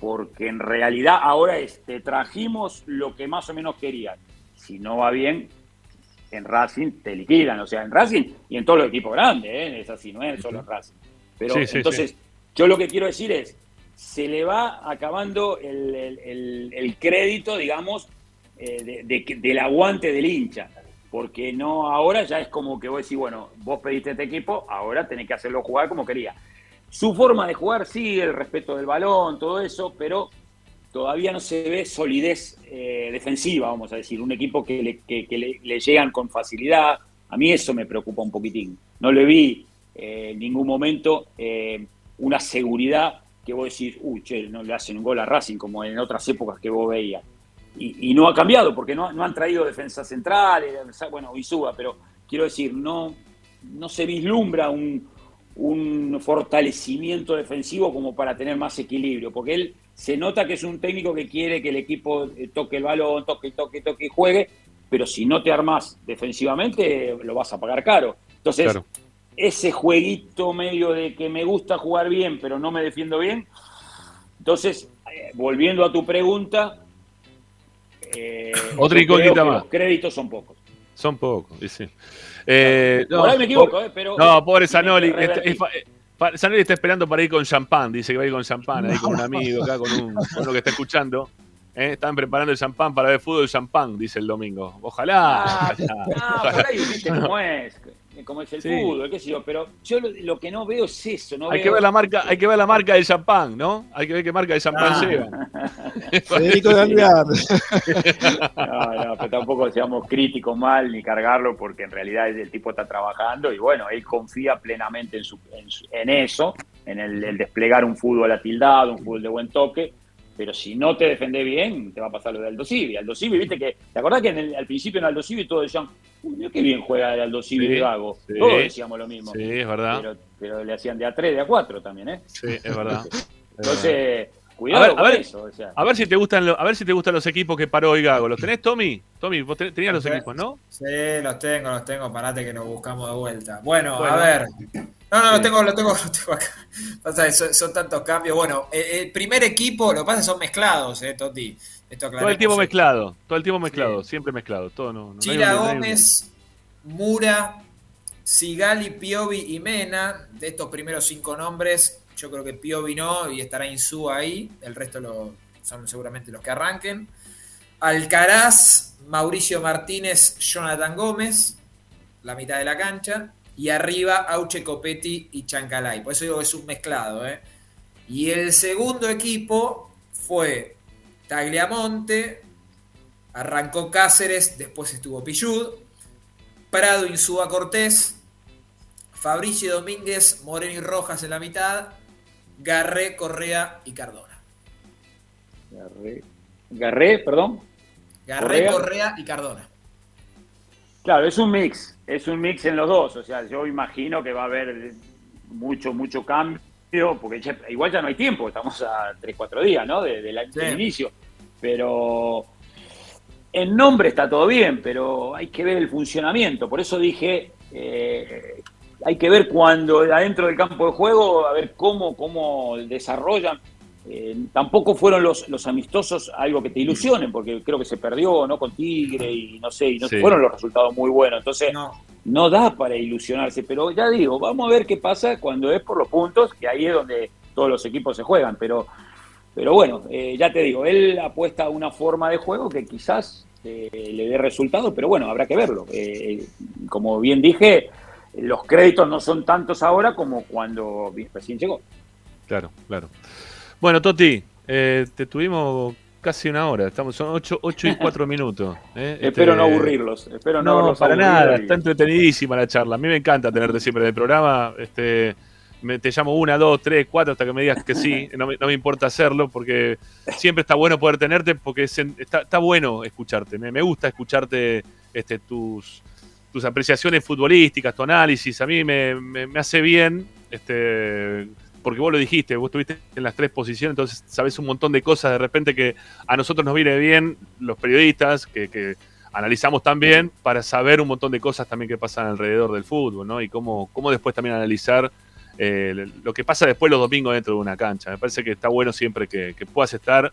Porque en realidad ahora es, te trajimos lo que más o menos querías. Si no va bien, en Racing te liquidan. O sea, en Racing y en todos los equipos grandes, ¿eh? es así, no es solo en Racing. Pero Sí, sí, entonces, sí. yo lo que quiero decir es, se le va acabando el, el- el- el crédito, digamos, eh, de- de que- del aguante del hincha. Porque no, ahora ya es como que vos decís, bueno, vos pediste este equipo, ahora tenés que hacerlo jugar como quería. Su forma de jugar, sí, el respeto del balón, todo eso, pero todavía no se ve solidez eh, defensiva, vamos a decir. Un equipo que, le, que- que le, le llegan con facilidad. A mí eso me preocupa un poquitín. No le vi eh, en ningún momento eh, una seguridad que vos decís, uy, che, no le hacen un gol a Racing como en otras épocas que vos veías. Y, y no ha cambiado, porque no, no han traído defensa central, eh, bueno, Isuba, pero quiero decir, no, no se vislumbra un, un fortalecimiento defensivo como para tener más equilibrio, porque él se nota que es un técnico que quiere que el equipo eh, toque el balón, toque, toque, toque y juegue, pero si no te armas defensivamente, lo vas a pagar caro. Entonces, Claro. ese jueguito medio de que me gusta jugar bien, pero no me defiendo bien. Entonces, eh, volviendo a tu pregunta, eh, Otra incógnita más. Los créditos son pocos. Son pocos, sí. Eh, Por ahí me equivoco, eh, pero- No, pobre Zanoli. eh, Zanoli está esperando para ir con champán. Dice que va a ir con champán ahí con un amigo acá, con, un, con uno que está escuchando. Eh, Están preparando el champán para ver fútbol champán, dice el domingo. Ojalá. Ah, ojalá, Ah, ojalá. por ahí viste cómo es, cómo es el Sí. fútbol, qué sé yo, pero yo lo, lo que no veo es eso, no Hay veo- que ver la marca, hay que ver la marca del champán, ¿no? Hay que ver qué marca de champán Ah. lleva. Federico de Alvear. No, no, pero tampoco seamos críticos mal ni cargarlo porque en realidad el tipo está trabajando y bueno, él confía plenamente en, su, en, su- en eso, en el, el desplegar un fútbol atildado, un fútbol de buen toque, pero si no te defendés bien, te va a pasar lo de Aldo Civi. Aldo Civi, viste que, ¿te acordás que en el- al principio en Aldo Civi todos decían, uy, mira qué bien juega el Aldo Civi Sí, de Gago? sí. Todos decíamos lo mismo. Sí, es verdad. Pero, pero le hacían de a 3, de a 4 también, ¿eh? Sí, es verdad. Entonces, cuidado a ver, a con ver, eso. o sea. a ver si te gustan lo- a ver si te gustan los equipos que paró hoy Gago. ¿Los tenés, Tommy? Tommy, vos tenías los equipos, ¿no? Sí, los tengo, los tengo. Parate que los buscamos de vuelta. Bueno, Bueno. a ver. No, no, Sí. los tengo, los tengo, los tengo acá. Son, son tantos cambios. Bueno, el, el primer equipo, lo que pasa es que son mezclados, eh, Toti. Esto Todo el tiempo mezclado, todo el tiempo mezclado, siempre mezclado, todo no. hay un- Gómez, Mura, Sigali, Piovi y Mena. De estos primeros cinco nombres, yo creo que Piovi no y estará Insúa ahí. El resto lo, son seguramente los que arranquen. Alcaraz, Mauricio Martínez, Jonathan Gómez, la mitad de la cancha. Y arriba, Auche Copetti y Chancalay. Por eso digo que es un mezclado. ¿eh? Y el segundo equipo fue Tagliamonte, arrancó Cáceres, después estuvo Pillud, Prado, Insúa Cortés, Fabricio Domínguez, Moreno y Rojas en la mitad, Garré, Correa y Cardona. Garré, Garré, perdón. Garré, Correa. Correa y Cardona. Claro, es un mix, es un mix en los dos. O sea, yo imagino que va a haber mucho, mucho cambio, porque ya- igual ya no hay tiempo, estamos a 3, 4 días, ¿no? De- de la- Sí. del inicio. Pero en nombre está todo bien, pero hay que ver el funcionamiento. Por eso dije, eh, hay que ver cuando adentro del campo de juego, a ver cómo, cómo desarrollan. Eh, tampoco fueron los, los amistosos algo que te ilusionen, porque creo que se perdió ¿no? con Tigre y no sé, y no Sí. fueron los resultados muy buenos. Entonces, No. no da para ilusionarse, pero ya digo, vamos a ver qué pasa cuando es por los puntos, que ahí es donde todos los equipos se juegan, pero, pero bueno, eh, ya te digo, él apuesta a una forma de juego que quizás eh, le dé resultado, pero bueno, habrá que verlo. Eh, como bien dije, los créditos no son tantos ahora como cuando recién llegó. Claro, claro. Bueno, Toti, eh, te tuvimos casi una hora. Estamos, son 8, y 4 minutos. ¿eh? Espero Este, no aburrirlos, espero no, No, para nada. y- Está entretenidísima la charla. A mí me encanta tenerte siempre en el programa. Este, me- te llamo una, dos, tres, cuatro hasta que me digas que sí. No me, no me importa hacerlo porque siempre está bueno poder tenerte porque es está, está bueno escucharte. Me, me gusta escucharte este, tus, tus apreciaciones futbolísticas, tu análisis. A mí me, me- me hace bien este, porque vos lo dijiste, vos estuviste en las tres posiciones, entonces sabés un montón de cosas de repente que a nosotros nos viene bien, los periodistas, que, que analizamos también, para saber un montón de cosas también que pasan alrededor del fútbol, ¿no? Y cómo, cómo después también analizar eh, lo que pasa después los domingos dentro de una cancha. Me parece que está bueno siempre que, que puedas estar.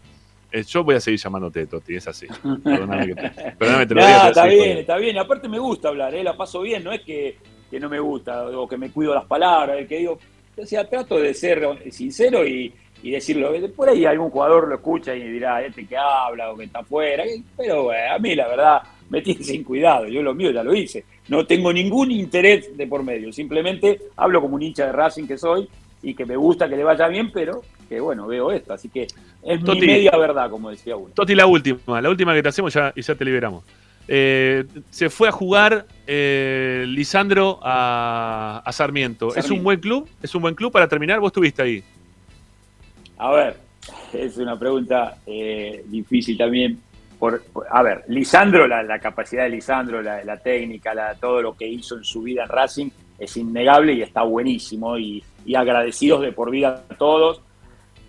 Eh, yo voy a seguir llamándote, Toti, es así. Perdóname, que te, perdóname, te lo No, diga, pero está bien, está bien. Aparte me gusta hablar, ¿eh? la paso bien, no es que, que no me gusta o que me cuido las palabras, que digo, o sea, trato de ser sincero y, y decirlo. Por ahí algún jugador lo escucha y dirá, este que habla o que está afuera, pero bueno, a mí la verdad me tiene sin cuidado, yo lo mío ya lo hice. No tengo ningún interés de por medio, simplemente hablo como un hincha de Racing que soy y que me gusta que le vaya bien, pero que bueno, veo esto, así que es Toti. mi media verdad, como decía uno. Toti, la última, la última que te hacemos ya, y ya te liberamos. Eh, se fue a jugar eh, Lisandro a, a Sarmiento. ¿Es un buen club? ¿Es un buen club para terminar? ¿Vos estuviste ahí? A ver, es una pregunta eh, difícil también. Por, por- a ver, Lisandro, la, la capacidad de Lisandro, la, la técnica, la- todo lo que hizo en su vida en Racing es innegable y está buenísimo y, y agradecidos de por vida a todos.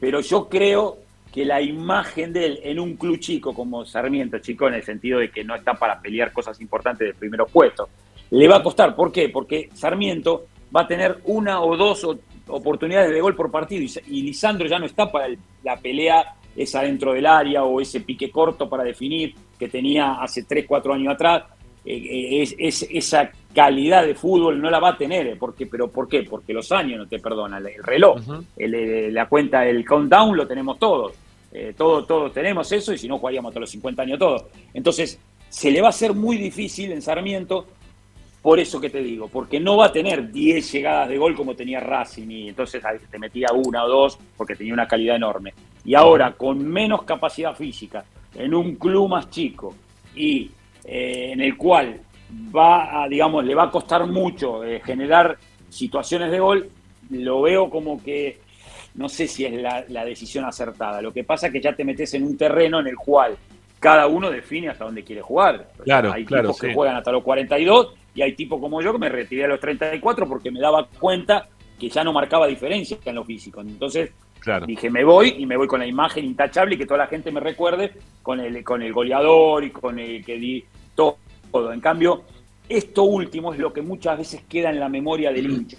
Pero yo creo que la imagen de él en un club chico como Sarmiento, chico en el sentido de que no está para pelear cosas importantes de primeros puestos, le va a costar. ¿Por qué? Porque Sarmiento va a tener una o dos oportunidades de gol por partido y, y Lisandro ya no está para el- la pelea esa dentro del área o ese pique corto para definir que tenía hace 3, 4 años atrás. Eh, eh, es, es- esa calidad de fútbol no la va a tener. eh, Porque, ¿Pero por qué? Porque los años no te perdonan. El reloj, el, la cuenta, el countdown lo tenemos todos. Eh, todos, todos tenemos eso y si no jugaríamos hasta los 50 años todos. Entonces, se le va a hacer muy difícil en Sarmiento por eso que te digo, porque no va a tener 10 llegadas de gol como tenía Racing y entonces te metía una o dos porque tenía una calidad enorme. Y ahora, con menos capacidad física, en un club más chico y eh, en el cual va a, digamos, le va a costar mucho eh, generar situaciones de gol, lo veo como que no sé si es la, la decisión acertada. Lo que pasa es que ya te metes en un terreno en el cual cada uno define hasta dónde quiere jugar. Claro, hay claro, tipos que sí. juegan hasta los 42 y hay tipos como yo que me retiré a los 34 porque me daba cuenta que ya no marcaba diferencia en lo físico. Entonces Claro. dije, me voy y me voy con la imagen intachable y que toda la gente me recuerde con el, con el goleador y con el que di todo. En cambio, esto último es lo que muchas veces queda en la memoria del hincha.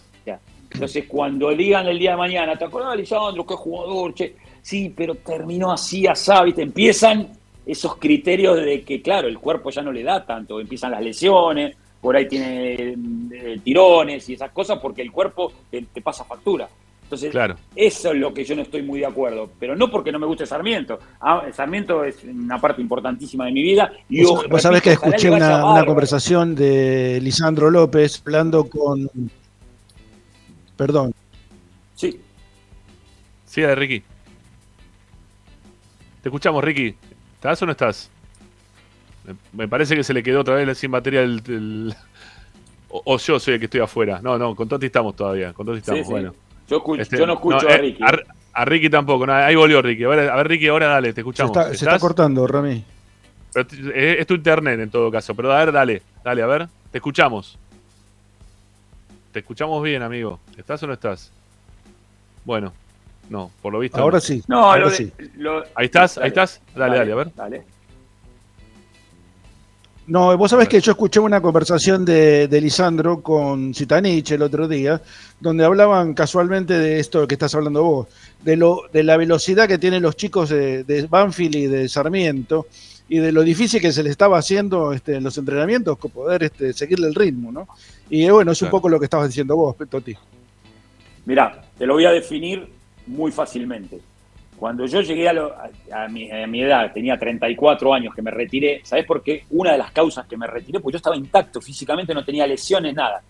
Entonces, cuando digan el día de mañana, ¿te acordás, Lisandro? ¿Qué jugador? Che? Sí, pero terminó así, asá, ¿viste? Empiezan esos criterios de que, claro, el cuerpo ya no le da tanto. Empiezan las lesiones, por ahí tiene eh, tirones y esas cosas, porque el cuerpo te, te pasa factura. Entonces, Claro. eso es lo que yo no estoy muy de acuerdo. Pero no porque no me guste Sarmiento. Ah, Sarmiento es una parte importantísima de mi vida. Y Vos, sabés que escuché una, una conversación de Lisandro López hablando con. Perdón. Sí. Siga de Ricky. Te escuchamos, Ricky. ¿Estás o no estás? Me, parece que se le quedó otra vez sin batería el. el- O, o yo soy el que estoy afuera. No, no, con Toti estamos todavía. Con Toti estamos, Sí, sí. bueno. Yo, escucho- Este, yo no escucho no, a eh, Ricky. A, a Ricky tampoco. no, ahí volvió Ricky. A ver, a ver, Ricky, ahora dale, te Se escuchamos. está, se está cortando, Rami. Pero t- es, es tu internet en todo caso. Pero a ver, dale, dale, a ver. Te escuchamos. Te escuchamos bien, amigo. ¿Estás o no estás? Bueno, no, por lo visto. Ahora no. sí. No, ahora lo de- sí. lo- Ahí estás, Dale, ahí estás. Dale, dale, a ver. Dale. No, vos sabés que yo escuché una conversación de, de Lisandro con Citanich el otro día, donde hablaban casualmente de esto que estás hablando vos, de, lo, de la velocidad que tienen los chicos de, de Banfield y de Sarmiento, y de lo difícil que se les estaba haciendo este, en los entrenamientos con poder este, seguirle el ritmo, ¿no? Y eh, bueno, es un poco lo que estabas diciendo vos, Toti. Mirá, te lo voy a definir muy fácilmente. Cuando yo llegué a, lo- a- a mi, a mi edad, tenía 34 años que me retiré, ¿sabés por qué? Una de las causas que me retiré, porque yo estaba intacto físicamente, no tenía lesiones, nada.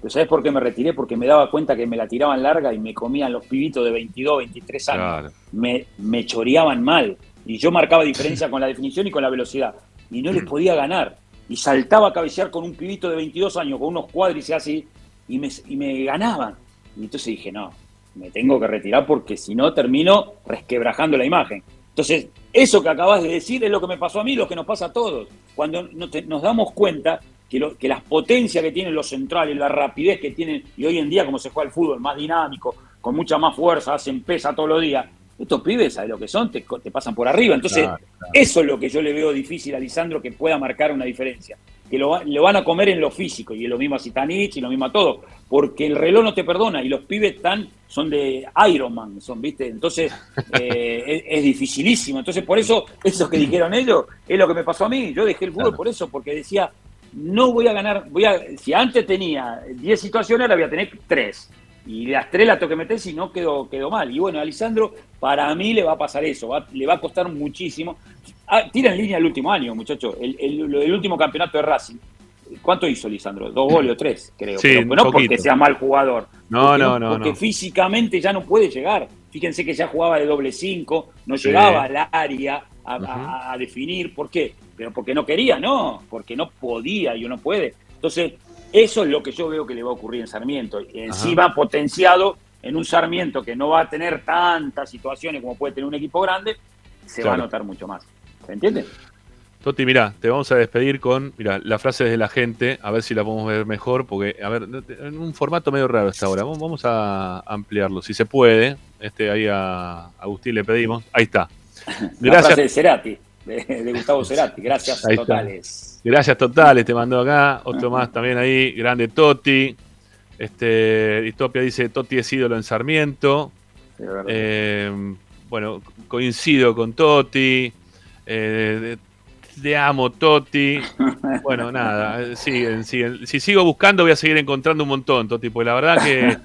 Pero ¿sabés por qué me retiré? Porque me daba cuenta que me la tiraban larga y me comían los pibitos de 22, 23 años. Claro. Me, me choreaban mal. Y yo marcaba diferencia con la definición y con la velocidad. Y no les podía ganar. Y saltaba a cabecear con un pibito de 22 años, con unos cuádriceps así, y me, y me ganaban. Y entonces dije, no, me tengo que retirar porque si no termino resquebrajando la imagen. Entonces, eso que acabas de decir es lo que me pasó a mí, lo que nos pasa a todos. Cuando nos damos cuenta que, que las potencias que tienen los centrales, la rapidez que tienen, y hoy en día como se juega el fútbol, más dinámico, con mucha más fuerza, hacen pesa todos los días, estos pibes, ¿sabes lo que son? Te, pasan por arriba. Entonces, Claro, claro. eso es lo que yo le veo difícil a Lisandro que pueda marcar una diferencia. Que lo, lo van a comer en lo físico, y es lo mismo a Zitanich, y lo mismo a todo. Porque el reloj no te perdona, y los pibes están, son de Iron Man, son, ¿viste? Entonces, eh, es, es dificilísimo. Entonces, por eso, eso que dijeron ellos, es lo que me pasó a mí. Yo dejé el fútbol por eso, porque decía, no voy a ganar, voy a, si antes tenía 10 situaciones, ahora voy a tener 3. Y las tres las tengo que meter si no quedó, quedó mal. Y bueno, a Lisandro, para mí le va a pasar eso, va- le va a costar muchísimo. Ah, tira en línea el último año, muchachos, el, el- el último campeonato de Racing. ¿Cuánto hizo Lisandro? Dos goles o tres, creo. Sí, Pero no porque sea mal jugador. No, Porque no, no, Porque no. físicamente ya no puede llegar. Fíjense que ya jugaba de doble cinco, no Sí. llegaba al área a, a- a definir. ¿Por qué? Pero porque no quería, no, porque no podía y no puede. Entonces, eso es lo que yo veo que le va a ocurrir en Sarmiento. Y encima potenciado en un Sarmiento que no va a tener tantas situaciones como puede tener un equipo grande, se va a notar mucho más. ¿Se entiende? Toti, mirá, te vamos a despedir con, mira, la frase de la gente, a ver si la podemos ver mejor, porque, a ver, en un formato medio raro esta hora. Vamos, a ampliarlo, si se puede. Este, ahí a Agustín le pedimos. Ahí está. La frase de Gracias, Cerati, de, de Gustavo Cerati. Gracias Ahí está. Gracias totales, te mandó acá. Otro más también ahí, grande Toti. Este, Distopia dice, Toti es ídolo en Sarmiento. Eh, bueno, coincido con Toti. Eh, te amo, Toti. Bueno, nada, eh, siguen, siguen. Si sigo buscando, voy a seguir encontrando un montón, Toti, porque la verdad que,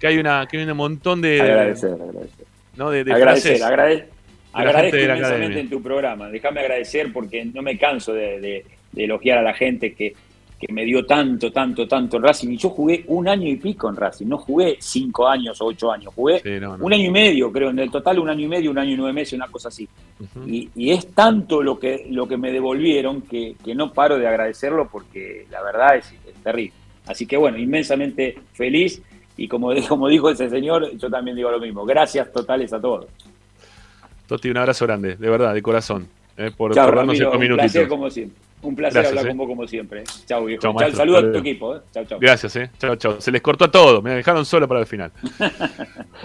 que hay una que hay un montón de. Agradecer, agradecer. ¿no? de, de agradecer, frases agrade- de la agradezco inmensamente en tu programa. Déjame agradecer porque no me canso de, de- de elogiar a la gente que, que me dio tanto, tanto, tanto en Racing. Y yo jugué un año y pico en Racing. No jugué cinco años o ocho años. Jugué Sí, no, no. un año y medio, creo. En el total, un año y medio, un año y nueve meses, una cosa así. y, y es tanto lo que, lo que me devolvieron que, que no paro de agradecerlo porque la verdad es, es terrible. Así que bueno, inmensamente feliz. Y como, como dijo ese señor, yo también digo lo mismo. Gracias totales a todos. Toti, un abrazo grande, de verdad, de corazón. eh, por, Chao, por darnos Ramiro, estos un minutitos. placer como siempre. Un placer Gracias, hablar eh. con vos como siempre. Chao, viejo. Chao, Chao, maestro. saludos a tu equipo. eh. Chao, chao. Gracias, eh. Chao, chao. Se les cortó a todos, me dejaron solo para el final.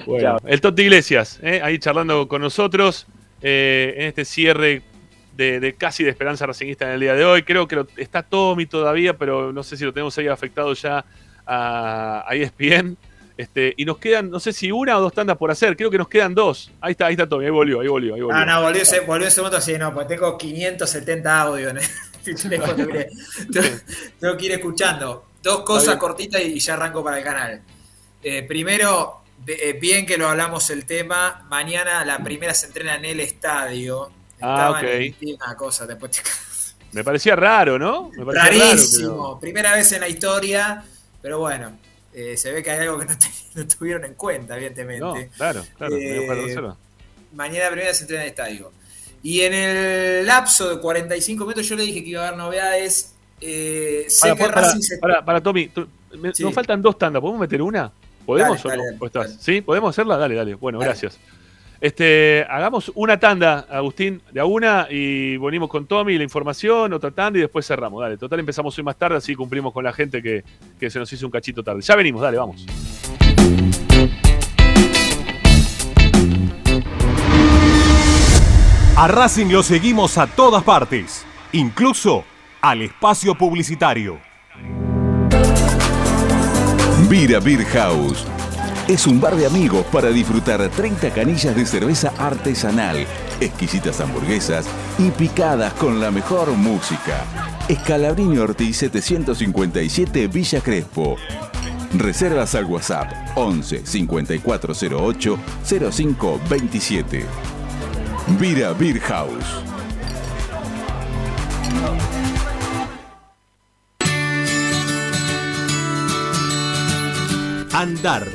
Bueno, Chao. el Toti Iglesias, eh, ahí charlando con nosotros eh, en este cierre de, de casi de esperanza racingista en el día de hoy. Creo que lo- está Tommy todavía, pero no sé si lo tenemos ahí afectado ya a, a ESPN. Este, y nos quedan, no sé si una o dos tandas por hacer, creo que nos quedan dos. Ahí está, ahí está Tommy, ahí volvió, ahí volvió, ahí volvió. Ah, no, volvió, ese- volvió un segundo así, no, pues tengo 570 audios en el teléfono. tengo que ir- escuchando. Dos cosas cortitas y ya arranco para el canal. Eh, primero, eh, bien que lo hablamos el tema. Mañana la primera se entrena en el estadio. Ah, ok. en- Una cosa, después te Me parecía raro, ¿no? Me parecía raro, Rarísimo. pero- Primera vez en la historia, pero bueno, eh, se ve que hay algo que no, te- no tuvieron en cuenta, evidentemente. No, claro, claro. Mañana primera se entrena en el estadio. Y en el lapso de 45 minutos yo le dije que iba a haber novedades. Eh, sé Para, que para, Racing se... para, para, Tommy, tú- me- Sí. nos faltan dos tandas, ¿podemos meter una? ¿Podemos Dale, o no? dale, ¿O estás? ¿Sí? ¿Podemos hacerla? Dale, dale. Bueno, gracias. Este, hagamos una tanda, Agustín, de a una y venimos con Tommy la información, otra tanda y después cerramos. Dale, total empezamos hoy más tarde, así cumplimos con la gente que, que se nos hizo un cachito tarde. Ya venimos, dale, vamos. A Racing lo seguimos a todas partes, incluso al espacio publicitario. Vira Beer House. Es un bar de amigos para disfrutar 30 canillas de cerveza artesanal, exquisitas hamburguesas y picadas con la mejor música. Escalabrini Ortiz 757 Villa Crespo. Reservas al WhatsApp 11 5408 0527. Vira Beer House. Andar,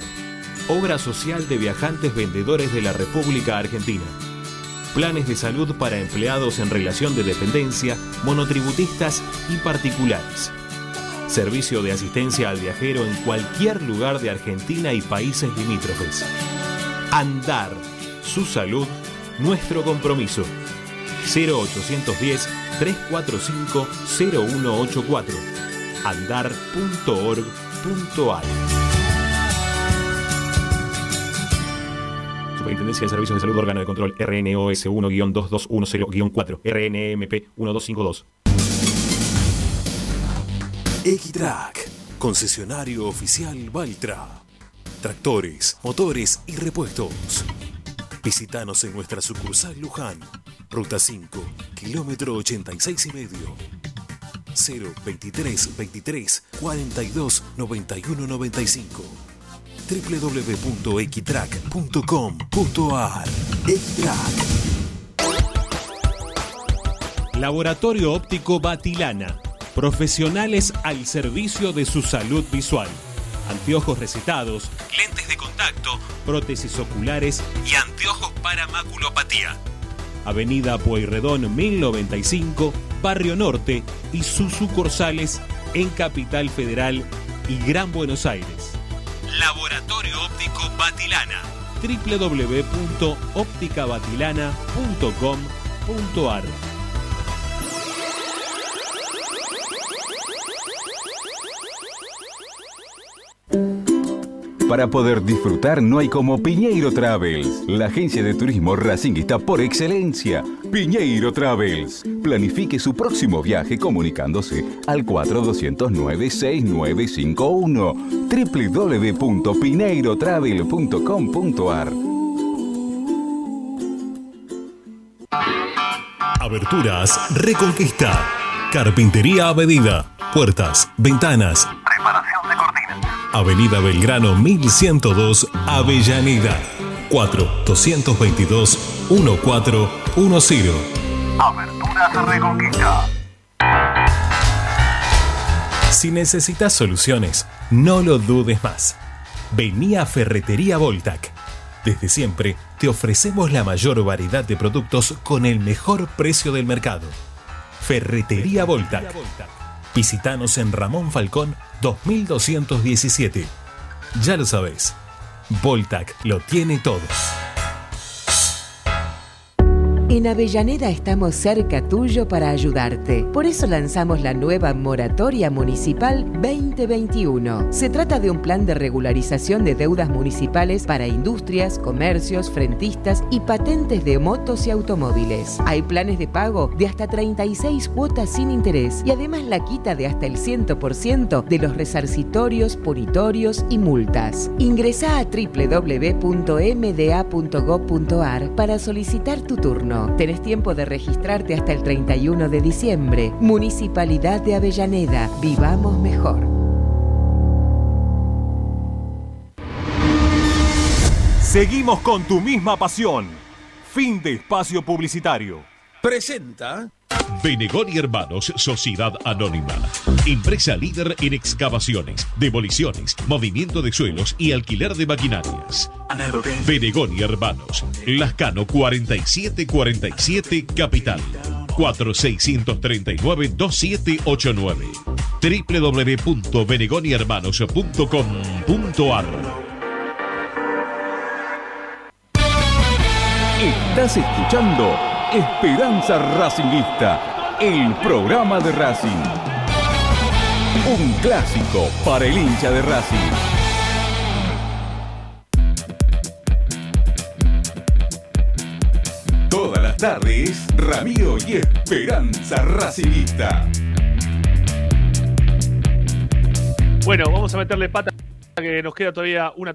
obra social de viajantes vendedores de la República Argentina. Planes de salud para empleados en relación de dependencia, monotributistas y particulares. Servicio de asistencia al viajero en cualquier lugar de Argentina y países limítrofes. Andar, su salud, nuestro compromiso. 0810 345 0184 andar.org.ar. Superintendencia de Servicios de Salud, órgano de control RNOS 1-2210-4, RNMP 1252. Equitrack, concesionario oficial Valtra. Tractores, motores y repuestos. Visítanos en nuestra sucursal Luján, Ruta 5, kilómetro 86 y medio. 023 23 42 91 95 www.equitrack.com.ar Equitrack Laboratorio Óptico Batilana. Profesionales al servicio de su salud visual. Anteojos recetados, lentes de contacto, prótesis oculares y anteojos para maculopatía. Avenida Pueyrredón 1095, Barrio Norte y sus sucursales en Capital Federal y Gran Buenos Aires. Laboratorio Óptico Batilana www.opticabatilana.com.ar Para poder disfrutar no hay como Piñeiro Travels, la agencia de turismo racinguista por excelencia. Piñeiro Travels. Planifique su próximo viaje comunicándose al 4209-6951 www.pineirotravel.com.ar Aberturas Reconquista. Carpintería a medida. Puertas, ventanas. Avenida Belgrano 1102, Avellaneda. 4-222-1410. Aberturas Reconquista. Si necesitas soluciones, no lo dudes más. Vení a Ferretería Voltac. Desde siempre te ofrecemos la mayor variedad de productos con el mejor precio del mercado. Ferretería Voltac. Visítanos en Ramón Falcón 2217. Ya lo sabés, Voltac lo tiene todo. En Avellaneda estamos cerca tuyo para ayudarte. Por eso lanzamos la nueva Moratoria Municipal 2021. Se trata de un plan de regularización de deudas municipales para industrias, comercios, frentistas y patentes de motos y automóviles. Hay planes de pago de hasta 36 cuotas sin interés y además la quita de hasta el 100% de los resarcitorios, punitorios y multas. Ingresa a www.mda.gov.ar para solicitar tu turno. Tenés tiempo de registrarte hasta el 31 de diciembre. Municipalidad de Avellaneda. Vivamos mejor. Seguimos con tu misma pasión. Fin de espacio publicitario. Presenta Benegón y Hermanos Sociedad Anónima. Empresa líder en excavaciones, demoliciones, movimiento de suelos y alquiler de maquinarias. Benegón y Hermanos. Lascano 4747 Capital. 4639-2789 www.benegonihermanos.com.ar Estás escuchando Esperanza Racingista, el programa de Racing. Un clásico para el hincha de Racing. Todas las tardes, Ramiro y Esperanza Racingista. Bueno, vamos a meterle pata que nos queda todavía una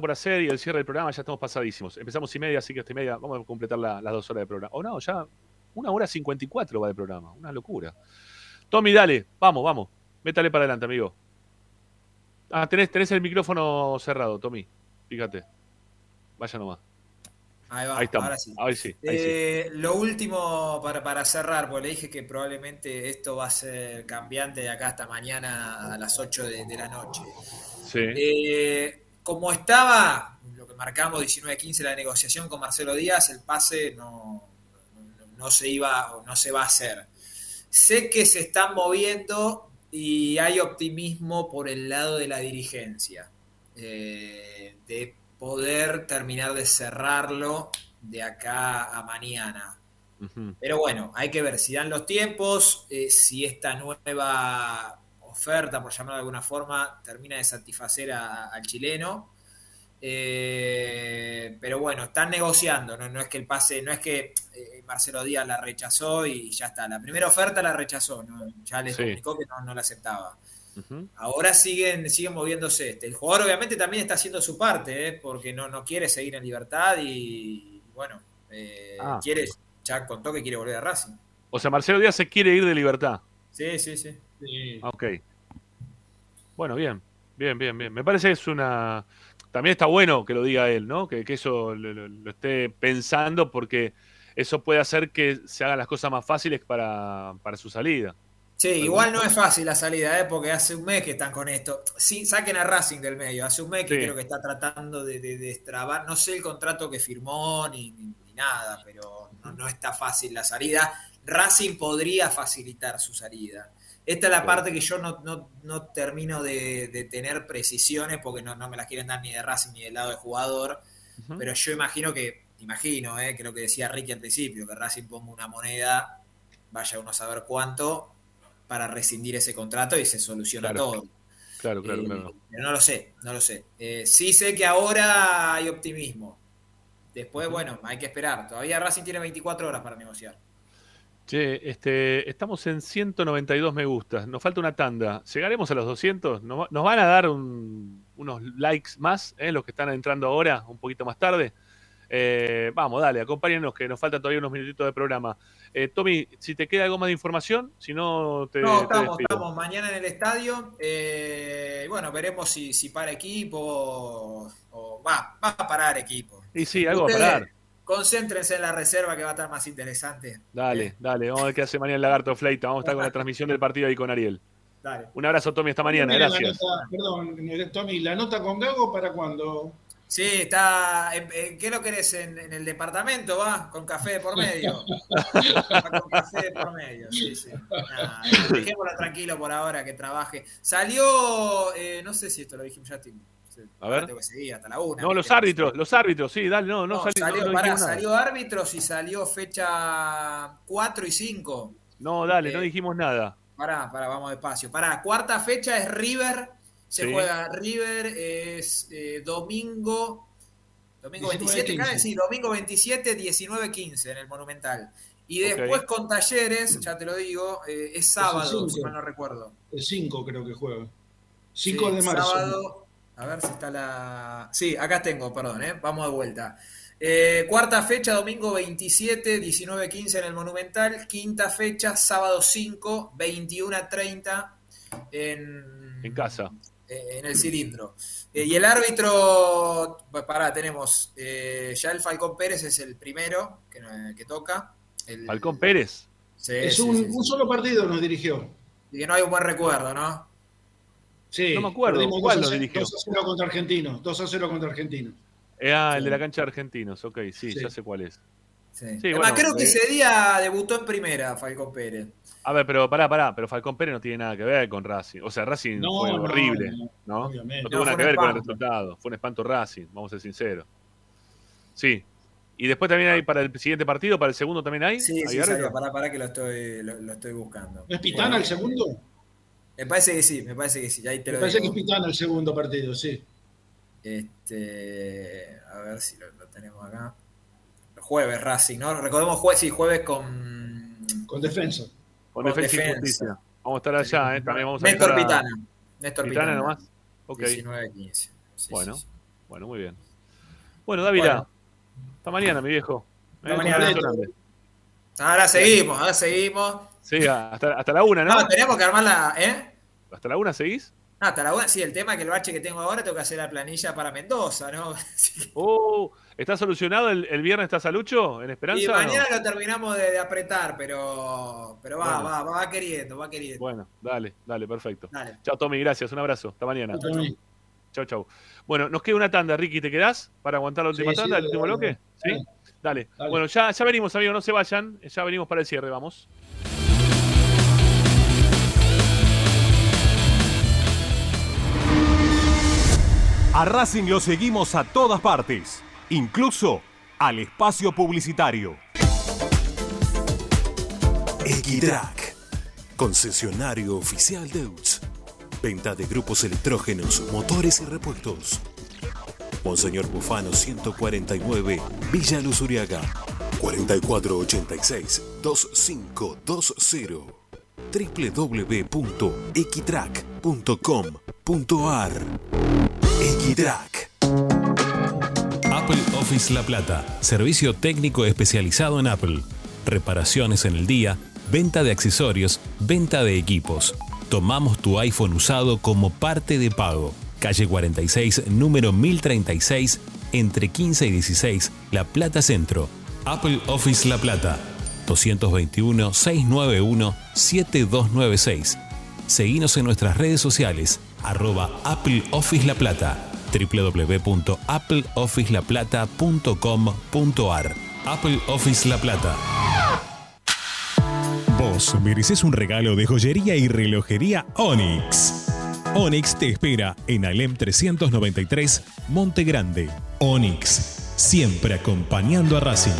por hacer y el cierre del programa ya estamos pasadísimos. Empezamos y media, así que hasta y media vamos a completar la- las dos horas de programa. O no, ya una hora cincuenta y cuatro va de programa. Una locura. Tommy, dale, vamos, vamos. Métale para adelante, amigo. Ah, tenés, tenés el micrófono cerrado, Tommy. Fíjate. Vaya nomás. Ahí va, Ahí ahora sí. Ahí sí. Ahí sí. Eh, Lo último para, para cerrar, porque le dije que probablemente esto va a ser cambiante de acá hasta mañana a las 8 de, de la noche. Sí. Eh, como estaba, lo que marcamos 19-15 la negociación con Marcelo Díaz, el pase no, no, no se iba o no se va a hacer. Sé que se están moviendo y hay optimismo por el lado de la dirigencia, eh, de poder terminar de cerrarlo de acá a mañana. Pero bueno, hay que ver si dan los tiempos, eh, si esta nueva, oferta, por llamarlo de alguna forma, termina de satisfacer a- al chileno. Eh, pero bueno, están negociando, ¿no? No es que el pase, no es que eh, Marcelo Díaz la rechazó y ya está. La primera oferta la rechazó, ¿no? ya les Sí. comunicó que no, no la aceptaba. Ahora siguen, siguen moviéndose. Este, El jugador obviamente también está haciendo su parte, ¿eh? porque no, no quiere seguir en libertad y bueno, eh, Ah. quiere, ya contó que quiere volver a Racing. O sea, Marcelo Díaz se quiere ir de libertad. Sí, sí, sí. Ah, Ok. Bueno, bien, bien, bien, bien. Me parece que es una... También está bueno que lo diga él, ¿no? Que, que eso lo, lo- lo esté pensando porque eso puede hacer que se hagan las cosas más fáciles para, para su salida. Sí, igual no es fácil la salida, ¿eh? porque hace un mes que están con esto. Sí, saquen a Racing del medio. Hace un mes que Sí. creo que está tratando de, de, de destrabar. No sé el contrato que firmó ni, ni- ni nada, pero no, no está fácil la salida. Racing podría facilitar su salida. Esta es la parte que yo no, no- no termino de, de tener precisiones porque no, no me las quieren dar ni de Racing ni del lado del jugador. Pero yo imagino que, imagino, eh, que lo que decía Ricky al principio, que Racing ponga una moneda, vaya uno a saber cuánto, para rescindir ese contrato y se soluciona Claro. todo. Claro, claro, Eh, claro. Pero no lo sé, no lo sé. Eh, sí sé que ahora hay optimismo. Después, bueno, hay que esperar. Todavía Racing tiene 24 horas para negociar. Che, este, estamos en 192 me gustas. Nos falta una tanda. ¿Llegaremos a los 200? ¿Nos, va- nos van a dar un- unos likes más, eh, los que están entrando ahora, un poquito más tarde? Eh, vamos, dale, acompáñenos, que nos faltan todavía unos minutitos de programa. Eh, Tommy, si te queda algo más de información, si no, te, No, estamos, estamos mañana en el estadio. Eh, bueno, veremos si, si para equipo o, o- va, va a parar equipo. Y sí, algo a Ustedes parar. Concéntrense en la reserva que va a estar más interesante. Dale, dale, vamos a ver qué hace mañana el Lagarto Fleita. Vamos a estar con la transmisión del partido ahí con Ariel. Dale. Un abrazo, Tommy, hasta mañana. Mira, Gracias. nota- perdón, Tommy, ¿la nota con Gago para cuándo? Sí, está. ¿en- en ¿Qué lo querés? ¿En, en el departamento va? ¿Con café de por medio? Va con café de por medio, sí, sí. Nada, dejémoslo tranquilo por ahora que trabaje. Salió. eh, no sé si esto lo dijimos ya. A ver. Tengo que seguir hasta la una. No, los árbitros, los árbitros, sí, dale, no, no, No, sali- no- salió, no pará, salió árbitros y salió fecha 4 y 5. No, dale, no Eh, dijimos nada. Pará, pará, vamos despacio. Pará, cuarta fecha es River. Se Sí. juega River, es eh, domingo. Domingo 27, 19-15. cae, sí, domingo 27, 19-15 en el Monumental. Y después con Talleres, ya te lo digo, eh, es sábado, cinco. si mal no recuerdo. El 5 creo que juega. 5 Sí, de marzo. Sábado, a ver si está la. Sí, acá tengo, perdón, ¿eh? vamos de vuelta. Eh, cuarta fecha, domingo 27, 19-15 en el Monumental. Quinta fecha, sábado 5, 21-30 en, En casa. eh, en el cilindro. Eh, y el árbitro, pues pará, tenemos eh, ya el Falcón Pérez es el primero que, que toca. El- Falcón Pérez. Sí, es sí, un, sí, sí. un solo partido nos dirigió. Y que no hay un buen recuerdo, ¿no? Sí, No me acuerdo, ¿cuál 2 a nos 0 dirigió? 2 a 0 contra Argentinos. 2 a 0 contra Argentinos. Eh, ah, el de la cancha de Argentinos, ok, sí, Sí. ya sé cuál es. Sí. Sí, Además, bueno, creo que eh, ese día debutó en primera Falcón Pérez. A ver, pero pará, pará, pero Falcón Pérez no tiene nada que ver con Racing. O sea, Racing No, fue no, horrible, no, ¿no? No tuvo No, nada que ver con el resultado. Fue un espanto Racing, vamos a ser sinceros. Sí. Y después también hay para el siguiente partido, para el segundo también hay. Sí, ¿Hay sí. Pará, pará que lo estoy, lo, lo estoy buscando. ¿No es Pitana el segundo? Me parece que sí, me parece que sí. Ahí te Me lo parece que es Pitana el segundo partido, sí. Este, a ver si lo, lo tenemos acá. Jueves Racing, ¿no? Recordemos jueves, sí, jueves con, Con defensa. Con, Con defensa, y justicia. Vamos a estar allá, ¿eh? También vamos a Néstor a- Pitana. Néstor Pitana Pitana. nomás. Ok. 19-15. Sí, bueno, sí, sí. bueno, muy bien. Bueno, Dávila. Bueno. Hasta mañana, mi viejo. Hasta Eh, mañana. Ahora seguimos, ahora seguimos. Sí, hasta, hasta la una, ¿no? No, tenemos que armar la. ¿Eh? ¿Hasta la una seguís? Ah, hasta la una. Sí, el tema es que el bache que tengo ahora tengo que hacer la planilla para Mendoza, ¿no? Oh, ¿está solucionado el, el viernes está Salucho en Esperanza? Y no? mañana lo terminamos de, de apretar, pero, pero va, Bueno. va, va queriendo, va queriendo. Bueno, dale, dale, perfecto. Dale. Chao, Tommy, gracias. Un abrazo. Hasta mañana. Chau, chau. Bueno, nos queda una tanda, Ricky. ¿Te quedás para aguantar la última Sí, sí, tanda, el último bloque? ¿Sí? dale. Dale. Dale. Bueno, ya, ya venimos, amigos, no se vayan. Ya venimos para el cierre, vamos. A Racing lo seguimos a todas partes, incluso al espacio publicitario. Equitrack, concesionario oficial de UTS. Venta de grupos electrógenos, motores y repuestos. Monseñor Bufano 149, Villa Luz Uriaga. 4486-2520 www.equitrack.com.ar Apple Office La Plata, servicio técnico especializado en Apple. Reparaciones en el día, venta de accesorios, venta de equipos. Tomamos tu iPhone usado como parte de pago. Calle 46, número 1036, entre 15 y 16, La Plata Centro. Apple Office La Plata, 221-691-7296. Seguinos en nuestras redes sociales, arroba Apple Office La Plata, www.appleofficelaplata.com.ar. Apple Office La Plata. Vos mereces un regalo de joyería y relojería Onyx. Onyx te espera en Alem 393, Monte Grande. Onyx siempre acompañando a Racing.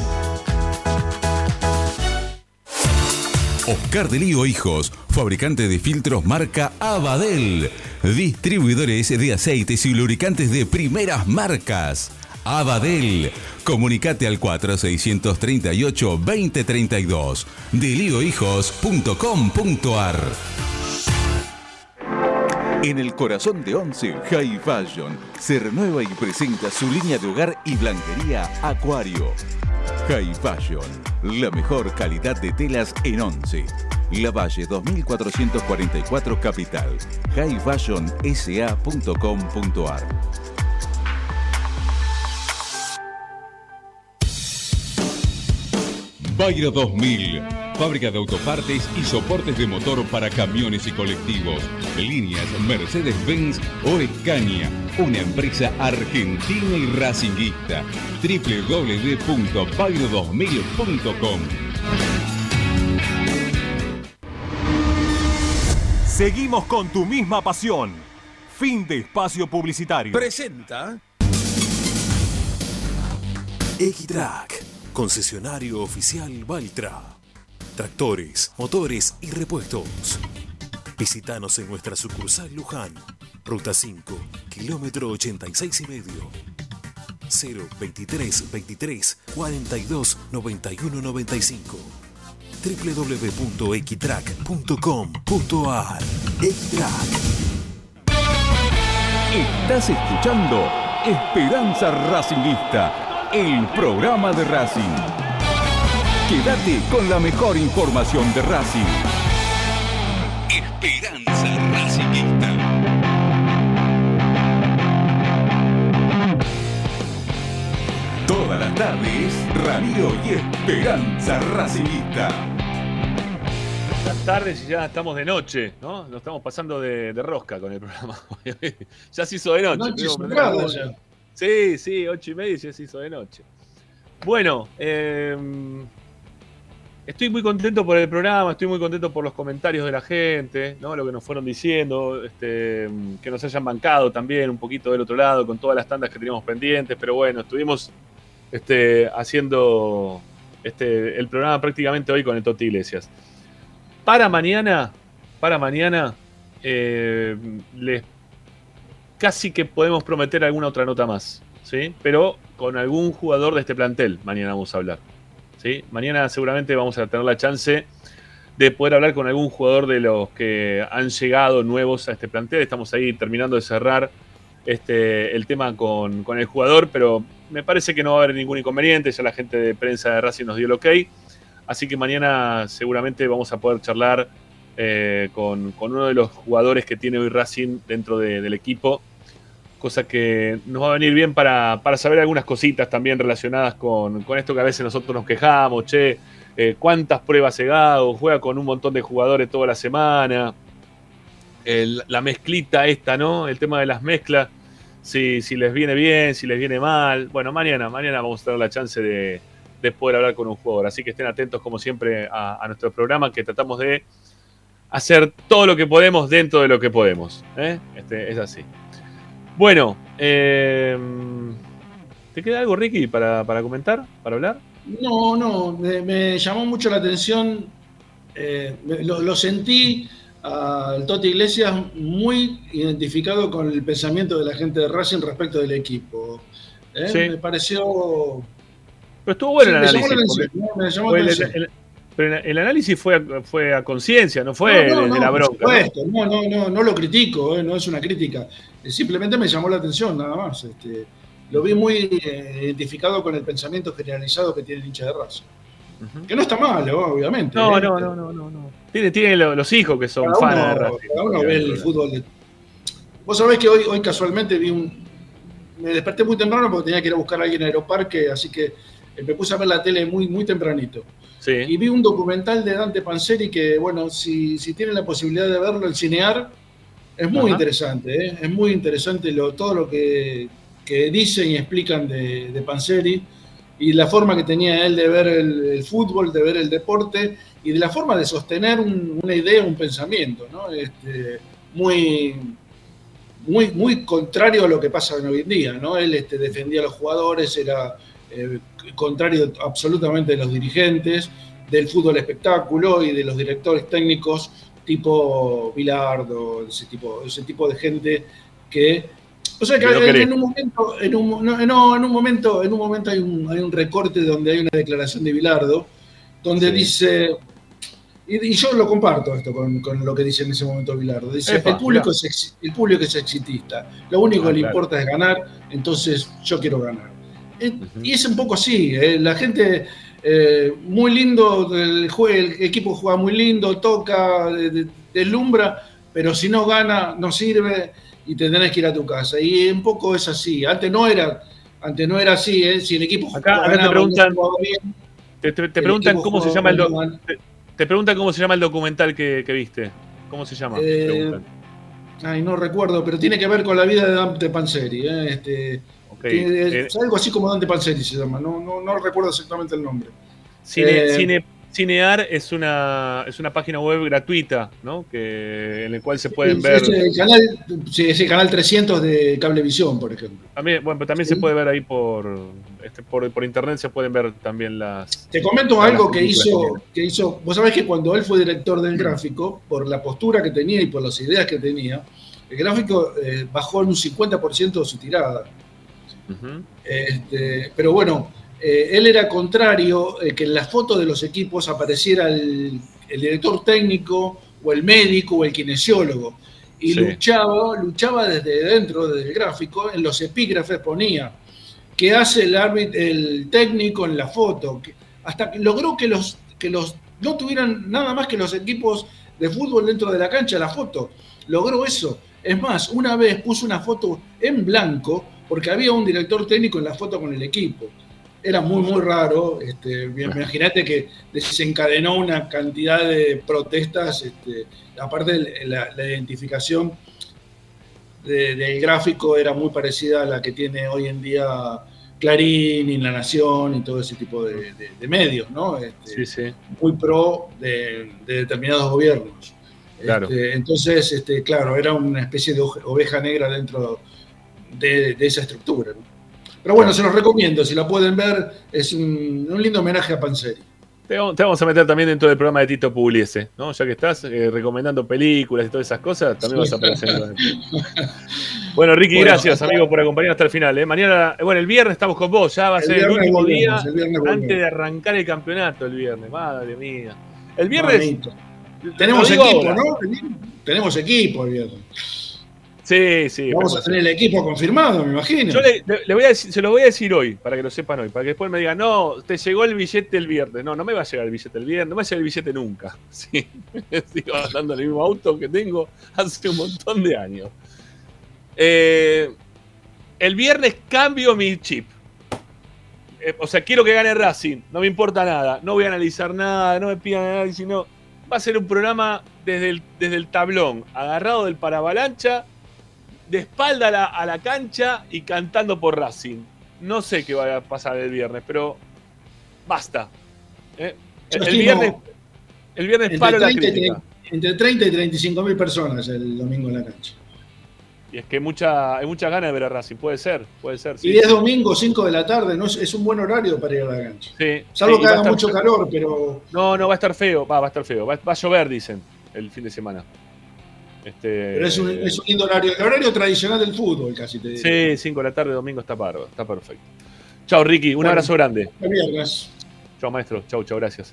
Oscar de Lío Hijos, fabricante de filtros marca Abadel, distribuidores de aceites y lubricantes de primeras marcas. Abadel, comunicate al 4638-2032, deliohijos.com.ar. En el corazón de Once, High Fashion se renueva y presenta su línea de hogar y blanquería Acuario. High Fashion, la mejor calidad de telas en Once. La Valle 2444 Capital. highfashionsa.com.ar Bayra 2000, fábrica de autopartes y soportes de motor para camiones y colectivos. Líneas Mercedes-Benz o Escaña, una empresa argentina y racinguista. www.bayro2000.com Seguimos con tu misma pasión. Fin de espacio publicitario. Presenta Equitrack, concesionario oficial Valtra. Tractores, motores y repuestos. Visítanos en nuestra sucursal Luján, ruta 5, kilómetro 86 y medio. 023 23 42 91 95 www.equitrack.com.ar Equitrack Estás escuchando Esperanza Racingista, el programa de Racing. Quédate con la mejor información de Racing. Esperanza Racingista. Todas las tardes, Ramiro y Esperanza Racingista. Buenas tardes y ya estamos de noche, ¿no? Nos estamos pasando de, de rosca con el programa. ya se hizo de noche. Noche ya. Sí, sí, ocho y media y ya se hizo de noche. Bueno, eh, estoy muy contento por el programa, estoy muy contento por los comentarios de la gente, ¿no? Lo que nos fueron diciendo, este, que nos hayan bancado también un poquito del otro lado con todas las tandas que teníamos pendientes, pero bueno, estuvimos este, haciendo este, el programa prácticamente hoy con el Toti Iglesias. Para mañana, para mañana, eh, les casi que podemos prometer alguna otra nota más, ¿sí? Pero con algún jugador de este plantel, mañana vamos a hablar, ¿sí? Mañana seguramente vamos a tener la chance de poder hablar con algún jugador de los que han llegado nuevos a este plantel. Estamos ahí terminando de cerrar este, el tema con, con el jugador, pero me parece que no va a haber ningún inconveniente. Ya la gente de prensa de Racing nos dio el ok. Así que mañana seguramente vamos a poder charlar eh, con, uno de los jugadores que tiene hoy Racing dentro de- del equipo. Cosa que nos va a venir bien para, para saber algunas cositas también relacionadas con, con esto que a veces nosotros nos quejamos, che, eh, cuántas pruebas he dado, juega con un montón de jugadores toda la semana, la mezclita esta, ¿no? El tema de las mezclas, si, si les viene bien, si les viene mal. Bueno, mañana, mañana vamos a tener la chance de, de poder hablar con un jugador. Así que estén atentos, como siempre, a, a nuestro programa, que tratamos de hacer todo lo que podemos dentro de lo que podemos. ¿eh? Este, es así. Bueno, eh, ¿te queda algo, Ricky, para, para comentar, para hablar? No, no, me, me llamó mucho la atención, eh, lo, lo sentí al Toti Iglesias muy identificado con el pensamiento de la gente de Racing respecto del equipo. Sí. Me pareció. Pero estuvo bueno Sí, el me llamó análisis. Me llamó el- atención. el- pero el, análisis fue a, fue a conciencia, no fue No, no, de, no, de la por bronca. ¿no? supuesto, no, no, no, no lo critico, eh, no es una crítica. Eh, Simplemente me llamó la atención, nada más. Este, lo vi muy eh, identificado con el pensamiento generalizado que tiene el hincha de Racing. Que no está mal, obviamente. No, eh, no, no, no, no, no. Tiene, tiene lo- los hijos que son fans de Racing. cada uno ve el fútbol. de- Vos sabés que hoy, hoy casualmente vi un. Me desperté muy temprano porque tenía que ir a buscar a alguien en Aeroparque, así que me puse a ver la tele muy, muy tempranito. Sí. Y vi un documental de Dante Panzeri que, bueno, si, si tienen la posibilidad de verlo, el cinear, es muy Ajá. interesante, ¿eh? es muy interesante lo, todo lo que, que dicen y explican de, de Panzeri y la forma que tenía él de ver el, el fútbol, de ver el deporte y de la forma de sostener un- una idea, un pensamiento, ¿no? Este, muy, muy, muy contrario a lo que pasa hoy en día, ¿no? Él este, defendía a los jugadores, era eh, contrario absolutamente de los dirigentes, del fútbol espectáculo y de los directores técnicos tipo Bilardo, ese tipo, ese tipo de gente que. O sea que no en, un momento, en un, no, no, en un momento, en un momento hay un, hay un recorte donde hay una declaración de Bilardo, donde Sí. dice, y, y yo lo comparto esto con, con lo que dice en ese momento Bilardo. Dice, Epa, el, público es ex- el público es exitista. Lo único Ah, que le claro. importa es ganar, entonces yo quiero ganar. Eh, Y es un poco así. eh, La gente, eh, muy lindo, el, jue- el equipo juega muy lindo, toca, de- de- deslumbra, pero si no gana, no sirve y te tenés que ir a tu casa. Y un poco es así. Antes no era, antes no era así. eh, Si el equipo Acá, acá te preguntan, no jugaba bien, te, te- te el preguntan cómo se jugaba llama el muy do- mal. te, te preguntan cómo se llama el documental que, que viste. ¿Cómo se llama? Eh. Ay, no recuerdo, pero tiene que ver con la vida de Dante Panzeri. ¿eh? Este, Eh, es algo así como Dante Panzeri se llama, no, no, no recuerdo exactamente el nombre. Cine, Eh, Cine- Cinear es una, es una página web gratuita, ¿no? Que, en el cual se pueden es- ver. es el canal, sí, es el canal 300 de Cablevisión, por ejemplo. También, bueno, pero también se puede ver ahí por, este, por, por internet, se pueden ver también las. Te comento algo que hizo, que hizo. Vos sabés que cuando él fue director del gráfico, por la postura que tenía y por las ideas que tenía, el gráfico eh, bajó en un 50% de su tirada. Este, pero bueno, eh, él era contrario eh, que en las fotos de los equipos apareciera el, el director técnico o el médico o el kinesiólogo. Y Sí. luchaba, luchaba desde dentro del gráfico, en los epígrafes ponía qué hace el árbitro, el técnico en la foto, que- hasta que logró que los, que los no tuvieran nada más que los equipos de fútbol dentro de la cancha la foto. Logró eso. Es más, una vez puso una foto en blanco porque había un director técnico en la foto con el equipo. Era muy, muy raro. Este, imagínate que desencadenó una cantidad de protestas. Este, aparte, la, la identificación de- del gráfico era muy parecida a la que tiene hoy en día Clarín y La Nación y todo ese tipo de, de- de medios, ¿no? Este, Sí, sí. Muy pro de, de determinados gobiernos. Claro. Este, entonces, este, claro, era una especie de oveja negra dentro de, de esa estructura. ¿no? Pero bueno, se los recomiendo, si la pueden ver, es un, un lindo homenaje a Panzeri. Te vamos, te vamos a meter también dentro del programa de Tito Pugliese, ¿no? Ya que estás eh, recomendando películas y todas esas cosas, también vas a aparecer. Bueno, Ricky, Bueno, gracias, amigo, por acompañarnos hasta el final. ¿eh? Mañana, bueno, el viernes estamos con vos, ya va a El ser el último día el volvemos. antes de arrancar el campeonato el viernes. Madre mía. El viernes. Tenemos equipo, ahora. ¿no? Tenemos equipo el viernes. Sí, sí. Vamos a tener el equipo confirmado, me imagino. Yo le, voy a decir- se lo voy a decir hoy, para que lo sepan hoy, para que después me digan, no, te llegó el billete el viernes. No, no me va a llegar el billete el viernes, no me va a llegar el billete nunca. Sí, sigo andando en el mismo auto que tengo hace un montón de años. Eh, el viernes cambio mi chip. Eh, o sea, quiero que gane Racing, no me importa nada, no voy a analizar nada, no me pidan análisis, no. Va a ser un programa desde el, desde el tablón, agarrado del paravalancha, de espalda a la, a la cancha y cantando por Racing. No sé qué va a pasar el viernes, pero basta. ¿eh? El, viernes, el viernes entre paro la 30 y crítica. 30 entre 30 y 35 mil personas el domingo en la cancha. Y es que mucha, hay muchas ganas de ver a Racing, puede ser, puede ser. sí. Y es domingo, 5 de la tarde, no es, es un buen horario para ir a la cancha. Sí, Salvo sí, que haga mucho feo. calor, pero No, no, va a estar feo, va, va a estar feo. Va, va a llover, dicen, el fin de semana. Este, Pero es un, es un lindo horario, el horario tradicional del fútbol, casi te digo. Sí, 5 de la tarde, domingo está está perfecto. Chao, Ricky, un Bueno, abrazo grande. Chao, maestro. Chao, chao, gracias.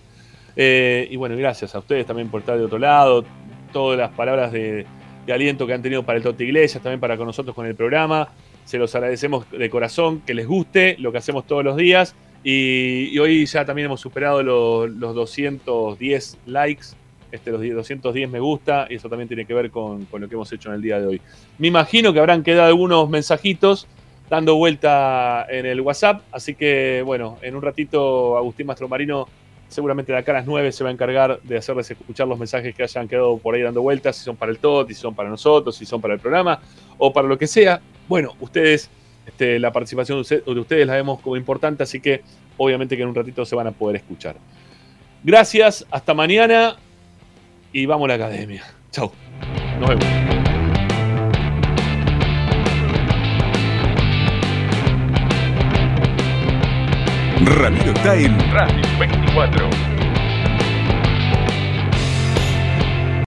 Eh, y bueno, gracias a ustedes también por estar de otro lado. Todas las palabras de, de aliento que han tenido para el Tote Iglesias, también para con nosotros con el programa. Se los agradecemos de corazón, que les guste lo que hacemos todos los días. Y, y hoy ya también hemos superado los, los 210 likes, este, los 210 me gusta, y eso también tiene que ver con, con lo que hemos hecho en el día de hoy. Me imagino que habrán quedado algunos mensajitos dando vuelta en el WhatsApp, así que bueno, en un ratito Agustín Mastromarino seguramente de acá a las 9 se va a encargar de hacerles escuchar los mensajes que hayan quedado por ahí dando vueltas, si son para el TOT, si son para nosotros, si son para el programa o para lo que sea. Bueno, ustedes, este, la participación de usted- de ustedes la vemos como importante, así que obviamente que en un ratito se van a poder escuchar. Gracias, hasta mañana y vamos a la academia. Chau. Nos vemos. Ramiro está en Radio 24.